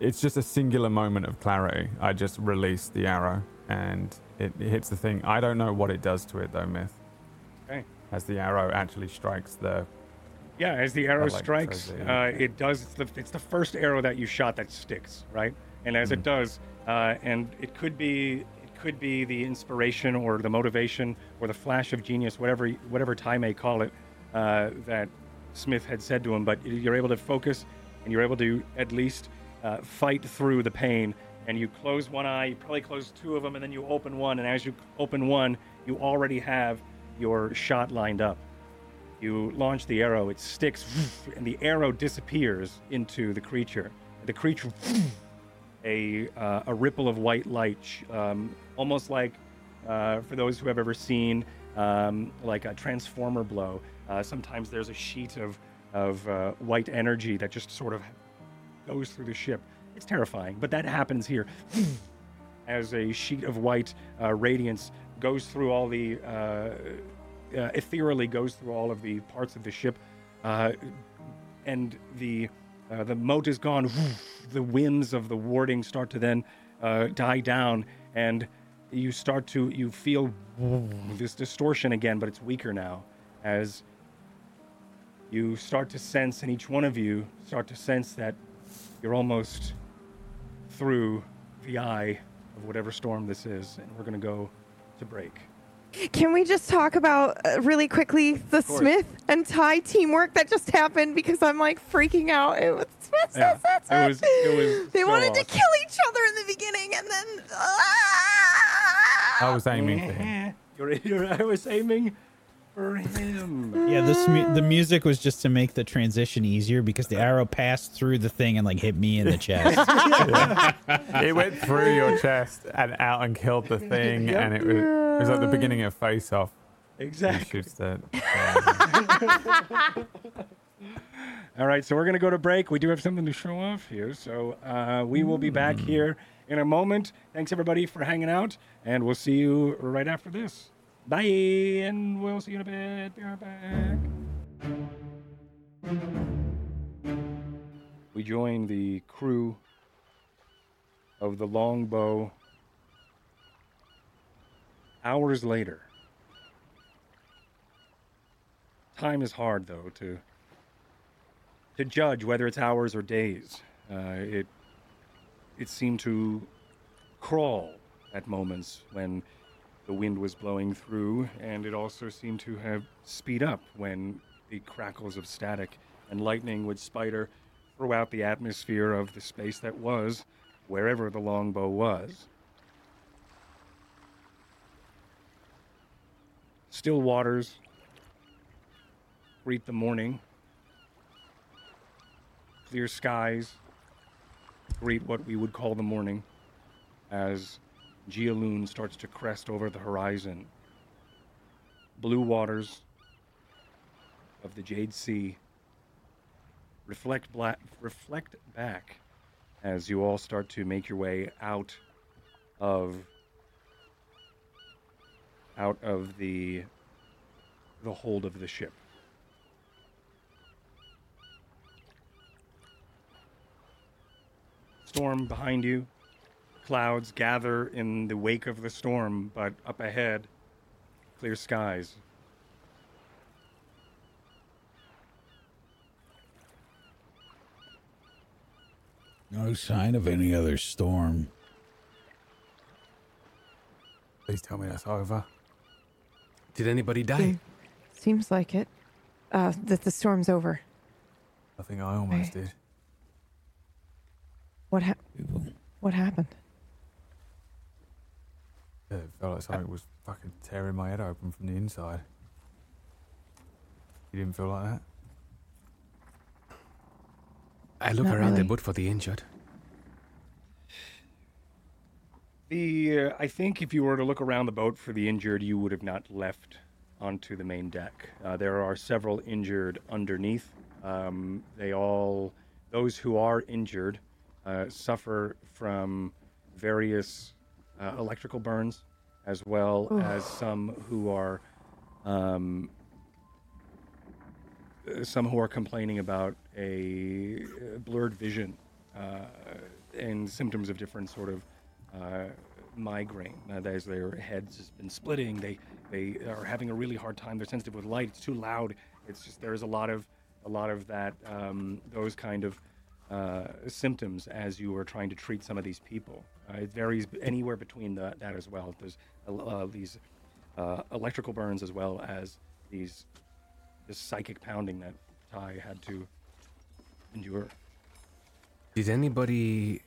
[SPEAKER 5] it's just a singular moment of clarity. I just release the arrow, and it, it hits the thing. I don't know what it does to it, though, Myth.
[SPEAKER 1] Okay.
[SPEAKER 5] As the arrow actually strikes the
[SPEAKER 1] Yeah, as the arrow
[SPEAKER 5] like
[SPEAKER 1] strikes, uh, it does. It's the, it's the first arrow that you shot that sticks, right? And as
[SPEAKER 5] Hmm.
[SPEAKER 1] it does, uh, and it could be, it could be the inspiration or the motivation or the flash of genius, whatever whatever Ty may call it, uh, that Smith had said to him. But you're able to focus, and you're able to at least uh, fight through the pain. And you close one eye, you probably close two of them, and then you open one. And as you open one, you already have your shot lined up. You launch the arrow, it sticks, and the arrow disappears into the creature. The creature, a, uh, a ripple of white light, um, almost like, uh, for those who have ever seen, um, like a transformer blow. Uh, sometimes there's a sheet of, of uh, white energy that just sort of goes through the ship. It's terrifying, but that happens here. as a sheet of white uh, radiance goes through all the uh, uh, ethereally goes through all of the parts of the ship, uh, and the uh, the mote is gone. The winds of the warding start to then uh, die down, and you start to you feel this distortion again, but it's weaker now as you start to sense, and each one of you start to sense that you're almost through the eye of whatever storm this is, and we're going to go to break.
[SPEAKER 3] Can we just talk about uh, really quickly the. Smith and Ty teamwork that just happened because I'm like freaking out. It was,
[SPEAKER 1] Yeah, it was- it was
[SPEAKER 3] they
[SPEAKER 1] so
[SPEAKER 3] wanted to kill each other in the beginning, and then ah!
[SPEAKER 5] I was aiming for him.
[SPEAKER 1] You're, you're, I was aiming for him.
[SPEAKER 6] Yeah, this mu- the music was just to make the transition easier because the arrow passed through the thing and like hit me in the chest.
[SPEAKER 5] It went through your chest and out and killed the thing, and it was, it was like the beginning of Face Off. He
[SPEAKER 1] Exactly.
[SPEAKER 5] shoots the.
[SPEAKER 1] All right, so we're going to go to break. We do have something to show off here, so uh, we will be back here in a moment. Thanks, everybody, for hanging out, and we'll see you right after this. Bye, and we'll see you in a bit. Be right back. We join the crew of the longbow hours later. Time is hard, though, to to judge whether it's hours or days. Uh, it it seemed to crawl at moments when the wind was blowing through, and it also seemed to have speed up when the crackles of static and lightning would spider throughout the atmosphere of the space that was wherever the longbow was. Still waters greet the morning clear skies greet what we would call the morning as Geoloon starts to crest over the horizon. Blue waters of the Jade Sea reflect black, reflect back as you all start to make your way out of out of the the hold of the ship. Storm behind you. Clouds gather in the wake of the storm, but up ahead, clear skies.
[SPEAKER 6] No sign of any other storm.
[SPEAKER 5] Please tell me that's over.
[SPEAKER 4] Did anybody die?
[SPEAKER 3] Seems like it. Uh, that the storm's over.
[SPEAKER 5] I think I almost
[SPEAKER 3] Hey.
[SPEAKER 5] did.
[SPEAKER 3] What hap- What happened?
[SPEAKER 5] Yeah, it felt like something was fucking tearing my head open from the inside. You didn't feel like that?
[SPEAKER 4] I look
[SPEAKER 3] Not
[SPEAKER 4] around the
[SPEAKER 3] really.
[SPEAKER 4] boat for the injured.
[SPEAKER 1] The uh, I think if you were to look around the boat for the injured, you would have not left onto the main deck. Uh, there are several injured underneath. Um, they all, those who are injured, uh, suffer from various uh, electrical burns, as well as some who are, um, some who are complaining about a blurred vision uh, and symptoms of different sort of uh, migraine. Uh, that is, their heads has been splitting. They they are having a really hard time. They're sensitive with light. It's too loud. It's just there's a lot of a lot of that um, those kind of symptoms as you are trying to treat some of these people. Uh, it varies anywhere between the, that as well. There's uh, these uh, electrical burns as well as these this psychic pounding that Ty had to endure.
[SPEAKER 4] Did anybody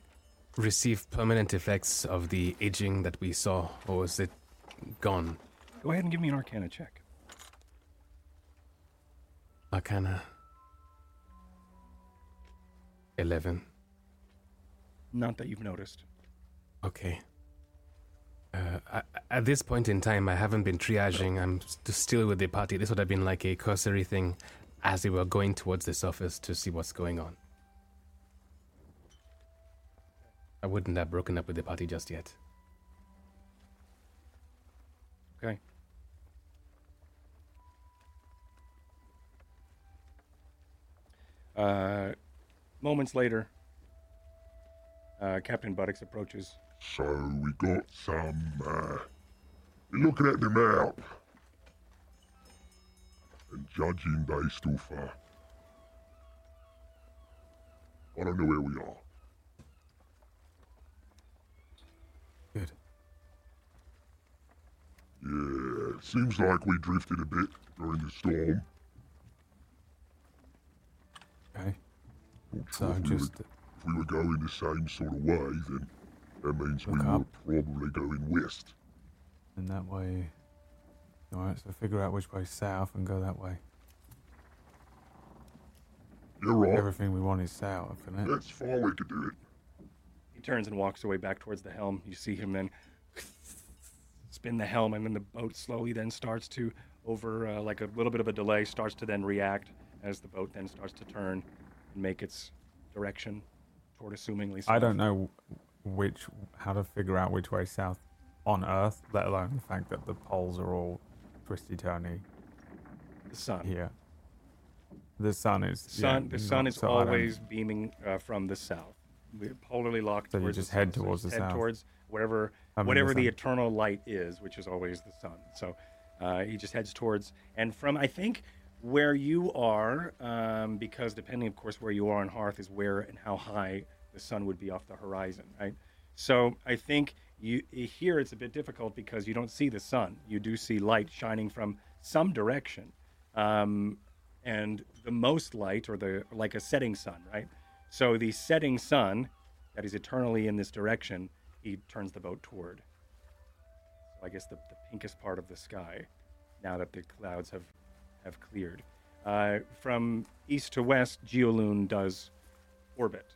[SPEAKER 4] receive permanent effects of the aging that we saw, or was it gone?
[SPEAKER 1] Go ahead and give me an Arcana check.
[SPEAKER 4] Arcana. 11.
[SPEAKER 1] Not that you've noticed.
[SPEAKER 4] Okay. Uh, I, at this point in time, I haven't been triaging. I'm st- still with the party. This would have been like a cursory thing as they were going towards the surface to see what's going on. I wouldn't have broken up with the party just yet.
[SPEAKER 1] Okay. Uh, moments later, uh, Captain Buttocks approaches.
[SPEAKER 2] So we got some, uh, we're looking at the map. And judging based off, uh, I don't know where we are.
[SPEAKER 5] Good.
[SPEAKER 2] Yeah, seems like we drifted a bit during the storm.
[SPEAKER 5] Okay.
[SPEAKER 2] Not
[SPEAKER 5] So
[SPEAKER 2] sure if, we
[SPEAKER 5] just
[SPEAKER 2] were, if we were going the same sort of way, then that means we
[SPEAKER 5] Look
[SPEAKER 2] were probably going west.
[SPEAKER 5] in that way. Alright, so figure out which way south and go that way.
[SPEAKER 2] You're right.
[SPEAKER 5] Everything we want is south, isn't it?
[SPEAKER 2] That's fine, we could do it.
[SPEAKER 1] He turns and walks away back towards the helm. You see him then spin the helm, and then the boat slowly then starts to, over uh, like a little bit of a delay, starts to then react as the boat then starts to turn and make its direction toward assumingly.
[SPEAKER 5] I don't know which how to figure out which way south on Earth, let alone the fact that the poles are all twisty turny
[SPEAKER 1] the sun.
[SPEAKER 5] here. The sun is
[SPEAKER 1] sun
[SPEAKER 5] yeah,
[SPEAKER 1] the sun is
[SPEAKER 5] so
[SPEAKER 1] always beaming uh, from the south we're polarly locked
[SPEAKER 5] So you just
[SPEAKER 1] the
[SPEAKER 5] head
[SPEAKER 1] sun.
[SPEAKER 5] towards
[SPEAKER 1] you
[SPEAKER 5] the
[SPEAKER 1] head
[SPEAKER 5] south.
[SPEAKER 1] towards whatever
[SPEAKER 5] I mean,
[SPEAKER 1] whatever the
[SPEAKER 5] sun.
[SPEAKER 1] eternal light is which is always the sun so uh, he just heads towards and from i think where you are um, because depending of course where you are on hearth is where and how high the sun would be off the horizon right? So i think you here it's a bit difficult because you don't see the sun. You do see light shining from some direction um, and the most light or the like a setting sun right? So the setting sun that is eternally in this direction he turns the boat toward. So i guess the, the pinkest part of the sky now that the clouds have have cleared uh, from east to west geoloon does orbit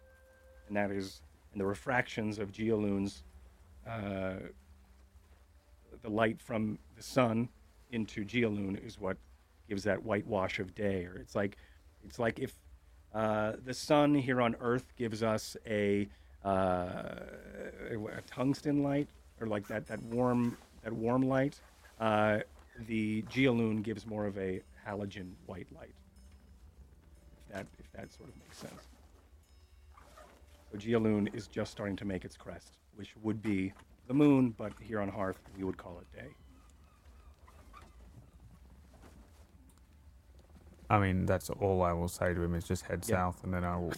[SPEAKER 1] and that is and the refractions of geoloon's uh, the light from the sun into Geoloon is what gives that white wash of day. Or it's like it's like if uh, the sun here on Earth gives us a, uh, a tungsten light, or like that, that warm that warm light. Uh, the Geoloon gives more of a halogen white light. If that if that sort of makes sense. So Geoloon is just starting to make its crest, which would be the moon, but here on Hearth we would call it day.
[SPEAKER 5] I mean, that's all I will say to him is just head
[SPEAKER 1] Yeah.
[SPEAKER 5] south, and then I will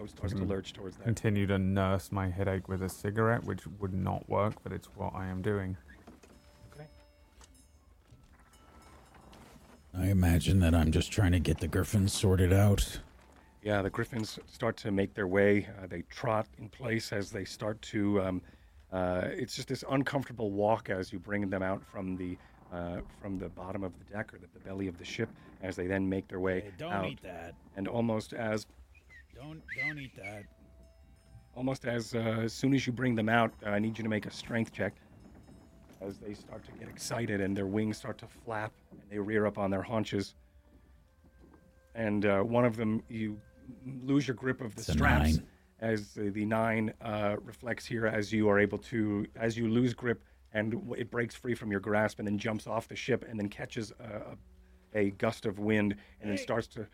[SPEAKER 1] Oh, starts to lurch towards that.
[SPEAKER 5] continue to nurse my headache with a cigarette, which would not work, but it's what I am doing.
[SPEAKER 6] I imagine that I'm just trying to get the griffins sorted out.
[SPEAKER 1] Yeah, the griffins start to make their way. Uh, they trot in place as they start to. Um, uh, it's just this uncomfortable walk as you bring them out from the uh, from the bottom of the deck or the, the belly of the ship as they then make their way
[SPEAKER 6] Hey, don't
[SPEAKER 1] out.
[SPEAKER 6] eat that.
[SPEAKER 1] And almost as
[SPEAKER 6] Don't don't eat that.
[SPEAKER 1] almost as uh, as soon as you bring them out, uh, I need you to make a strength check. As they start to get excited and their wings start to flap and they rear up on their haunches. And uh, one of them, you lose your grip of the
[SPEAKER 6] It's
[SPEAKER 1] straps
[SPEAKER 6] nine.
[SPEAKER 1] as the, the nine uh, reflects here as you are able to, as you lose grip and w- it breaks free from your grasp and then jumps off the ship and then catches a, a, a gust of wind and then starts to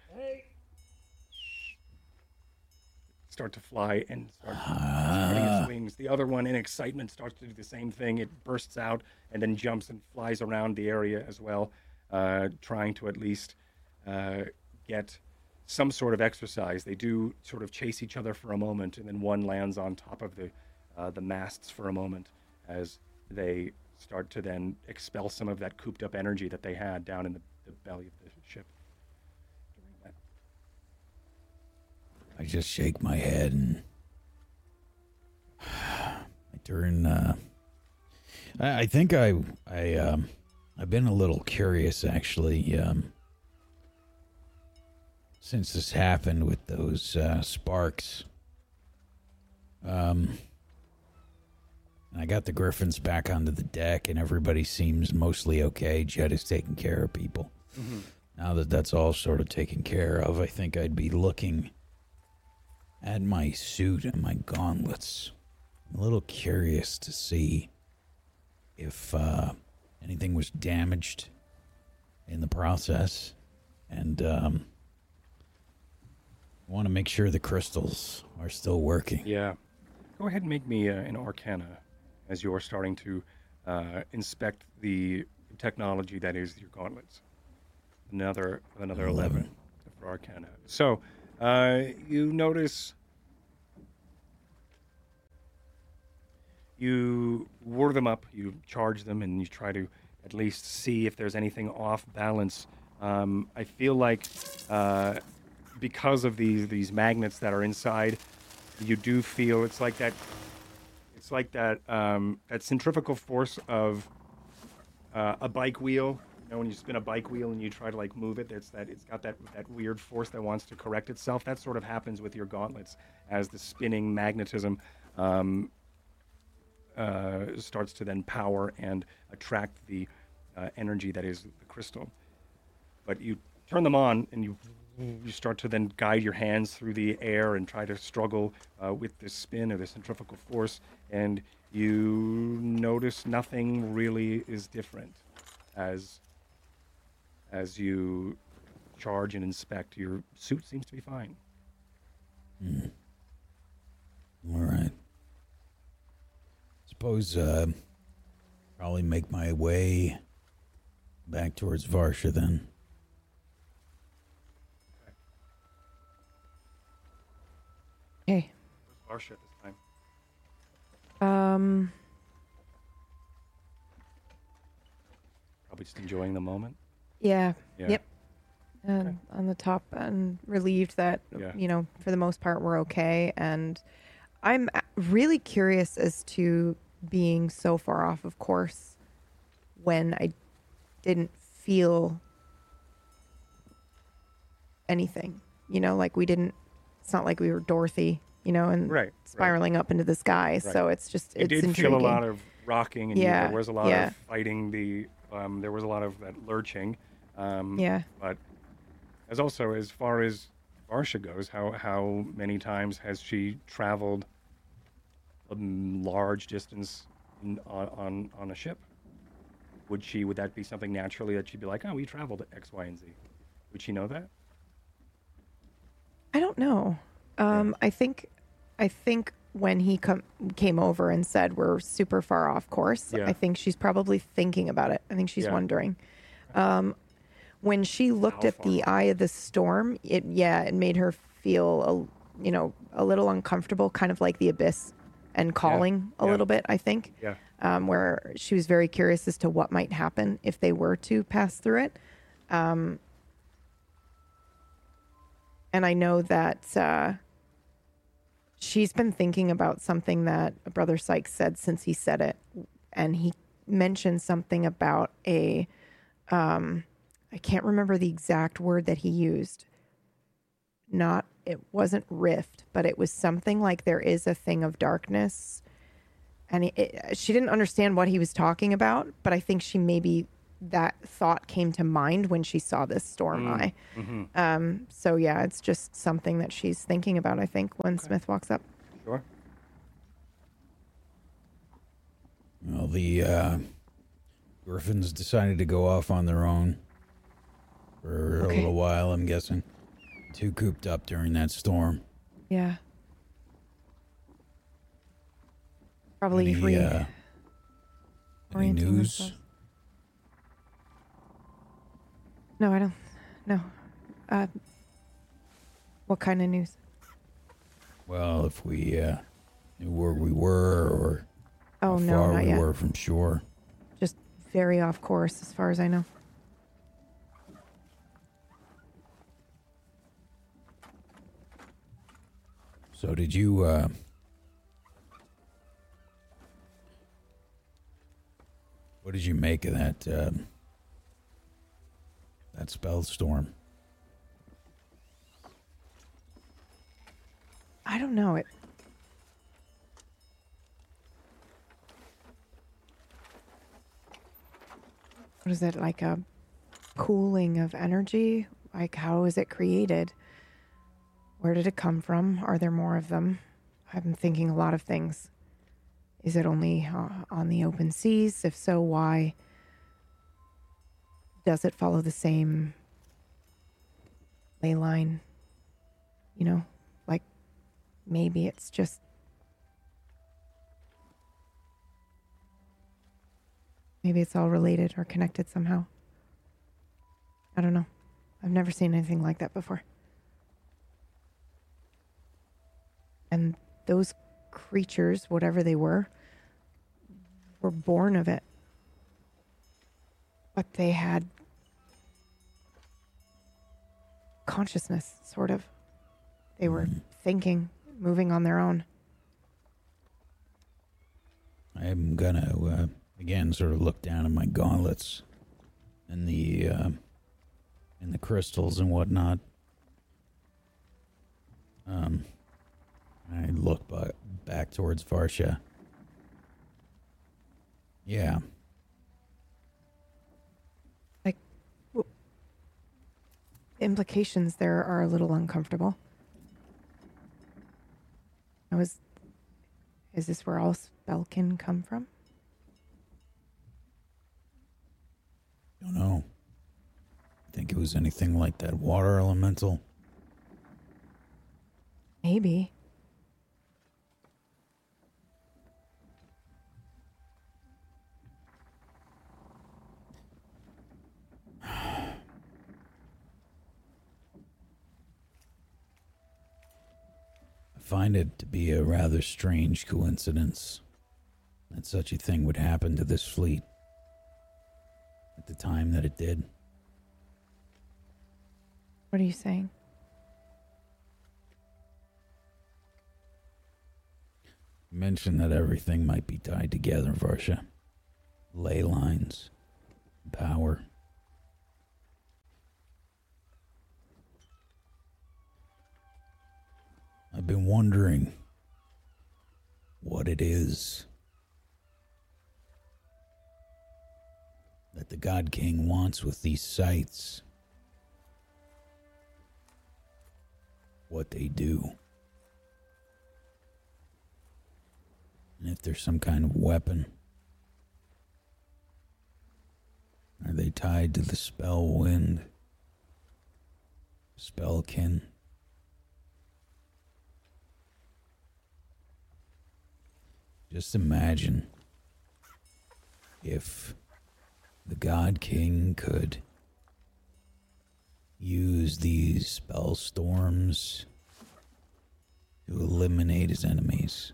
[SPEAKER 1] start to fly and start spreading its wings. The other one, in excitement, starts to do the same thing. It bursts out and then jumps and flies around the area as well, uh, trying to at least uh, get some sort of exercise. They do sort of chase each other for a moment, and then one lands on top of the uh, the masts for a moment as they start to then expel some of that cooped up energy that they had down in the, the belly of the ship. During that.
[SPEAKER 6] I just shake my head and I turn. Uh, I, I think I I um, I've been a little curious actually. Um, since this happened with those uh, sparks. Um, and I got the griffins back onto the deck, and everybody seems mostly okay. Jet is taking care of people. Now that that's all sort of taken care of, I think I'd be looking at my suit and my gauntlets. I'm a little curious to see if uh, anything was damaged in the process, and um, I want to make sure the crystals are still working.
[SPEAKER 1] Yeah. Go ahead and make me uh, an Arcana as you're starting to uh, inspect the technology that is your gauntlets. Another another eleven,
[SPEAKER 6] Eleven.
[SPEAKER 1] for Arcana. So uh, you notice you whir them up, you charge them, and you try to at least see if there's anything off balance. Um, I feel like uh, because of these these magnets that are inside, you do feel it's like that. It's like that um, that centrifugal force of uh, a bike wheel. You know, when you spin a bike wheel and you try to like move it, it's that it's got that that weird force that wants to correct itself. That sort of happens with your gauntlets as the spinning magnetism um, uh, starts to then power and attract the uh, energy that is the crystal. But you turn them on and you you start to then guide your hands through the air and try to struggle uh, with this spin or the centrifugal force, and you notice nothing really is different as as you charge and inspect. Your suit seems to be fine.
[SPEAKER 6] All right. Suppose uh, probably make my way back towards Varsha then.
[SPEAKER 3] Okay.
[SPEAKER 1] Where's Varsha at this time?
[SPEAKER 3] Um.
[SPEAKER 1] Probably just enjoying the moment.
[SPEAKER 3] Yeah.
[SPEAKER 1] Yeah.
[SPEAKER 3] Yep. And on the top, and relieved that
[SPEAKER 1] Yeah.
[SPEAKER 3] you know for the most part we're okay. And I'm really curious as to being so far off of course when I didn't feel anything. You know, like we didn't. It's not like we were Dorothy. You know, and
[SPEAKER 1] Right, right.
[SPEAKER 3] spiraling up into the sky. So it's just it's
[SPEAKER 1] did
[SPEAKER 3] intriguing.
[SPEAKER 1] feel a lot of rocking, and you-
[SPEAKER 3] Yeah,
[SPEAKER 1] there was a lot
[SPEAKER 3] yeah.
[SPEAKER 1] of fighting. The um, there was a lot of that lurching. Um,
[SPEAKER 3] Yeah.
[SPEAKER 1] But as also as far as Varsha goes, how how many times has she traveled a large distance in, on, on on a ship? Would she? Would that be something naturally that she'd be like, oh, we traveled X, Y, and Z? Would she know that?
[SPEAKER 3] I don't know. Um, I think, I think when he com- came over and said we're super far off course,
[SPEAKER 1] Yeah.
[SPEAKER 3] I think she's probably thinking about it. I think she's
[SPEAKER 1] Yeah.
[SPEAKER 3] wondering. Um, when she looked at the eye of the storm, it yeah, it made her feel a, you know a little uncomfortable, kind of like the abyss, and calling a
[SPEAKER 1] Yeah.
[SPEAKER 3] little bit. I think.
[SPEAKER 1] Yeah.
[SPEAKER 3] Um, where she was very curious as to what might happen if they were to pass through it. Um, and I know that uh, she's been thinking about something that Brother Sykes said since he said it, and he mentioned something about a, um, I can't remember the exact word that he used. Not it wasn't rift, but it was something like there is a thing of darkness, and it, it, she didn't understand what he was talking about, but I think she maybe that thought came to mind when she saw this storm eye. Um, so yeah, it's just something that she's thinking about. I think when Smith walks up.
[SPEAKER 1] Sure.
[SPEAKER 6] Well, the uh, Griffins decided to go off on their own for a little while, I'm guessing. Too cooped up during that storm.
[SPEAKER 3] Yeah. Probably
[SPEAKER 6] Any,
[SPEAKER 3] re-
[SPEAKER 6] uh, any news?
[SPEAKER 3] No, I don't. No. Uh, what kind of news?
[SPEAKER 6] Well, if we uh, knew where we were or
[SPEAKER 3] Oh
[SPEAKER 6] how
[SPEAKER 3] no,
[SPEAKER 6] far we
[SPEAKER 3] yet.
[SPEAKER 6] were from shore.
[SPEAKER 3] Just very off course, as far as I know.
[SPEAKER 6] So did you uh What did you make of that um that spell storm?
[SPEAKER 3] I don't know it. What is it like a cooling of energy? Like how is it created? Where did it come from? Are there more of them? I'm thinking a lot of things. Is it only uh, on the open seas? If so, why? Does it follow the same ley line? You know, like maybe it's just maybe it's all related or connected somehow. I don't know. I've never seen anything like that before. And those creatures, whatever they were, were born of it. But they had consciousness, sort of. They were thinking, moving on their own.
[SPEAKER 6] I'm gonna uh, again sort of look down at my gauntlets and the uh, and the crystals and whatnot. Um, I look ba- back towards Varsha. Yeah, Like the
[SPEAKER 3] implications there are a little uncomfortable. I was. Is this where all spell can come from?
[SPEAKER 6] don't know. Think it was anything like that water elemental?
[SPEAKER 3] Maybe.
[SPEAKER 6] Find it to be a rather strange coincidence that such a thing would happen to this fleet at the time that it did.
[SPEAKER 3] What are you saying?
[SPEAKER 6] You mentioned that everything might be tied together, Varsha. Ley lines, power. I've been wondering what it is that the God King wants with these sites. What they do. And if there's some kind of weapon. Are they tied to the spell wind? Spellkin? Just imagine if the God King could use these spell storms to eliminate his enemies.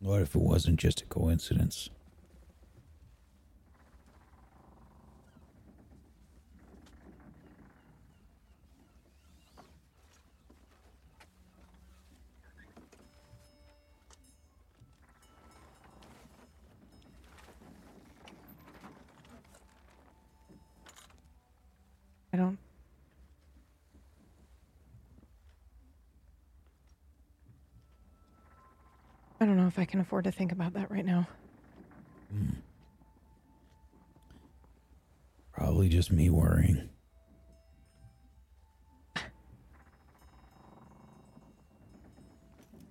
[SPEAKER 6] What if it wasn't just a coincidence?
[SPEAKER 3] I don't. I don't know if I can afford to think about that right now. Hmm.
[SPEAKER 6] Probably just me worrying.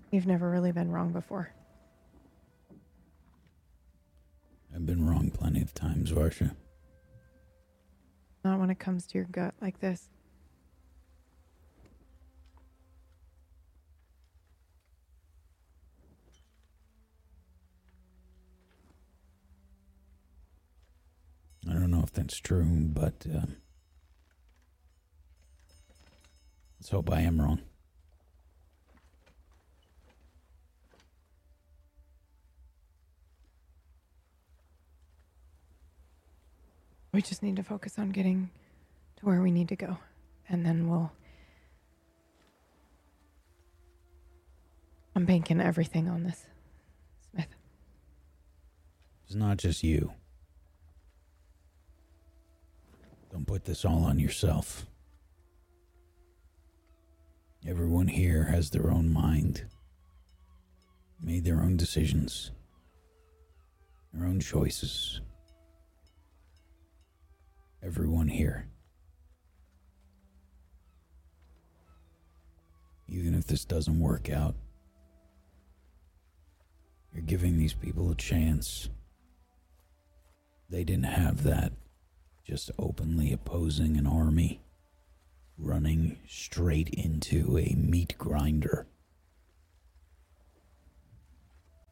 [SPEAKER 3] You've never really been wrong before.
[SPEAKER 6] I've been wrong plenty of times, Varsha.
[SPEAKER 3] Not when it comes to your gut like this.
[SPEAKER 6] I don't know if that's true, but um, let's hope I am wrong.
[SPEAKER 3] We just need to focus on getting to where we need to go. And then we'll. I'm banking everything on this, Smith.
[SPEAKER 6] It's not just you. Don't put this all on yourself. Everyone here has their own mind, made their own decisions, their own choices. Everyone here. Even if this doesn't work out, you're giving these people a chance. They didn't have that. Just openly opposing an army, running straight into a meat grinder.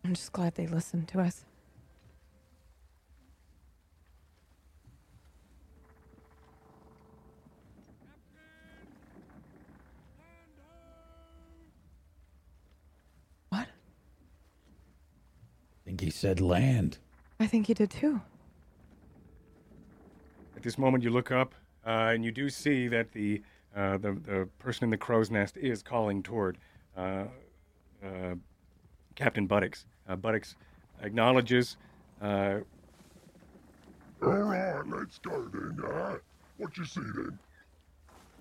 [SPEAKER 3] I'm just glad they listened to us.
[SPEAKER 6] Think he said land.
[SPEAKER 3] I think he did too.
[SPEAKER 1] At this moment, you look up uh, and you do see that the, uh, the the person in the crow's nest is calling toward uh, uh, Captain Buttocks. Uh, Buttocks acknowledges. Uh,
[SPEAKER 2] All right, let's go then. Uh, what you see then?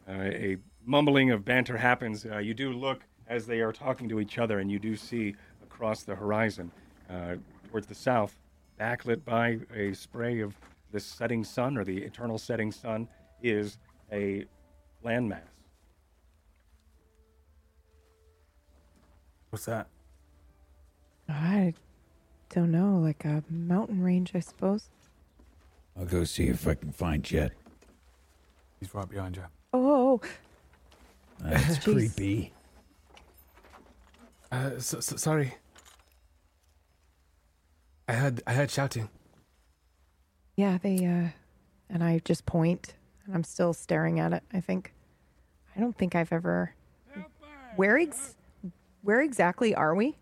[SPEAKER 1] uh, a mumbling of banter happens. Uh, you do look as they are talking to each other, and you do see across the horizon, uh, towards the south, backlit by a spray of the setting sun or the eternal setting sun, is a landmass.
[SPEAKER 5] What's that?
[SPEAKER 3] I don't know, like a mountain range, I suppose.
[SPEAKER 6] I'll go see if I can find Jet.
[SPEAKER 5] He's right behind you.
[SPEAKER 3] Oh,
[SPEAKER 6] That's
[SPEAKER 3] Jeez.
[SPEAKER 6] creepy.
[SPEAKER 4] Uh, so, so, sorry. I heard I heard shouting.
[SPEAKER 3] yeah, they, uh, and I just point, and I'm still staring at it, I think. I don't think I've ever. Where, ex- where exactly are we?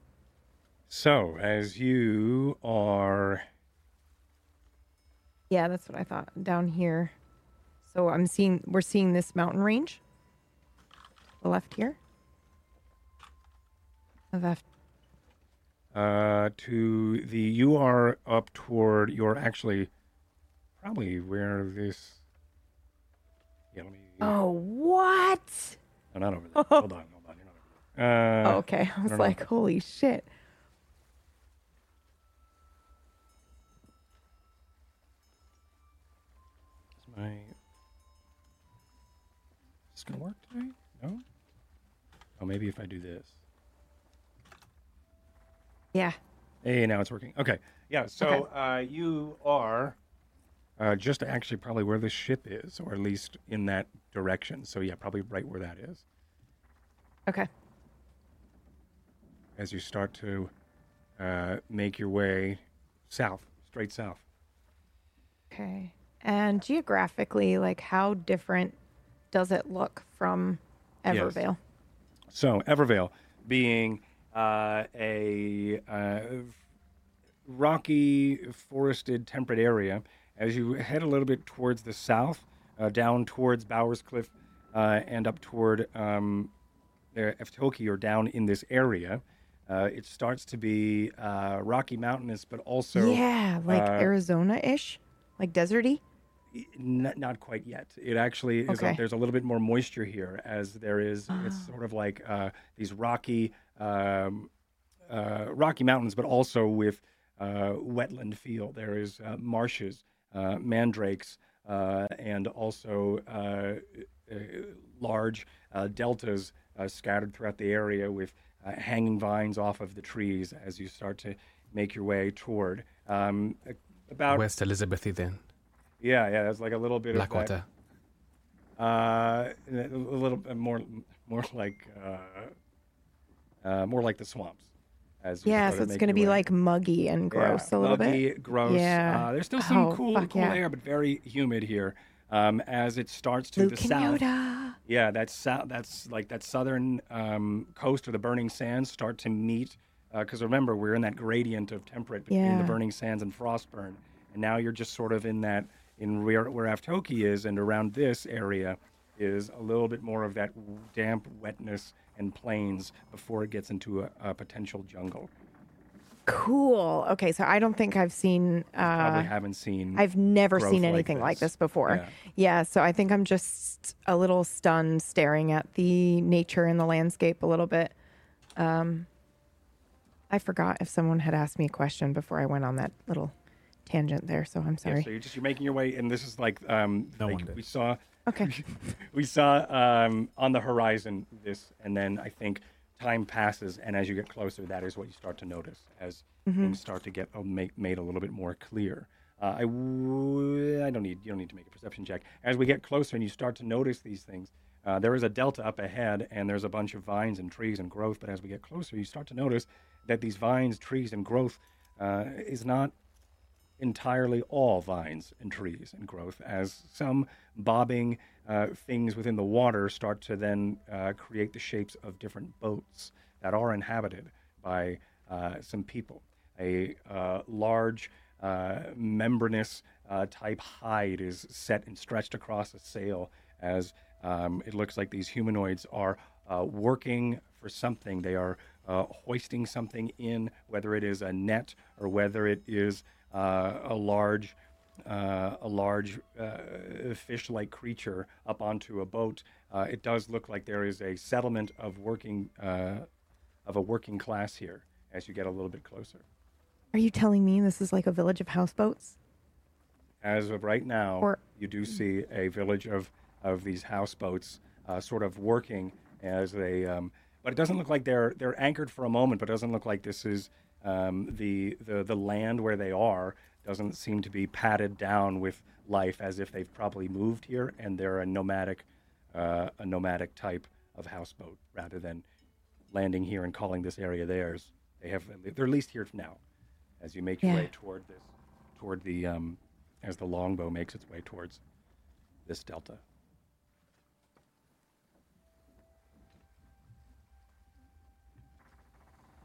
[SPEAKER 1] So, as you are
[SPEAKER 3] Yeah, that's what I thought. Down here. So I'm seeing, we're seeing this mountain range. The left here. The left.
[SPEAKER 1] Uh, to the, you are up toward, you're actually probably where this. Yeah, let me.
[SPEAKER 3] Oh, what?
[SPEAKER 1] No, not over there. hold on, hold on. You're not over Uh,
[SPEAKER 3] oh, okay. I was
[SPEAKER 1] don't know.
[SPEAKER 3] like, holy shit.
[SPEAKER 1] Is my. Is this gonna work today? No. Oh, maybe if I do this.
[SPEAKER 3] Yeah.
[SPEAKER 1] Hey, now it's working. Okay. Yeah. So uh, you are uh, just actually probably where the ship is, or at least in that direction. So yeah, probably right where that is.
[SPEAKER 3] Okay.
[SPEAKER 1] As you start to uh, make your way south, straight south.
[SPEAKER 3] Okay. And geographically, like, how different does it look from
[SPEAKER 1] Yes.
[SPEAKER 3] Evervale?
[SPEAKER 1] So Evervale being uh, a uh, rocky, forested, temperate area. As you head a little bit towards the south, uh, down towards Bowers Cliff, uh, and up toward um, Eftoki or down in this area, uh, it starts to be uh, rocky, mountainous, but also
[SPEAKER 3] yeah, like
[SPEAKER 1] uh,
[SPEAKER 3] Arizona ish, like deserty.
[SPEAKER 1] N- not quite yet. It actually is.
[SPEAKER 3] Okay.
[SPEAKER 1] A, there's a little bit more moisture here, as there is. It's sort of like uh, these rocky, um, uh, rocky mountains, but also with uh, wetland feel. There is uh, marshes, uh, mandrakes, uh, and also uh, uh, large uh, deltas uh, scattered throughout the area with uh, hanging vines off of the trees as you start to make your way toward. Um, about
[SPEAKER 4] West Elizabethy then.
[SPEAKER 1] yeah, yeah, there's like a little bit of.
[SPEAKER 4] Blackwater.
[SPEAKER 1] Uh, a little bit more, more like, uh, uh, more like the swamps. As
[SPEAKER 3] Yeah, so it's going to be like muggy and gross
[SPEAKER 1] Yeah,
[SPEAKER 3] a little
[SPEAKER 1] muggy,
[SPEAKER 3] bit.
[SPEAKER 1] gross.
[SPEAKER 3] Yeah.
[SPEAKER 1] Uh, there's still some
[SPEAKER 3] Oh,
[SPEAKER 1] cool, cool
[SPEAKER 3] yeah.
[SPEAKER 1] air, but very humid here. Um, as it starts to
[SPEAKER 3] Luke
[SPEAKER 1] the south.
[SPEAKER 3] Yoda.
[SPEAKER 1] Yeah, that's south. That's like that southern um, coast of the burning sands start to meet. Because remember, we're in that gradient of temperate between the burning sands and frostburn, and now you're just sort of in that in where where Aftoki is, and around this area is a little bit more of that damp wetness and plains before it gets into a, a potential jungle.
[SPEAKER 3] Cool. Okay, so I don't think I've seen.
[SPEAKER 1] Probably
[SPEAKER 3] Uh,
[SPEAKER 1] haven't seen.
[SPEAKER 3] I've never seen anything like
[SPEAKER 1] this.
[SPEAKER 3] this before.
[SPEAKER 1] Yeah.
[SPEAKER 3] Yeah. so I think I'm just a little stunned staring at the nature and the landscape a little bit. Um, I forgot if someone had asked me a question before I went on that little tangent there, so I'm
[SPEAKER 1] Yeah,
[SPEAKER 3] sorry.
[SPEAKER 1] so you're just you're making your way, and this is like um,
[SPEAKER 5] No
[SPEAKER 1] like
[SPEAKER 5] one did.
[SPEAKER 1] we saw.
[SPEAKER 3] Okay.
[SPEAKER 1] we saw um, on the horizon this, and then I think time passes, and as you get closer, that is what you start to notice as
[SPEAKER 3] Mm-hmm.
[SPEAKER 1] things start to get uh, make, made a little bit more clear. Uh, I w- I don't need you don't need to make a perception check. As we get closer, and you start to notice these things, uh, there is a delta up ahead, and there's a bunch of vines and trees and growth. But as we get closer, you start to notice that these vines, trees, and growth uh, is not entirely all vines and trees and growth, as some bobbing uh, things within the water start to then uh, create the shapes of different boats that are inhabited by uh, some people. A uh, large, uh, membranous uh, type hide is set and stretched across a sail as um, it looks like these humanoids are working for something. They are hoisting something in, whether it is a net or whether it is a large, uh, a large uh, fish-like creature up onto a boat. Uh, it does look like there is a settlement of working, uh, of a working class here. As you get a little bit closer,
[SPEAKER 3] Are you telling me this is like a village of houseboats?
[SPEAKER 1] as of right now,
[SPEAKER 3] Or-
[SPEAKER 1] you do see a village of of these houseboats uh, sort of working as they. Um, but it doesn't look like they're they're anchored for a moment. But it doesn't look like this is um, the the the land where they are. Doesn't seem to be padded down with life as if they've probably moved here and they're a nomadic uh, a nomadic type of houseboat rather than landing here and calling this area theirs. They have they're at least here now. As you make your
[SPEAKER 3] Yeah.
[SPEAKER 1] way toward this, toward the um, as the longbow makes its way towards this delta.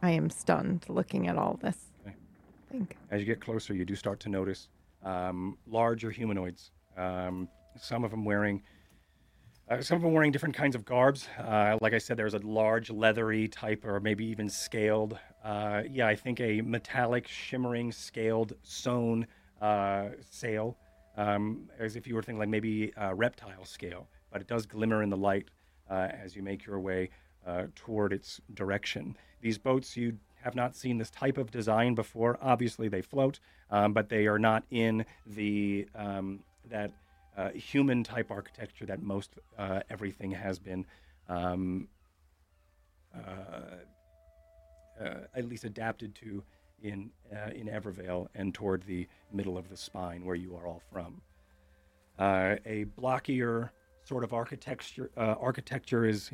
[SPEAKER 3] I am stunned looking at all this.
[SPEAKER 1] Okay.
[SPEAKER 3] Think.
[SPEAKER 1] As you get closer, you do start to notice um, larger humanoids. Um, some of them wearing, uh, some of them wearing different kinds of garbs. Uh, like I said, there's a large leathery type, or maybe even scaled. Uh, yeah, I think a metallic, shimmering, scaled, sewn uh, sail, um, as if you were thinking like maybe a reptile scale. But it does glimmer in the light uh, as you make your way uh, toward its direction. These boats, you have not seen this type of design before. Obviously, they float, um, but they are not in the um, that uh, human type architecture that most uh, everything has been. Um, uh, uh, at least adapted to in uh, in Evervale and toward the middle of the spine where you are all from. A blockier sort of architecture architecture is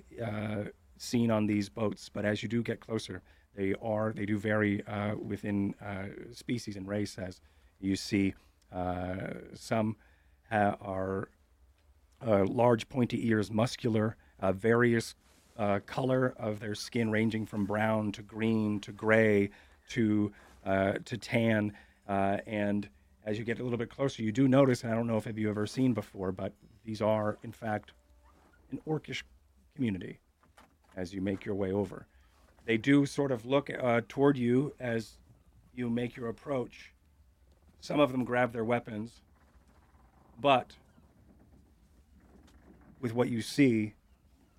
[SPEAKER 1] seen on these boats, but as you do get closer, they are they do vary uh, within species and race. As you see, some ha- are large pointy ears, muscular, various uh, color of their skin ranging from brown to green to gray to uh, to tan. Uh, and as you get a little bit closer, you do notice, and I don't know if have you ever seen before, but these are in fact an orcish community. As you make your way over, they do sort of look uh, toward you as you make your approach. Some of them grab their weapons, but with what you see,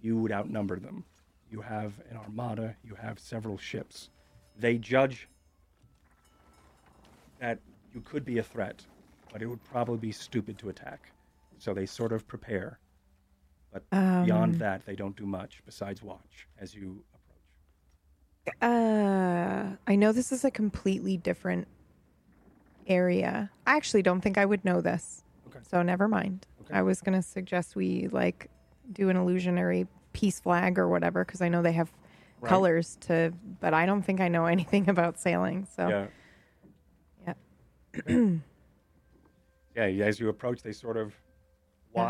[SPEAKER 1] you would outnumber them. You have an armada, you have several ships. They judge that you could be a threat, but it would probably be stupid to attack. So they sort of prepare. But
[SPEAKER 3] Um,
[SPEAKER 1] beyond that, they don't do much besides watch as you approach.
[SPEAKER 3] Uh, I know this is a completely different area. I actually don't think I would know this.
[SPEAKER 1] Okay.
[SPEAKER 3] So never mind.
[SPEAKER 1] Okay.
[SPEAKER 3] I was going to suggest we like do an illusionary peace flag or whatever because I know they have
[SPEAKER 1] Right.
[SPEAKER 3] colors to but I don't think I know anything about sailing. So
[SPEAKER 1] Yeah.
[SPEAKER 3] Yeah.
[SPEAKER 1] yeah, as you approach, they sort of
[SPEAKER 3] Yeah.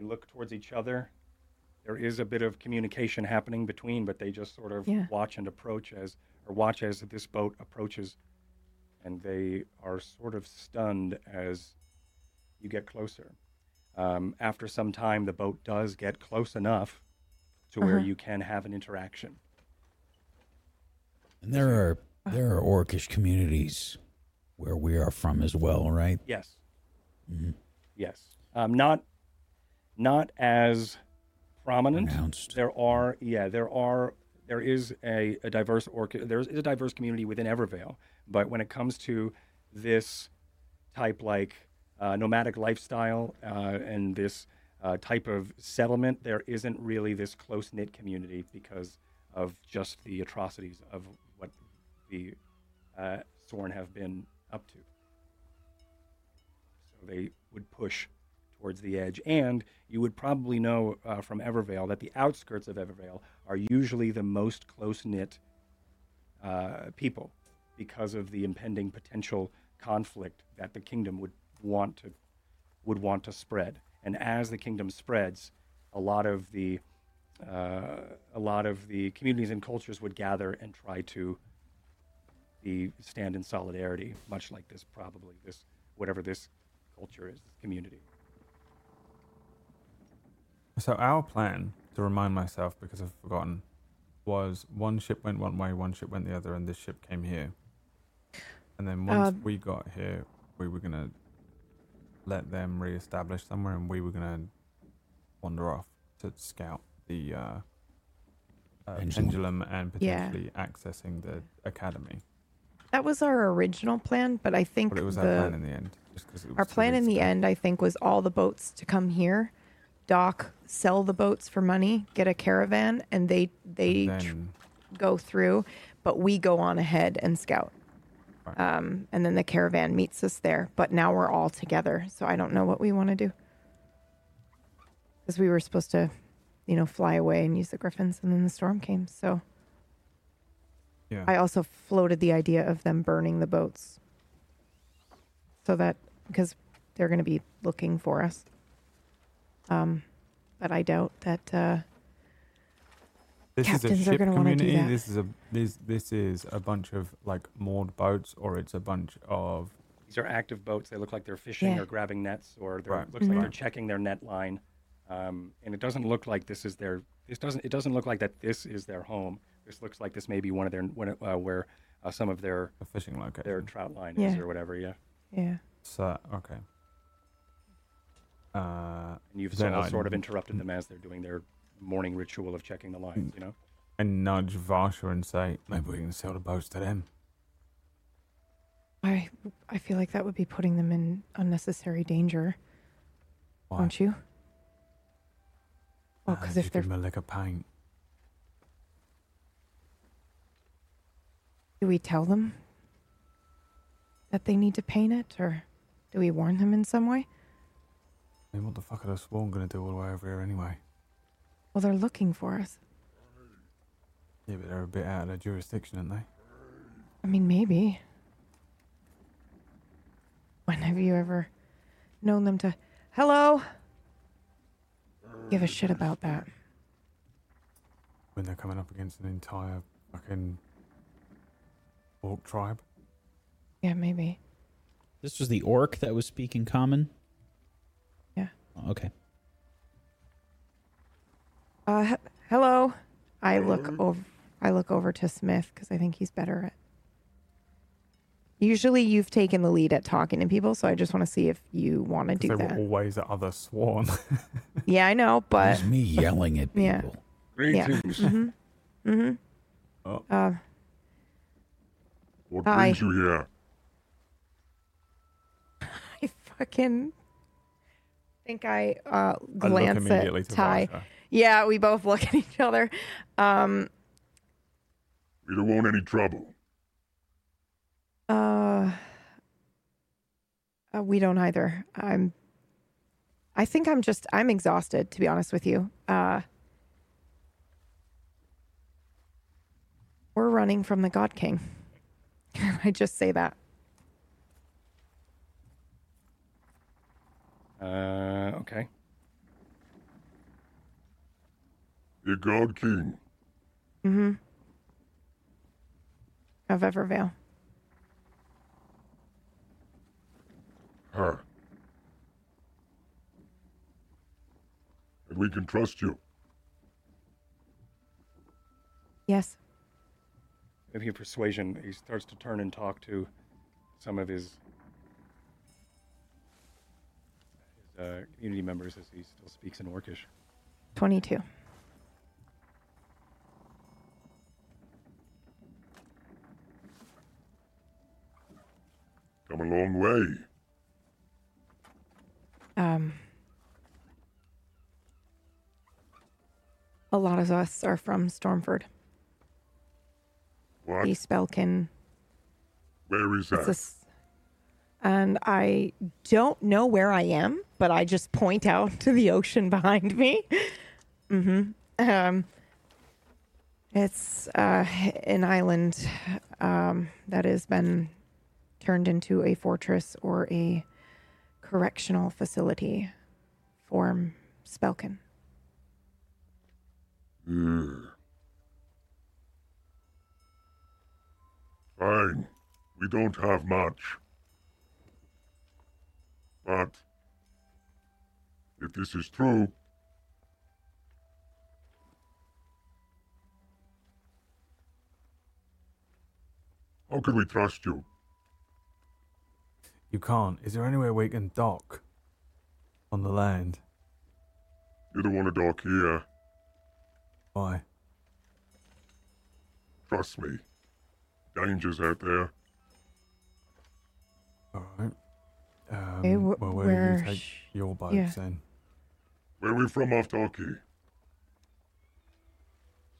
[SPEAKER 1] Watch. They look towards each other. There is a bit of communication happening between, but they just sort of
[SPEAKER 3] Yeah.
[SPEAKER 1] watch and approach as, or watch as this boat approaches, and they are sort of stunned as you get closer. Um, after some time, the boat does get close enough to where
[SPEAKER 3] Uh-huh.
[SPEAKER 1] you can have an interaction.
[SPEAKER 6] And there are there are orcish communities where we are from as well, right?
[SPEAKER 1] Yes. Yes. Um, not not as prominent.
[SPEAKER 6] Pronounced.
[SPEAKER 1] There are yeah, there are there is a, a diverse orchid there is a diverse community within Evervale, but when it comes to this type like uh, nomadic lifestyle uh, and this uh, type of settlement, there isn't really this close knit community because of just the atrocities of what the uh, Sorn have been up to. So they would push towards the edge. And you would probably know uh, from Evervale that the outskirts of Evervale are usually the most close knit uh, people because of the impending potential conflict that the kingdom would want to would want to spread. And as the kingdom spreads, a lot of the uh, a lot of the communities and cultures would gather and try to be stand in solidarity, much like this probably this whatever this culture is, this community.
[SPEAKER 5] So our plan, to remind myself because I've forgotten, was one ship went one way, one ship went the other, and this ship came here. And then once
[SPEAKER 3] Um,
[SPEAKER 5] we got here, we were gonna let them re-establish somewhere, and we were gonna wander off to scout the uh, uh,
[SPEAKER 6] Pendulum.
[SPEAKER 5] pendulum and
[SPEAKER 3] Yeah.
[SPEAKER 5] potentially accessing the academy.
[SPEAKER 3] that was our original plan, but I think
[SPEAKER 5] But it was
[SPEAKER 3] the,
[SPEAKER 5] our plan in the end. Just 'cause it was
[SPEAKER 3] Our plan in
[SPEAKER 5] weeks
[SPEAKER 3] the end, I think, was all the boats to come here, dock, sell the boats for money, get a caravan, and they they tr-
[SPEAKER 5] then
[SPEAKER 3] go through, but we go on ahead and scout. Um, and then the caravan meets us there. But now we're all together, so I don't know what we want to do. Because we were supposed to, you know, fly away and use the griffins, and then the storm came. So
[SPEAKER 5] yeah.
[SPEAKER 3] I also floated the idea of them burning the boats, so that because they're going to be looking for us. Um, but I doubt that. Uh,
[SPEAKER 5] This
[SPEAKER 3] Captains
[SPEAKER 5] is a
[SPEAKER 3] are gonna wanna do
[SPEAKER 5] community.
[SPEAKER 3] that.
[SPEAKER 5] This is a this this is a bunch of like moored boats, or it's a bunch of
[SPEAKER 1] These are active boats. They look like they're fishing
[SPEAKER 3] Yeah.
[SPEAKER 1] or grabbing nets, or they
[SPEAKER 5] Right.
[SPEAKER 1] looks like they're checking their net line. Um, and it doesn't look like this is their. This doesn't. It doesn't look like that. This is their home. This looks like this may be one of their one, uh, where uh, some of their
[SPEAKER 5] a fishing location.
[SPEAKER 1] their trout line is
[SPEAKER 3] Yeah.
[SPEAKER 1] or whatever. Yeah.
[SPEAKER 3] yeah.
[SPEAKER 5] So okay. Uh,
[SPEAKER 1] And you've
[SPEAKER 5] Then
[SPEAKER 1] sort of, sort of interrupted them as they're doing their morning ritual of checking the lines. You know.
[SPEAKER 5] And nudge Varsha and say, maybe we can sell the boats to them.
[SPEAKER 3] I I feel like that would be putting them in unnecessary danger,
[SPEAKER 5] Why?
[SPEAKER 3] don't you? Well,
[SPEAKER 5] Uh,
[SPEAKER 3] because
[SPEAKER 5] just
[SPEAKER 3] if they're
[SPEAKER 5] give 'em a lick of paint.
[SPEAKER 3] Do we tell them that they need to paint it, or do we warn them in some way?
[SPEAKER 5] I mean, what the fuck are the swarm gonna do all the way over here anyway?
[SPEAKER 3] Well, they're looking for us.
[SPEAKER 5] Yeah, but they're a bit out of their jurisdiction, aren't they?
[SPEAKER 3] I mean, maybe. When have you ever known them to. Hello? Give a shit about that.
[SPEAKER 5] When they're coming up against an entire fucking orc tribe.
[SPEAKER 3] Yeah, maybe.
[SPEAKER 6] This was the orc that was speaking common?
[SPEAKER 3] Yeah.
[SPEAKER 6] Okay.
[SPEAKER 3] Uh, he- hello. I look over. I look over to Smith because I think he's better at. Usually, you've taken the lead at talking to people, so I just want to see if you want to do
[SPEAKER 5] they
[SPEAKER 3] that.
[SPEAKER 5] were always the other swarm.
[SPEAKER 3] Yeah, I know, but
[SPEAKER 6] It's me yelling at people.
[SPEAKER 3] Yeah. Yeah.
[SPEAKER 2] Greetings.
[SPEAKER 3] mm-hmm.
[SPEAKER 5] oh,
[SPEAKER 3] Uh,
[SPEAKER 2] What
[SPEAKER 3] Hi.
[SPEAKER 2] brings you here?
[SPEAKER 3] I fucking think I uh,
[SPEAKER 5] I look
[SPEAKER 3] glance
[SPEAKER 5] immediately
[SPEAKER 3] at
[SPEAKER 5] to
[SPEAKER 3] Ty.
[SPEAKER 5] Varsha.
[SPEAKER 3] Yeah, we both look at each other. Um,
[SPEAKER 2] We don't want any trouble.
[SPEAKER 3] uh, uh, we don't either. I'm. I think I'm just. I'm exhausted, to be honest with you. Uh, we're running from the God King. I just say that.
[SPEAKER 1] Uh, okay.
[SPEAKER 2] The God King.
[SPEAKER 3] Mm-hmm. Of Evervale.
[SPEAKER 2] Huh. And we can trust you.
[SPEAKER 3] Yes.
[SPEAKER 1] With your persuasion, he starts to turn and talk to some of his, uh, community members as he still speaks in Orcish.
[SPEAKER 3] Twenty-two.
[SPEAKER 2] Come a long way.
[SPEAKER 3] Um, a lot of us are from Stormford.
[SPEAKER 2] What?
[SPEAKER 3] East Belkin.
[SPEAKER 2] Where is
[SPEAKER 3] It's
[SPEAKER 2] that?
[SPEAKER 3] And I don't know where I am, but I just point out to the ocean behind me. hmm Um, it's uh, an island um, that has been turned into a fortress or a correctional facility for Spelkin.
[SPEAKER 2] Ugh. Fine. We don't have much. But if this is true, how can we trust you?
[SPEAKER 5] You can't. Is there anywhere we can dock on the land?
[SPEAKER 2] You don't want to dock here.
[SPEAKER 5] Why?
[SPEAKER 2] Trust me. Dangers out there.
[SPEAKER 5] All right. Um,
[SPEAKER 3] Okay, wh-
[SPEAKER 5] well, where,
[SPEAKER 3] where
[SPEAKER 5] do you take
[SPEAKER 3] sh-
[SPEAKER 5] your boats
[SPEAKER 3] yeah.
[SPEAKER 5] then?
[SPEAKER 2] Where we from off Docky?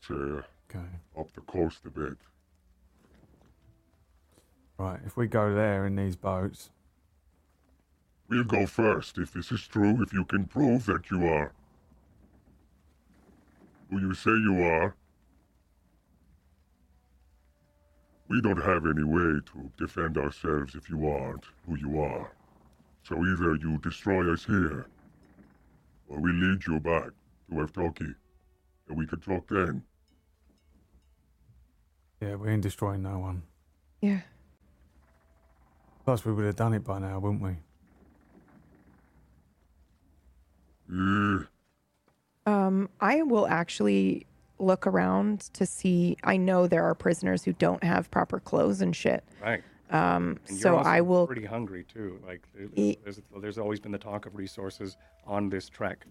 [SPEAKER 2] It's uh,
[SPEAKER 5] Okay.
[SPEAKER 2] up the coast a bit.
[SPEAKER 5] Right. If we go there in these boats,
[SPEAKER 2] We'll go first if this is true, if you can prove that you are who you say you are. We don't have any way to defend ourselves if you aren't who you are. So either you destroy us here, or we lead you back to Eftoki, and we can talk then.
[SPEAKER 5] yeah, we ain't destroying no one.
[SPEAKER 3] Yeah.
[SPEAKER 5] Plus, we would have done it by now, wouldn't we?
[SPEAKER 2] Yeah,
[SPEAKER 3] Um, I will actually look around to see. I know there are prisoners who don't have proper clothes and shit.
[SPEAKER 1] Right.
[SPEAKER 3] Um, so I will.
[SPEAKER 1] Pretty hungry too. Like there- there's there's always been the talk of resources on this trek.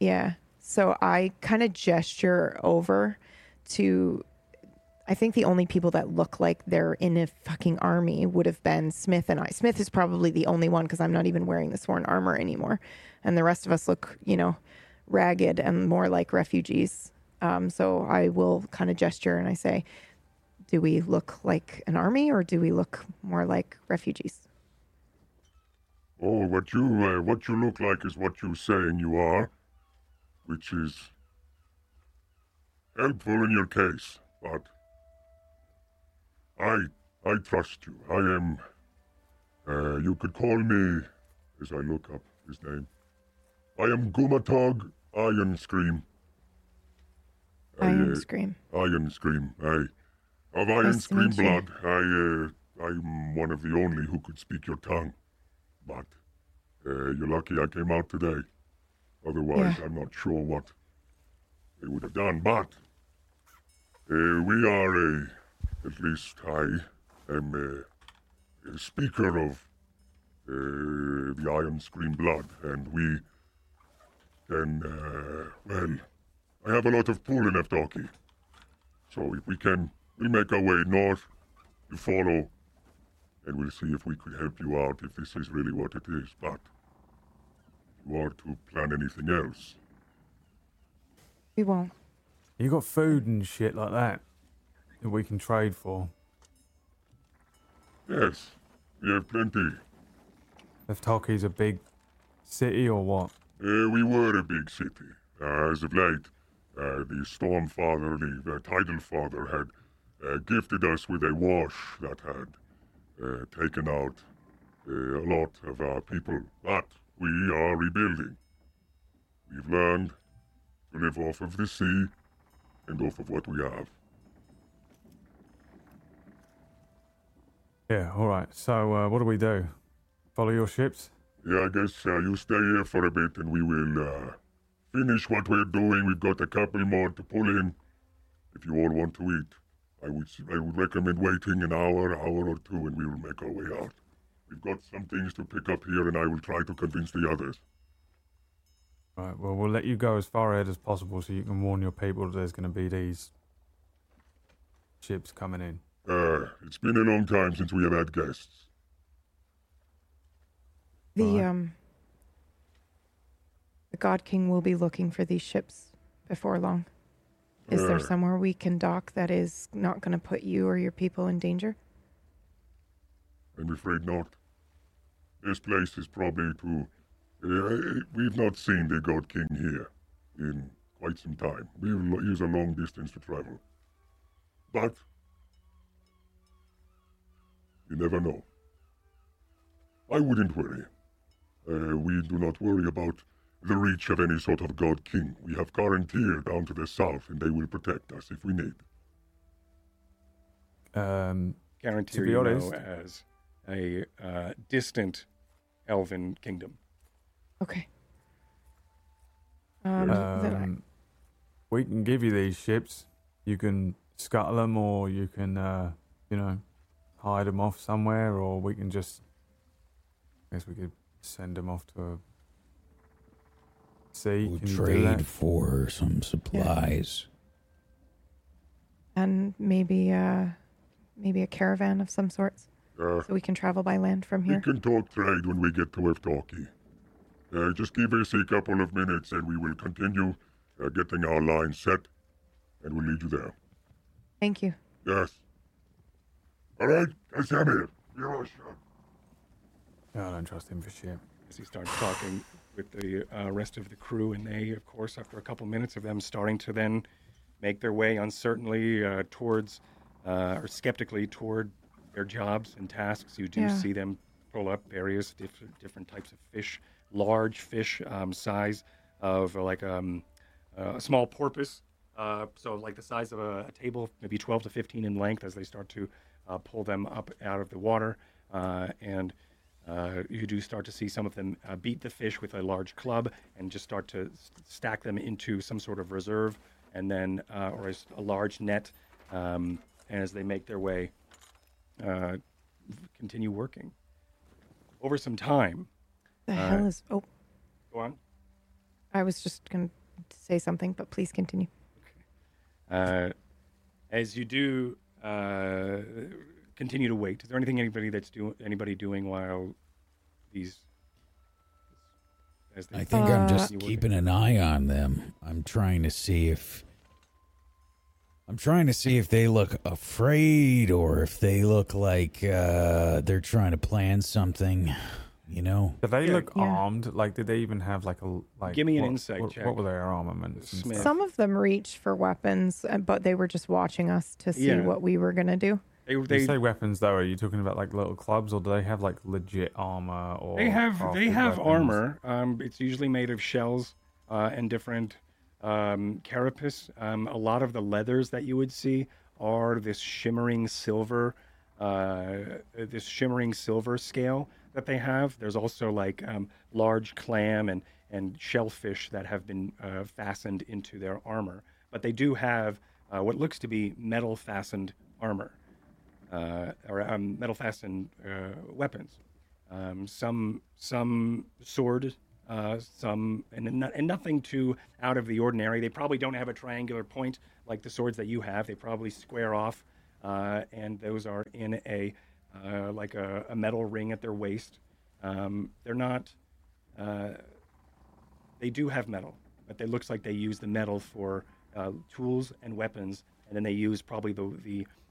[SPEAKER 3] Yeah. So I kind of gesture over to. I think the only people that look like they're in a fucking army would have been Smith and I. Smith is probably the only one because I'm not even wearing the sworn armor anymore. And the rest of us look, you know, ragged and more like refugees. Um, so I will kind of gesture and I say, Do we look like an army or do we look more like refugees?
[SPEAKER 2] Oh, what you uh, what you look like is what you're saying you are, which is helpful in your case. But I I trust you. I am. Uh, you could call me, as I look up his name. I am Gumatog Iron Scream. I,
[SPEAKER 3] Iron
[SPEAKER 2] uh,
[SPEAKER 3] scream.
[SPEAKER 2] Iron Scream. I of Iron
[SPEAKER 3] Nice to
[SPEAKER 2] Scream blood. I uh, I'm one of the only who could speak your tongue. But uh, you're lucky I came out today. Otherwise,
[SPEAKER 3] Yeah.
[SPEAKER 2] I'm not sure what they would have done. But uh, we are a, at least I am a, a speaker of uh, the Iron Scream blood, and we can, uh, well, I have a lot of pull in Eftoki. So if we can, we'll make our way north, you follow, and we'll see if we could help you out if this is really what it is. But if you are to plan anything else,
[SPEAKER 3] We won't.
[SPEAKER 5] You got food and shit like that that we can trade for.
[SPEAKER 2] yes, we have plenty.
[SPEAKER 5] If Eftoki's a big city or what?
[SPEAKER 2] Uh, we were a big city. Uh, as of late, uh, the Stormfather, the uh, Tidal Father, had gifted us with a wash that had uh, taken out uh, a lot of our people. But we are rebuilding. We've learned to live off of the sea and off of what we have.
[SPEAKER 5] Yeah, alright. So, uh, what do we do? Follow your ships?
[SPEAKER 2] Yeah, I guess uh, you stay here for a bit and we will uh, finish what we're doing. We've got a couple more to pull in. If you all want to eat, I would s- I would recommend waiting an hour, hour or two, and we will make our way out. We've got some things to pick up here, and I will try to convince the others.
[SPEAKER 5] Right, well, we'll let you go as far ahead as possible so you can warn your people that there's going to be these ships coming in.
[SPEAKER 2] Uh, it's been a long time since we have had guests.
[SPEAKER 3] The
[SPEAKER 5] Alright.
[SPEAKER 3] um the God King will be looking for these ships before long. Is there somewhere we can dock that is not going to put you or your people in danger?
[SPEAKER 2] I'm afraid not. This place is probably too. Uh, we've not seen the God King here in quite some time. We use a long distance to travel. But you never know. I wouldn't worry. Uh, we do not worry about the reach of any sort of God King. We have Karantir down to the south, and they will protect us if we need.
[SPEAKER 5] Um,
[SPEAKER 1] Guarantee
[SPEAKER 5] To be
[SPEAKER 1] you
[SPEAKER 5] honest-
[SPEAKER 1] know as a uh, distant elven kingdom.
[SPEAKER 3] Okay. Um,
[SPEAKER 5] um, we can give you these ships. You can scuttle them, or you can, uh, you know, hide them off somewhere, or we can just. I guess we could send them off to a sea.
[SPEAKER 6] We'll
[SPEAKER 5] Can you do
[SPEAKER 6] trade
[SPEAKER 5] that?
[SPEAKER 6] for some supplies.
[SPEAKER 3] and maybe uh maybe a caravan of some sorts
[SPEAKER 2] Uh,
[SPEAKER 3] so we can travel by land from here.
[SPEAKER 2] We can talk trade when we get to Evtalki. Uh, just give us a couple of minutes and we will continue uh, getting our line set and we'll lead you there.
[SPEAKER 3] Thank you.
[SPEAKER 2] Yes. All right, Kasamir. You're shot.
[SPEAKER 5] Yeah, I don't trust him for shit.
[SPEAKER 1] as he starts talking with the uh, rest of the crew, and they, of course, after a couple minutes of them starting to then make their way uncertainly uh, towards uh, or skeptically toward their jobs and tasks, you do
[SPEAKER 3] Yeah.
[SPEAKER 1] see them pull up various different different types of fish, large fish um, size of uh, like um, uh, a small porpoise, uh, so like the size of a, a table, maybe 12 to 15 in length, as they start to uh, pull them up out of the water, uh, and uh, you do start to see some of them uh, beat the fish with a large club and just start to s- stack them into some sort of reserve, and then uh, or as a large net, um, and as they make their way, uh, continue working. Over some time,
[SPEAKER 3] The
[SPEAKER 1] Uh,
[SPEAKER 3] hell is oh
[SPEAKER 1] go on.
[SPEAKER 3] I was just gonna say something, but please continue.
[SPEAKER 1] Uh, as you do uh, continue to wait, is there anything anybody that's doing anybody doing while these? As they
[SPEAKER 6] I think I'm just keeping an eye on them. I'm trying to see if I'm trying to see if they look afraid or if they look like uh, they're trying to plan something. You know,
[SPEAKER 5] Do they look
[SPEAKER 3] Yeah.
[SPEAKER 5] armed? Like, did they even have like a like?
[SPEAKER 1] Give me an
[SPEAKER 5] what-
[SPEAKER 1] insight
[SPEAKER 5] what,
[SPEAKER 1] check.
[SPEAKER 5] What were their armaments? and
[SPEAKER 1] Smith.
[SPEAKER 5] stuff?
[SPEAKER 3] Some of them reached for weapons, uh, but they were just watching us to see
[SPEAKER 1] Yeah.
[SPEAKER 3] what we were gonna do.
[SPEAKER 1] They, they,
[SPEAKER 5] you say weapons though, are you talking about like little clubs, or do they have like legit armor? Or
[SPEAKER 1] They have they have
[SPEAKER 5] weapons?
[SPEAKER 1] armor. Um, it's usually made of shells uh, and different um, carapace. Um, a lot of the leathers that you would see are this shimmering silver, uh, this shimmering silver scale that they have. There's also like um, large clam and and shellfish that have been uh, fastened into their armor. But they do have uh, what looks to be metal fastened armor or um, metal fastened uh, weapons. Um, some some sword, uh, some and, and nothing too out of the ordinary. They probably don't have a triangular point like the swords that you have. They probably square off, uh, and those are in a uh, like a, a metal ring at their waist. Um, they're not. Uh, they do have metal, but it looks like they use the metal for uh, tools and weapons, and then they use probably the the uh,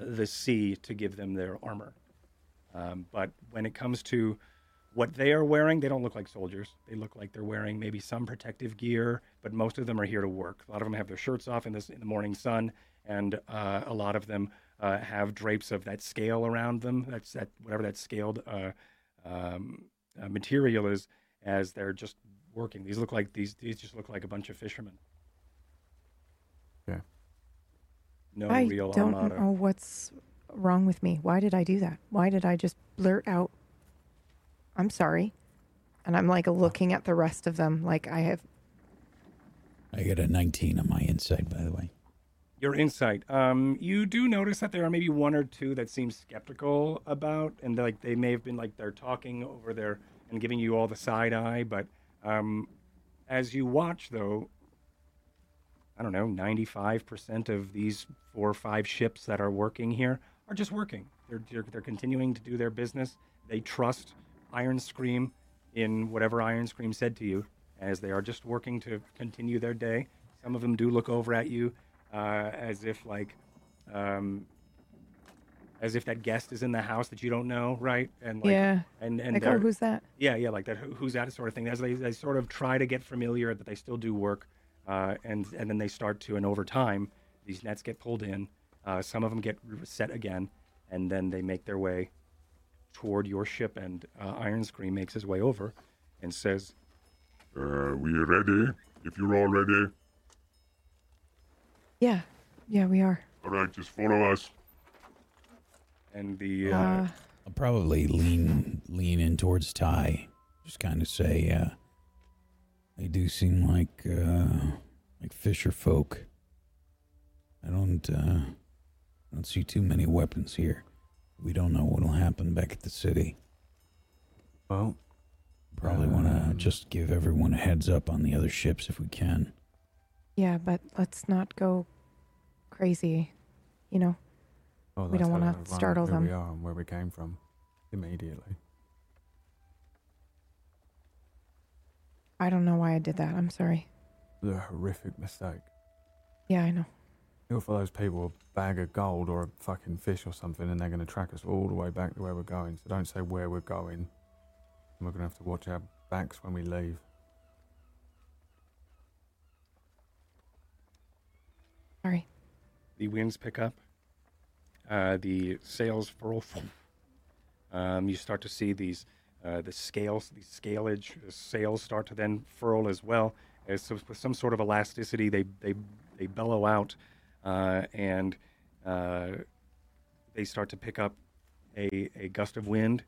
[SPEAKER 1] the sea to give them their armor. Um, but when it comes to what they are wearing, they don't look like soldiers. They look like they're wearing maybe some protective gear, but most of them are here to work. A lot of them have their shirts off in this in the morning sun, and uh, a lot of them uh, have drapes of that scale around them. That's that whatever that scaled uh, um, uh, material is, as they're just working. These look like these. These just look like a bunch of fishermen.
[SPEAKER 5] Yeah.
[SPEAKER 1] No
[SPEAKER 3] I
[SPEAKER 1] real
[SPEAKER 3] don't
[SPEAKER 1] armada.
[SPEAKER 3] know what's wrong with me. Why did I do that? Why did I just blurt out, I'm sorry? And I'm like looking at the rest of them like I have.
[SPEAKER 6] I got a 19 on my insight, by the way.
[SPEAKER 1] Your insight. Um, you do notice that there are maybe one or two that seem skeptical about, and like they may have been like they're talking over there and giving you all the side eye. But um, as you watch, though, I don't know, ninety-five percent of these four or five ships that are working here are just working. They're they're, they're continuing to do their business. They trust Iron Scream in whatever Iron Scream said to you, as they are just working to continue their day. Some of them do look over at you uh, as if like um, as if that guest is in the house that you don't know, right? And like,
[SPEAKER 3] yeah.
[SPEAKER 1] and and
[SPEAKER 3] Like, oh, who's that?
[SPEAKER 1] yeah, yeah, like that. Who, who's that sort of thing? As they, they sort of try to get familiar, that they still do work, uh, and and then they start to, and over time, these nets get pulled in. Uh, some of them get set again, and then they make their way toward your ship. And uh, Iron Scream makes his way over, and says,
[SPEAKER 2] Uh, we are ready? If you're all ready,
[SPEAKER 3] Yeah. Yeah, we are.
[SPEAKER 2] all right, just follow us.
[SPEAKER 1] and the uh,
[SPEAKER 3] Uh,
[SPEAKER 6] I'll probably lean lean in towards Ty. Just kind of say, uh, they do seem like uh, like fisher folk. I don't uh, I don't see too many weapons here. We don't know what'll happen back at the city.
[SPEAKER 5] Well,
[SPEAKER 6] Probably want to
[SPEAKER 5] Um,
[SPEAKER 6] just give everyone a heads up on the other ships if we can.
[SPEAKER 3] yeah, but let's not go crazy. You know,
[SPEAKER 5] well,
[SPEAKER 3] We don't wanna
[SPEAKER 5] have a run at
[SPEAKER 3] startle
[SPEAKER 5] who
[SPEAKER 3] them.
[SPEAKER 5] We are and where we came from immediately.
[SPEAKER 3] I don't know why I did that. I'm sorry.
[SPEAKER 5] A horrific mistake.
[SPEAKER 3] Yeah, I know.
[SPEAKER 5] You offer those people a bag of gold or a fucking fish or something, and they're going to track us all the way back to where we're going. So don't say where we're going. And we're going to have to watch our backs when we leave.
[SPEAKER 3] Sorry.
[SPEAKER 1] the winds pick up, uh, the sails furl. Um, you start to see these uh, the scales, the scalage the sails start to then furl as well. As so- with some sort of elasticity, they they they bellow out, uh, and uh, they start to pick up a, a gust of wind.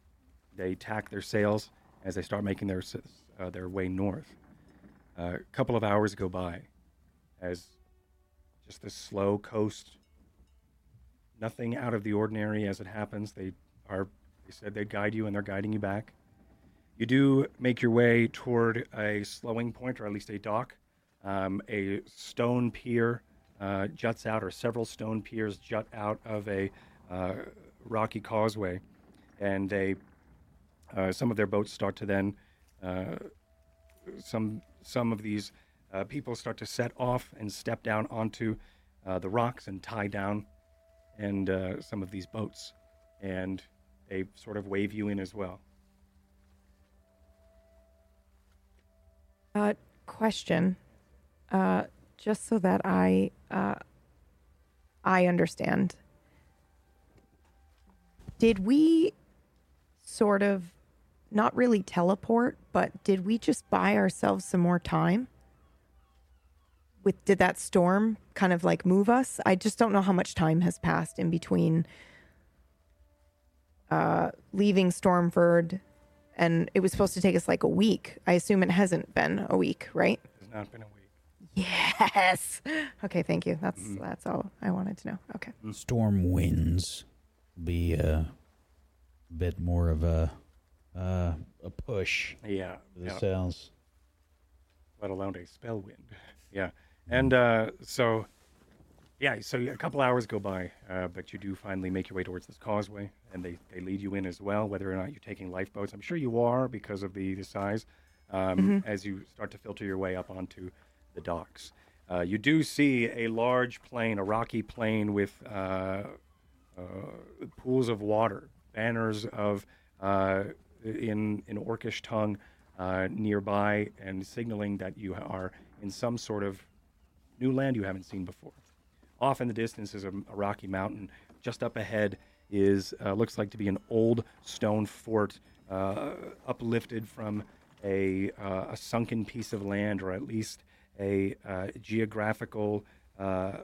[SPEAKER 1] They tack their sails as they start making their uh, their way north. a couple of hours go by, as just this slow coast. Nothing out of the ordinary as it happens. They are they said they'd guide you and they're guiding you back. You do make your way toward a slowing point or at least a dock. Um, a stone pier uh, juts out, or several stone piers jut out of a uh, rocky causeway, and they uh, some of their boats start to then uh, some some of these uh, people start to set off and step down onto uh, the rocks and tie down and some of these boats, and they sort of wave you in as well.
[SPEAKER 3] Uh, question, uh, just so that I uh, I understand. Did we sort of not really teleport, but did we just buy ourselves some more time? With did that storm kind of like move us? I just don't know how much time has passed in between uh, leaving Stormford, and it was supposed to take us like a week. I assume it hasn't been a week, right?
[SPEAKER 1] It's not been a week.
[SPEAKER 3] Yes. Okay, thank you. That's that's all I wanted to know. Okay.
[SPEAKER 6] Storm winds be a bit more of a uh, a push
[SPEAKER 1] Yeah.
[SPEAKER 6] for the
[SPEAKER 1] yeah.
[SPEAKER 6] sails.
[SPEAKER 1] let alone a spell wind. Yeah, and uh, so yeah, so a couple hours go by, uh, but you do finally make your way towards this causeway, and they, they lead you in as well. Whether or not you're taking lifeboats, I'm sure you are because of the, the size. Um, As you start to filter your way up onto the docks, uh, you do see a large plain, a rocky plain with uh, uh, pools of water, banners of uh, in in Orcish tongue uh, nearby, and signaling that you are in some sort of new land you haven't seen before. Off in the distance is a, a rocky mountain. Just up ahead is uh, looks like to be an old stone fort, uh, uplifted from a uh, a sunken piece of land, or at least a uh, geographical uh, uh,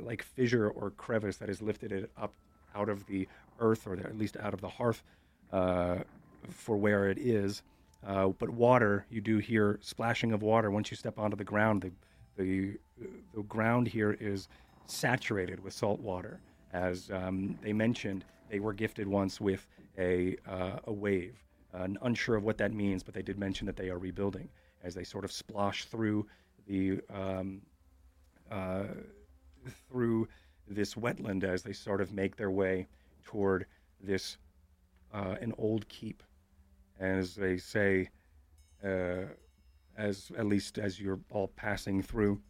[SPEAKER 1] like fissure or crevice that has lifted it up out of the earth, or at least out of the hearth, for where it is. But water, you do hear splashing of water once you step onto the ground. The the the ground here is saturated with salt water. As um, they mentioned, they were gifted once with a uh, a wave. Uh, unsure of what that means, but they did mention that they are rebuilding as they sort of splosh through the um, uh, through this wetland as they sort of make their way toward this uh, an old keep, as they say, uh, as at least as you're all passing through,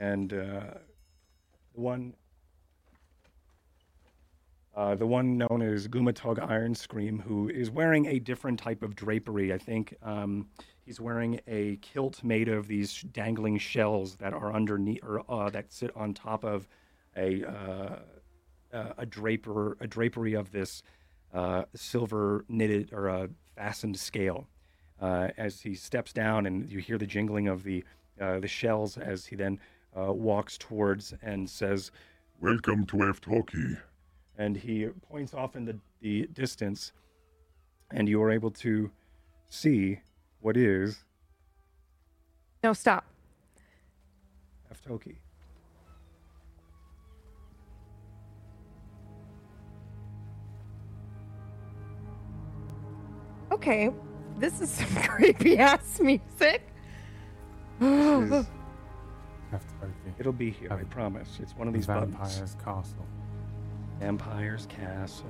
[SPEAKER 1] and uh, the one. Uh, the one known as Gumatog Iron Scream, who is wearing a different type of drapery. I think um, he's wearing a kilt made of these dangling shells that are underneath, or uh, that sit on top of a uh, uh, a draper, a drapery of this uh, silver knitted or a fastened scale. Uh, as he steps down, and you hear the jingling of the uh, the shells as he then uh, walks towards and says,
[SPEAKER 2] Welcome to Eftoki.
[SPEAKER 1] and he points off in the, the distance, and you are able to see what is
[SPEAKER 3] No, stop.
[SPEAKER 1] Aftoki.
[SPEAKER 3] Okay, this is some creepy ass music.
[SPEAKER 1] This is-
[SPEAKER 5] After
[SPEAKER 1] It'll be here, I promise. It's one of these
[SPEAKER 5] vampire's
[SPEAKER 1] buttons.
[SPEAKER 5] castle.
[SPEAKER 1] Vampire's Castle.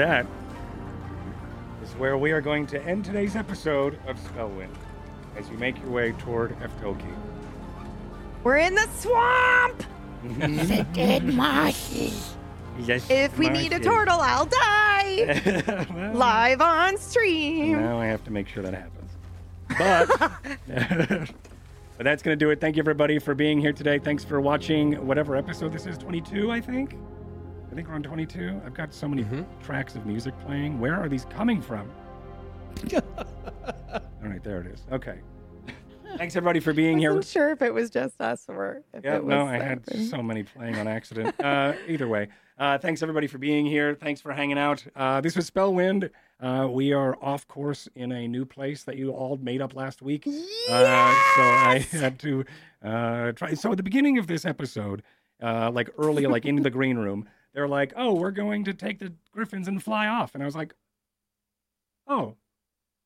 [SPEAKER 1] That is where we are going to end today's episode of Spellwind as you make your way toward Eftoki.
[SPEAKER 3] We're in the swamp. Mm-hmm.
[SPEAKER 8] the Dead mosses.
[SPEAKER 1] Yes,
[SPEAKER 3] If we need a turtle, I'll die.
[SPEAKER 1] Well,
[SPEAKER 3] Live on stream.
[SPEAKER 1] Now I have to make sure that happens. But But that's going to do it. Thank you, everybody, for being here today. Thanks for watching whatever episode this is 22, I think. I think we're on 22. I've got so many tracks of music playing. Where are these coming from? All right, there it is. Okay. Thanks, everybody, for being here.
[SPEAKER 3] wasn't sure if it was just us or if
[SPEAKER 1] Yeah,
[SPEAKER 3] it was. Just.
[SPEAKER 1] No, I had
[SPEAKER 3] everybody.
[SPEAKER 1] so many playing on accident. Uh, either way, uh, thanks everybody for being here. Thanks for hanging out. Uh, this was Spellwind. Uh, we are off course in a new place that you all made up last week. Uh, so I had to uh, try. So at the beginning of this episode, uh, like early, like in the green room, they're like, "Oh, we're going to take the griffins and fly off," and I was like, "Oh,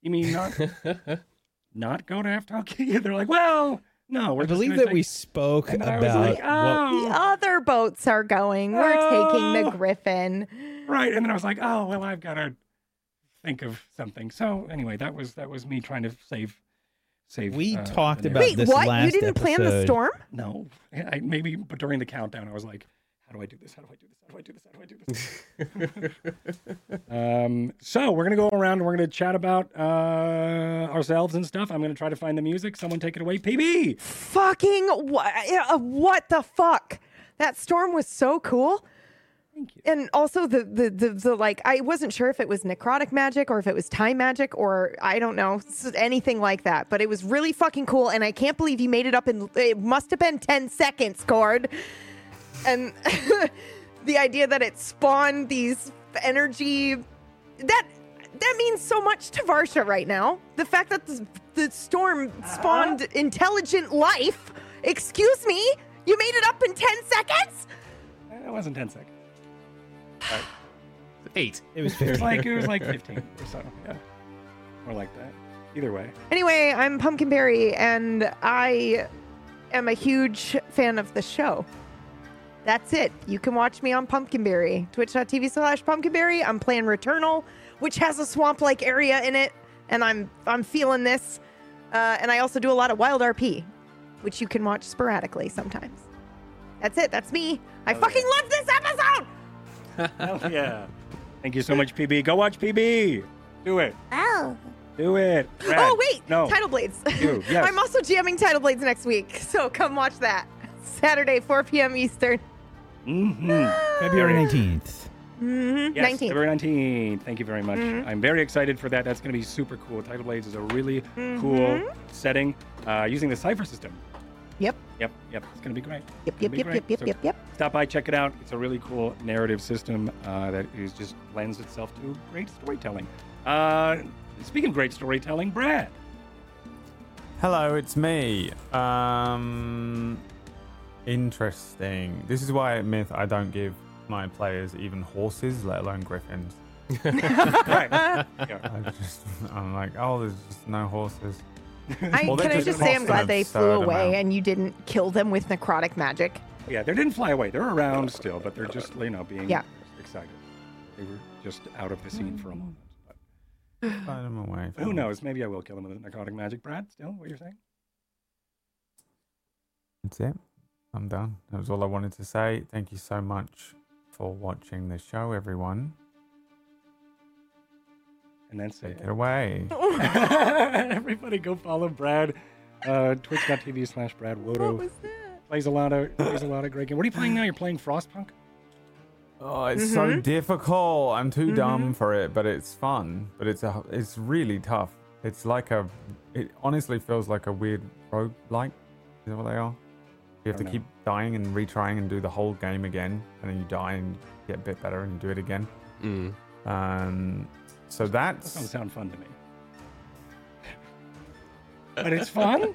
[SPEAKER 1] you mean not not go to Aftalkia?" They're like, "Well." No, we're
[SPEAKER 6] I believe that
[SPEAKER 1] take-
[SPEAKER 6] we spoke
[SPEAKER 1] And I
[SPEAKER 6] about
[SPEAKER 1] was like, oh,
[SPEAKER 3] The other boats are going. We're taking the
[SPEAKER 1] Oh.
[SPEAKER 3] Griffin.
[SPEAKER 1] right. And then I was like, oh, well, I've got to think of something. So anyway, that was that was me trying to save save.
[SPEAKER 6] We
[SPEAKER 1] uh,
[SPEAKER 6] talked
[SPEAKER 1] the
[SPEAKER 6] about
[SPEAKER 1] narrative.
[SPEAKER 3] Wait,
[SPEAKER 6] this
[SPEAKER 3] what? You didn't plan the storm?
[SPEAKER 1] No, I, maybe, but during the countdown, I was like, how do I do this? How do I do this? How do I do this? How do I do this? um, so we're gonna go around and we're gonna chat about uh, ourselves and stuff. I'm gonna try to find the music. Someone take it away, PB.
[SPEAKER 3] Fucking what? What the fuck? That storm was so cool.
[SPEAKER 1] Thank you.
[SPEAKER 3] And also the, the the the like I wasn't sure if it was necrotic magic or if it was time magic or I don't know anything like that, but it was really fucking cool and I can't believe you made it up in it must have been 10 seconds, Cord. And the idea that it spawned these energy that that means so much to Varsha right now. The fact that the, the storm uh-huh. spawned intelligent life. Excuse me? You made it up in 10 seconds?
[SPEAKER 1] It wasn't 10 seconds.
[SPEAKER 4] Eight.
[SPEAKER 6] It was
[SPEAKER 1] It was like it was like 15 or so. Yeah, more like that. Either way.
[SPEAKER 3] Anyway, I'm Pumpkinberry, and I am a huge fan of the show. That's it. You can watch me on Pumpkinberry, twitch.tv slash Pumpkinberry. I'm playing Returnal, which has a swamp-like area in it, and I'm I'm feeling this. Uh, and I also do a lot of Wild RP, which you can watch sporadically sometimes. That's it. That's me. I fucking love this episode.
[SPEAKER 1] Hell yeah. Thank you so much, PB. Go watch PB. Do it.
[SPEAKER 8] Oh,
[SPEAKER 1] Do it. Brad.
[SPEAKER 3] Oh wait,
[SPEAKER 1] No.
[SPEAKER 3] Tidal Blades.
[SPEAKER 1] You, yes.
[SPEAKER 3] I'm also jamming Tidal Blades next week, so come watch that. Saturday, 4 p.m. Eastern.
[SPEAKER 1] Mm-hmm.
[SPEAKER 6] February 19th.
[SPEAKER 3] Mm-hmm.
[SPEAKER 1] Yes,
[SPEAKER 3] 19th.
[SPEAKER 1] February 19th. Thank you very much.
[SPEAKER 3] Mhm.
[SPEAKER 1] I'm very excited for that. That's going to be super cool. Tidal Blades is a really
[SPEAKER 3] Mm-hmm.
[SPEAKER 1] cool setting uh, using the Cypher system.
[SPEAKER 3] Yep.
[SPEAKER 1] Yep, yep. It's going to be great.
[SPEAKER 3] Yep, yep, yep,
[SPEAKER 1] great.
[SPEAKER 3] yep, yep,
[SPEAKER 1] So
[SPEAKER 3] yep, yep.
[SPEAKER 1] Stop by, check it out. It's a really cool narrative system uh, that is just lends itself to great storytelling. Uh, speaking of great storytelling, Brad.
[SPEAKER 5] Hello, it's me. Um, interesting. This is why at Myth I don't give my players even horses, let alone griffins.
[SPEAKER 1] right.
[SPEAKER 5] I just, I'm like, oh, there's just no horses.
[SPEAKER 3] I,
[SPEAKER 5] Well, they
[SPEAKER 3] can I
[SPEAKER 5] just
[SPEAKER 3] just say I'm glad they flew away
[SPEAKER 5] amount.
[SPEAKER 3] and you didn't kill them with necrotic magic.
[SPEAKER 1] Yeah, they didn't fly away. They're around still, but they're just, you know, being
[SPEAKER 3] Yeah.
[SPEAKER 1] excited. They were just out of the scene for a moment. But
[SPEAKER 5] Fly them away.
[SPEAKER 1] who knows? Maybe I will kill them with necrotic magic. Brad, still, what you're saying?
[SPEAKER 5] That's it. I'm done. That was all I wanted to say. Thank you so much for watching the show, everyone.
[SPEAKER 1] And that's it.
[SPEAKER 5] Take it away.
[SPEAKER 1] Everybody go follow Brad. Uh, Twitch.tv slash Brad
[SPEAKER 3] What
[SPEAKER 1] Wodo.
[SPEAKER 3] was that?
[SPEAKER 1] Plays a lot of plays a lot of great games. What are you playing now? You're playing Frostpunk?
[SPEAKER 5] Oh, it's so
[SPEAKER 3] Mhm.
[SPEAKER 5] difficult. I'm too dumb
[SPEAKER 3] Mhm.
[SPEAKER 5] for it, but it's fun. But it's a, it's really tough. It's like a, it honestly feels like a weird rogue like. Is that what they are? You have to
[SPEAKER 1] know.
[SPEAKER 5] keep dying and retrying and do the whole game again, and then you die and get a bit better and you do it again.
[SPEAKER 4] Mm.
[SPEAKER 5] Um, so
[SPEAKER 1] That
[SPEAKER 5] that's
[SPEAKER 1] doesn't sound fun to me. but it's fun.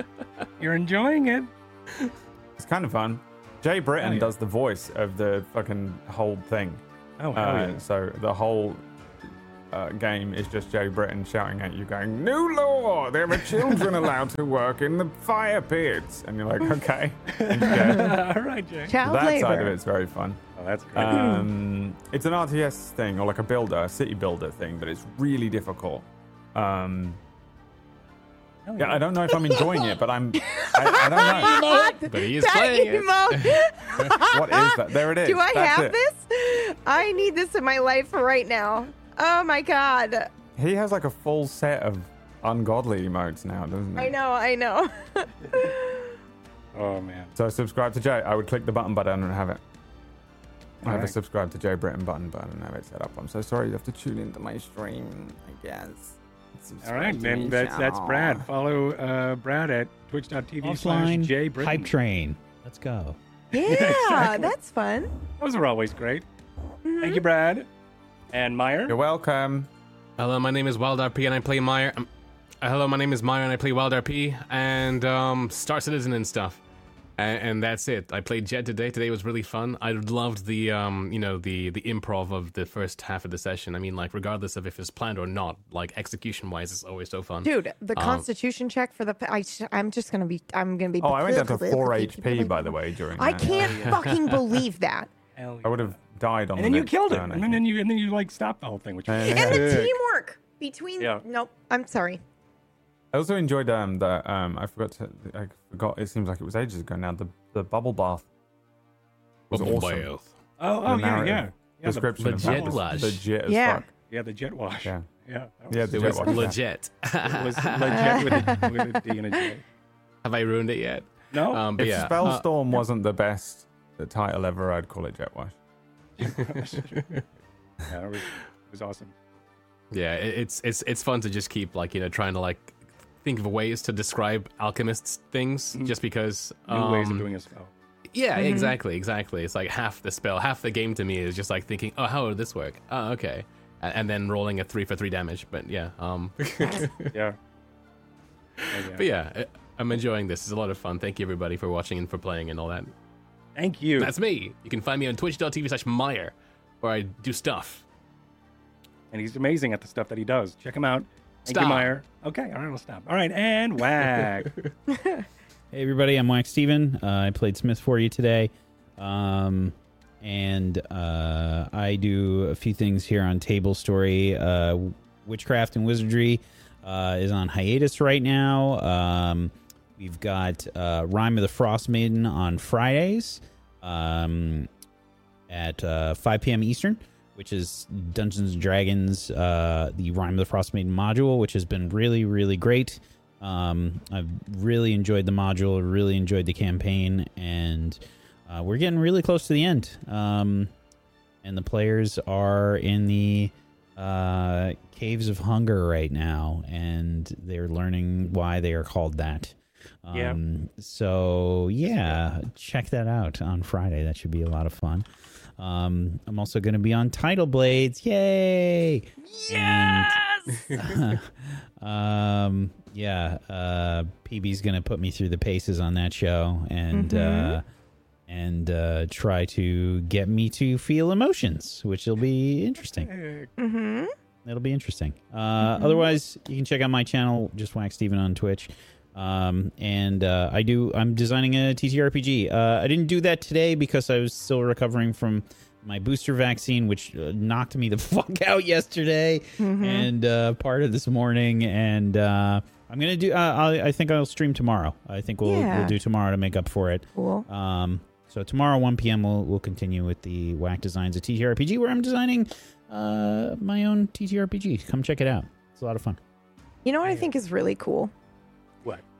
[SPEAKER 1] You're enjoying it.
[SPEAKER 5] it's kind of fun. Jay Britton
[SPEAKER 1] Oh, yeah.
[SPEAKER 5] does the voice of the fucking whole thing.
[SPEAKER 1] Oh,
[SPEAKER 5] Uh,
[SPEAKER 1] yeah.
[SPEAKER 5] So the whole uh, game is just Jay Britton shouting at you, going, "New law! There are children allowed to work in the fire pits," and you're like, "Okay." And.
[SPEAKER 1] All right, Jay.
[SPEAKER 5] So
[SPEAKER 3] Child
[SPEAKER 5] that
[SPEAKER 3] labor.
[SPEAKER 5] side of it's very fun.
[SPEAKER 1] Oh, that's great.
[SPEAKER 5] Um, it's an RTS thing, or like a builder, a city builder thing, but it's really difficult. Um,
[SPEAKER 1] Hell
[SPEAKER 5] yeah, I don't know if I'm enjoying it, but I'm. I, I don't know.
[SPEAKER 4] But he is
[SPEAKER 3] that
[SPEAKER 4] playing it.
[SPEAKER 5] What is that? There it is.
[SPEAKER 3] Do I
[SPEAKER 5] That's
[SPEAKER 3] have
[SPEAKER 5] it.
[SPEAKER 3] this? I need this in my life right now. Oh my god.
[SPEAKER 5] He has like a full set of ungodly emotes now, doesn't he?
[SPEAKER 3] I know, I know.
[SPEAKER 1] Oh man.
[SPEAKER 5] So subscribe to Jay. I would click the button button and have it. I have a subscribe to Jay Britton button button and have it set up. I'm so sorry you have to tune into my stream. I guess.
[SPEAKER 1] All right, then that's that's Brad. Follow uh, Brad at twitch.tv slash
[SPEAKER 6] Offline
[SPEAKER 1] J Britton.
[SPEAKER 6] hype train. Let's go.
[SPEAKER 3] yeah,
[SPEAKER 1] Exactly.
[SPEAKER 3] that's fun.
[SPEAKER 1] Those are always great.
[SPEAKER 3] Mm-hmm.
[SPEAKER 1] Thank you, Brad. And Meyer.
[SPEAKER 5] You're welcome.
[SPEAKER 4] Hello, my name is Wild RP and I play Meyer. Um, uh, hello, my name is Meyer and I play Wild RP and um, Star Citizen and stuff. And, and that's it. I played Jet today. Today was really fun. I loved the um, you know, the the improv of the first half of the session. I mean, like regardless of if it's planned or not, like execution wise, it's always so fun.
[SPEAKER 3] Dude, the
[SPEAKER 4] Um,
[SPEAKER 3] Constitution check for the. I, I'm just gonna be. I'm gonna be.
[SPEAKER 5] Oh, I went down to 4 HP, by the way, during
[SPEAKER 3] I
[SPEAKER 5] that.
[SPEAKER 3] can't fucking believe that.
[SPEAKER 1] Hell
[SPEAKER 5] I would have died on
[SPEAKER 1] And
[SPEAKER 5] the
[SPEAKER 1] then you
[SPEAKER 5] next
[SPEAKER 1] killed it.
[SPEAKER 5] turn, I
[SPEAKER 1] And
[SPEAKER 5] think.
[SPEAKER 1] then you and then you like stopped the whole thing, which was
[SPEAKER 5] And-
[SPEAKER 3] And the
[SPEAKER 1] sick.
[SPEAKER 3] teamwork between.
[SPEAKER 1] Yeah.
[SPEAKER 3] Nope. I'm sorry.
[SPEAKER 5] I also enjoyed um the um I forgot to I forgot it seems like it was ages ago now the the bubble bath was
[SPEAKER 4] Bubble
[SPEAKER 5] awesome.
[SPEAKER 4] bath.
[SPEAKER 1] Oh,
[SPEAKER 5] The
[SPEAKER 1] oh yeah,
[SPEAKER 5] narrative
[SPEAKER 1] yeah. Yeah, the,
[SPEAKER 5] description
[SPEAKER 4] the
[SPEAKER 5] of that
[SPEAKER 4] jet
[SPEAKER 5] was
[SPEAKER 4] wash.
[SPEAKER 5] legit as
[SPEAKER 3] Yeah.
[SPEAKER 5] fuck.
[SPEAKER 1] yeah, the jet wash.
[SPEAKER 5] Yeah.
[SPEAKER 1] Yeah. that
[SPEAKER 5] Yeah,
[SPEAKER 1] was-
[SPEAKER 5] the
[SPEAKER 4] It
[SPEAKER 5] jet
[SPEAKER 4] was
[SPEAKER 5] wash. yeah.
[SPEAKER 4] legit.
[SPEAKER 1] It was legit with a, with a D and a J.
[SPEAKER 4] Have I ruined it yet?
[SPEAKER 1] No.
[SPEAKER 4] Um, but
[SPEAKER 5] If
[SPEAKER 4] yeah, uh,
[SPEAKER 5] Spellstorm wasn't the best the title ever, I'd call it Jet Wash.
[SPEAKER 1] yeah, it was, it was awesome.
[SPEAKER 4] Yeah, it- it's it's it's fun to just keep like you know trying to like think of ways to describe alchemists things
[SPEAKER 1] Mhm.
[SPEAKER 4] just because
[SPEAKER 1] New ways of
[SPEAKER 4] um,
[SPEAKER 1] doing a spell.
[SPEAKER 4] Yeah,
[SPEAKER 3] Mhm.
[SPEAKER 4] exactly, exactly. It's like half the spell, half the game to me is just like thinking, oh, how would this work? Oh, okay, and, and then rolling a three for three damage. But yeah, um,
[SPEAKER 1] Yeah. Yeah.
[SPEAKER 4] but yeah, I'm enjoying this. It's a lot of fun. Thank you everybody for watching and for playing and all that.
[SPEAKER 1] Thank you.
[SPEAKER 4] That's me. You can find me on twitch.tv slash Meyer, where I do stuff.
[SPEAKER 1] and he's amazing at the stuff that he does. Check him out. Thank
[SPEAKER 4] Stop.
[SPEAKER 1] you, Meyer. Okay, all right, we'll stop. All right, and whack.
[SPEAKER 6] Hey everybody, I'm Wax Steven. Uh, I played Smith for you today. Um, and uh, I do a few things here on Table Story. Uh, Witchcraft and Wizardry uh, is on hiatus right now. Um, we've got uh, Rime of the Frost Maiden on Fridays um, at uh, 5 p.m. Eastern, which is Dungeons and Dragons, uh, the Rime of the Frost Maiden module, which has been really, really great. Um, I've really enjoyed the module, really enjoyed the campaign, and uh, we're getting really close to the end. Um, and the players are in the uh, caves of hunger right now, and they're learning why they are called that.
[SPEAKER 1] Yeah.
[SPEAKER 6] Um, So yeah, check that out on Friday. That should be a lot of fun. Um, I'm also going to be on Tidal Blades. Yay! Yes. um, yeah. Uh, PB's going to put me through the paces on that show, and
[SPEAKER 3] Mhm.
[SPEAKER 6] uh, and uh, try to get me to feel emotions, which will be interesting.
[SPEAKER 3] Mm-hmm.
[SPEAKER 6] It'll be interesting. Uh, Otherwise, you can check out my channel, just Wax Steven on Twitch. Um, and uh, I do. I'm designing a TTRPG. Uh, I didn't do that today because I was still recovering from my booster vaccine, which uh, knocked me the fuck out yesterday
[SPEAKER 3] Mm-hmm.
[SPEAKER 6] and uh, part of this morning. And uh, I'm gonna do. Uh, I, I think I'll stream tomorrow. I think we'll
[SPEAKER 3] Yeah.
[SPEAKER 6] we'll do tomorrow to make up for it.
[SPEAKER 3] Cool.
[SPEAKER 6] Um, so tomorrow, 1 p.m., we'll, we'll continue with the Whack Designs of TTRPG, where I'm designing uh, my own TTRPG. Come check it out. It's a lot of fun.
[SPEAKER 3] You know what I think is really cool?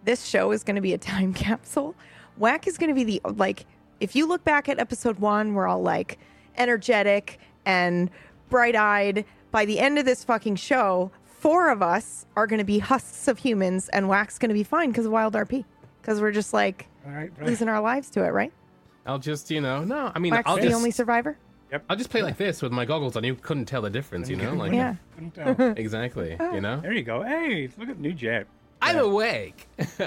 [SPEAKER 1] What?
[SPEAKER 3] This show is going to be a time capsule. Whack is going to be the like. If you look back at episode one, we're all like energetic and bright-eyed. By the end of this fucking show, four of us are going to be husks of humans, and Whack's going to be fine because of Wild RP. Because we're just like
[SPEAKER 1] All right, right.
[SPEAKER 3] losing our lives to it, right?
[SPEAKER 4] I'll just you know, no, I mean,
[SPEAKER 3] Whack's
[SPEAKER 4] I'll
[SPEAKER 3] the
[SPEAKER 4] just
[SPEAKER 3] only survivor. Yep.
[SPEAKER 4] I'll just play like this with my goggles on. You couldn't tell the difference, you know, like
[SPEAKER 3] Yeah.
[SPEAKER 1] Couldn't tell.
[SPEAKER 4] exactly, you know.
[SPEAKER 1] There you go. Hey, look at new jet.
[SPEAKER 4] I'm awake.
[SPEAKER 1] All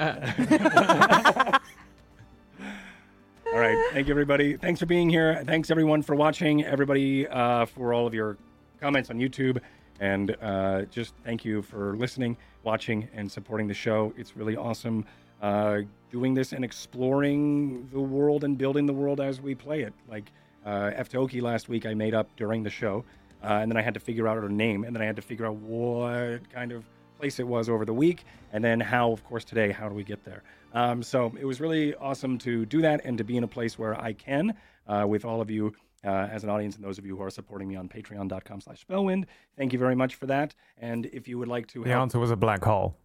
[SPEAKER 1] right. Thank you, everybody. Thanks for being here. Thanks, everyone, for watching. Everybody, uh, for all of your comments on YouTube. And uh, just thank you for listening, watching, and supporting the show. It's really awesome uh, doing this and exploring the world and building the world as we play it. Like uh, Eftoki last week, I made up during the show. Uh, and then I had to figure out her name. And then I had to figure out what kind of place it was over the week, and then how, of course, today, how do we get there? Um, so it was really awesome to do that and to be in a place where I can uh, with all of you uh, as an audience and those of you who are supporting me on patreon.com slash spellwind. Thank you very much for that. And if you would like to
[SPEAKER 5] The
[SPEAKER 1] help,
[SPEAKER 5] answer was a black hole.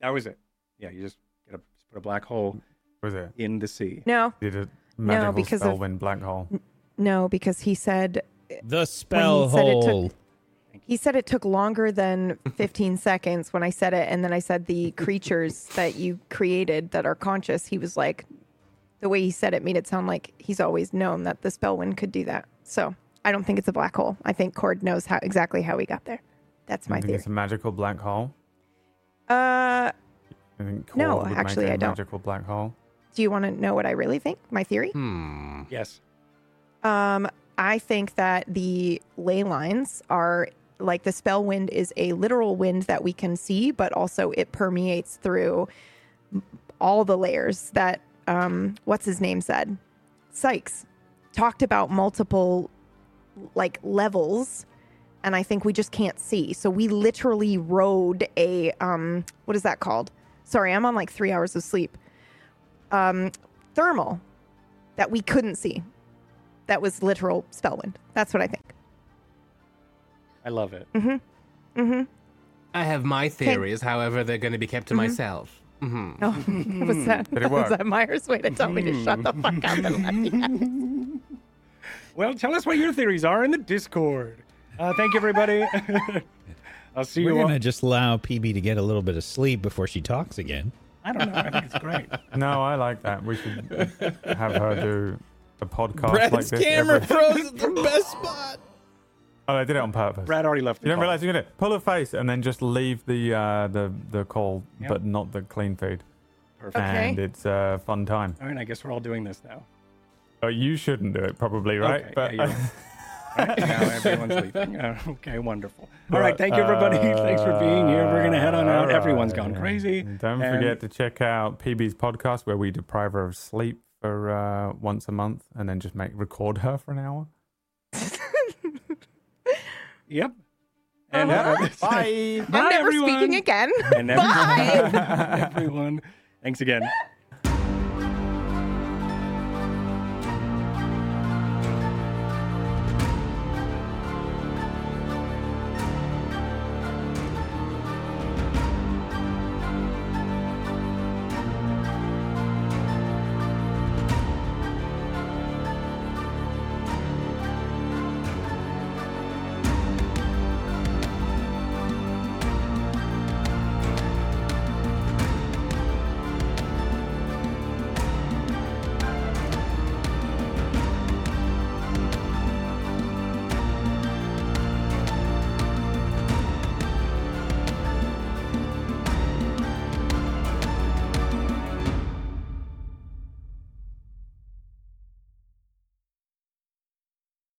[SPEAKER 1] That was it. Yeah, you just get a, just put a black hole
[SPEAKER 5] Was it?
[SPEAKER 1] in the sea.
[SPEAKER 3] No,
[SPEAKER 5] Did a magical
[SPEAKER 3] because of-
[SPEAKER 5] spellwind black hole.
[SPEAKER 3] no, because he said
[SPEAKER 6] The spell
[SPEAKER 3] said it took-
[SPEAKER 6] hole.
[SPEAKER 3] He said it took longer than 15 seconds when I said it, and then I said the creatures that you created that are conscious. He was like, the way he said it made it sound like he's always known that the spellwind could do that. So I don't think it's a black hole. I think Cord knows how exactly how he got there. That's my
[SPEAKER 5] I think
[SPEAKER 3] theory.
[SPEAKER 5] it's a magical black hole.
[SPEAKER 3] Uh,
[SPEAKER 5] I think
[SPEAKER 3] No, actually, I don't.
[SPEAKER 5] Magical black hole.
[SPEAKER 3] do you want to know what I really think? My theory?
[SPEAKER 4] Hmm.
[SPEAKER 1] Yes.
[SPEAKER 3] Um, I think that the ley lines are like the spell wind is a literal wind that we can see, but also it permeates through all the layers that um, what's his name said. Sykes talked about multiple like levels, and I think we just can't see. So we literally rode a um, what is that called? Sorry, I'm on like three hours of sleep. Um, thermal that we couldn't see that was literal spellwind. That's what I think.
[SPEAKER 1] I love it.
[SPEAKER 3] Mm-hmm.
[SPEAKER 4] I have my theories, however, they're going to be kept to myself. hmm
[SPEAKER 3] Oh, was that,
[SPEAKER 5] Did it
[SPEAKER 3] was that Myers' way to tell me to shut the fuck up and let me
[SPEAKER 1] Well, tell us what your theories are in the Discord. Uh, thank you, everybody. I'll see
[SPEAKER 6] We're
[SPEAKER 1] you all.
[SPEAKER 6] gonna just allow PB to get a little bit of sleep before she talks again.
[SPEAKER 1] I don't know. I think it's great.
[SPEAKER 5] No, I like that. We should have her do a podcast
[SPEAKER 6] Brad's
[SPEAKER 5] like this.
[SPEAKER 6] camera
[SPEAKER 5] every-
[SPEAKER 6] froze at the best spot.
[SPEAKER 5] Oh, I did it on purpose.
[SPEAKER 1] Brad already left. The
[SPEAKER 5] You don't
[SPEAKER 1] call.
[SPEAKER 5] realize you're gonna pull a face and then just leave the uh, the the call,
[SPEAKER 1] Yep.
[SPEAKER 5] but not the clean feed,
[SPEAKER 1] Perfect.
[SPEAKER 3] Okay.
[SPEAKER 5] and it's a fun time.
[SPEAKER 1] All right, I guess we're all doing this now.
[SPEAKER 5] Oh, you shouldn't do it, probably, right?
[SPEAKER 1] Okay,
[SPEAKER 5] but
[SPEAKER 1] yeah, you're Right, now everyone's leaving. Uh, okay, wonderful. All right, thank you, everybody. Thanks for being here. We're gonna head on out.
[SPEAKER 5] All
[SPEAKER 1] Everyone's
[SPEAKER 5] right.
[SPEAKER 1] gone crazy.
[SPEAKER 5] Don't
[SPEAKER 1] And-
[SPEAKER 5] forget to check out PB's podcast where we deprive her of sleep for uh, once a month and then just make record her for an hour.
[SPEAKER 1] Yep. And
[SPEAKER 3] Uh-huh.
[SPEAKER 1] uh,
[SPEAKER 5] Bye.
[SPEAKER 1] Bye,
[SPEAKER 3] I'm never
[SPEAKER 1] everyone.
[SPEAKER 3] speaking again.
[SPEAKER 1] And everyone, everyone, thanks again.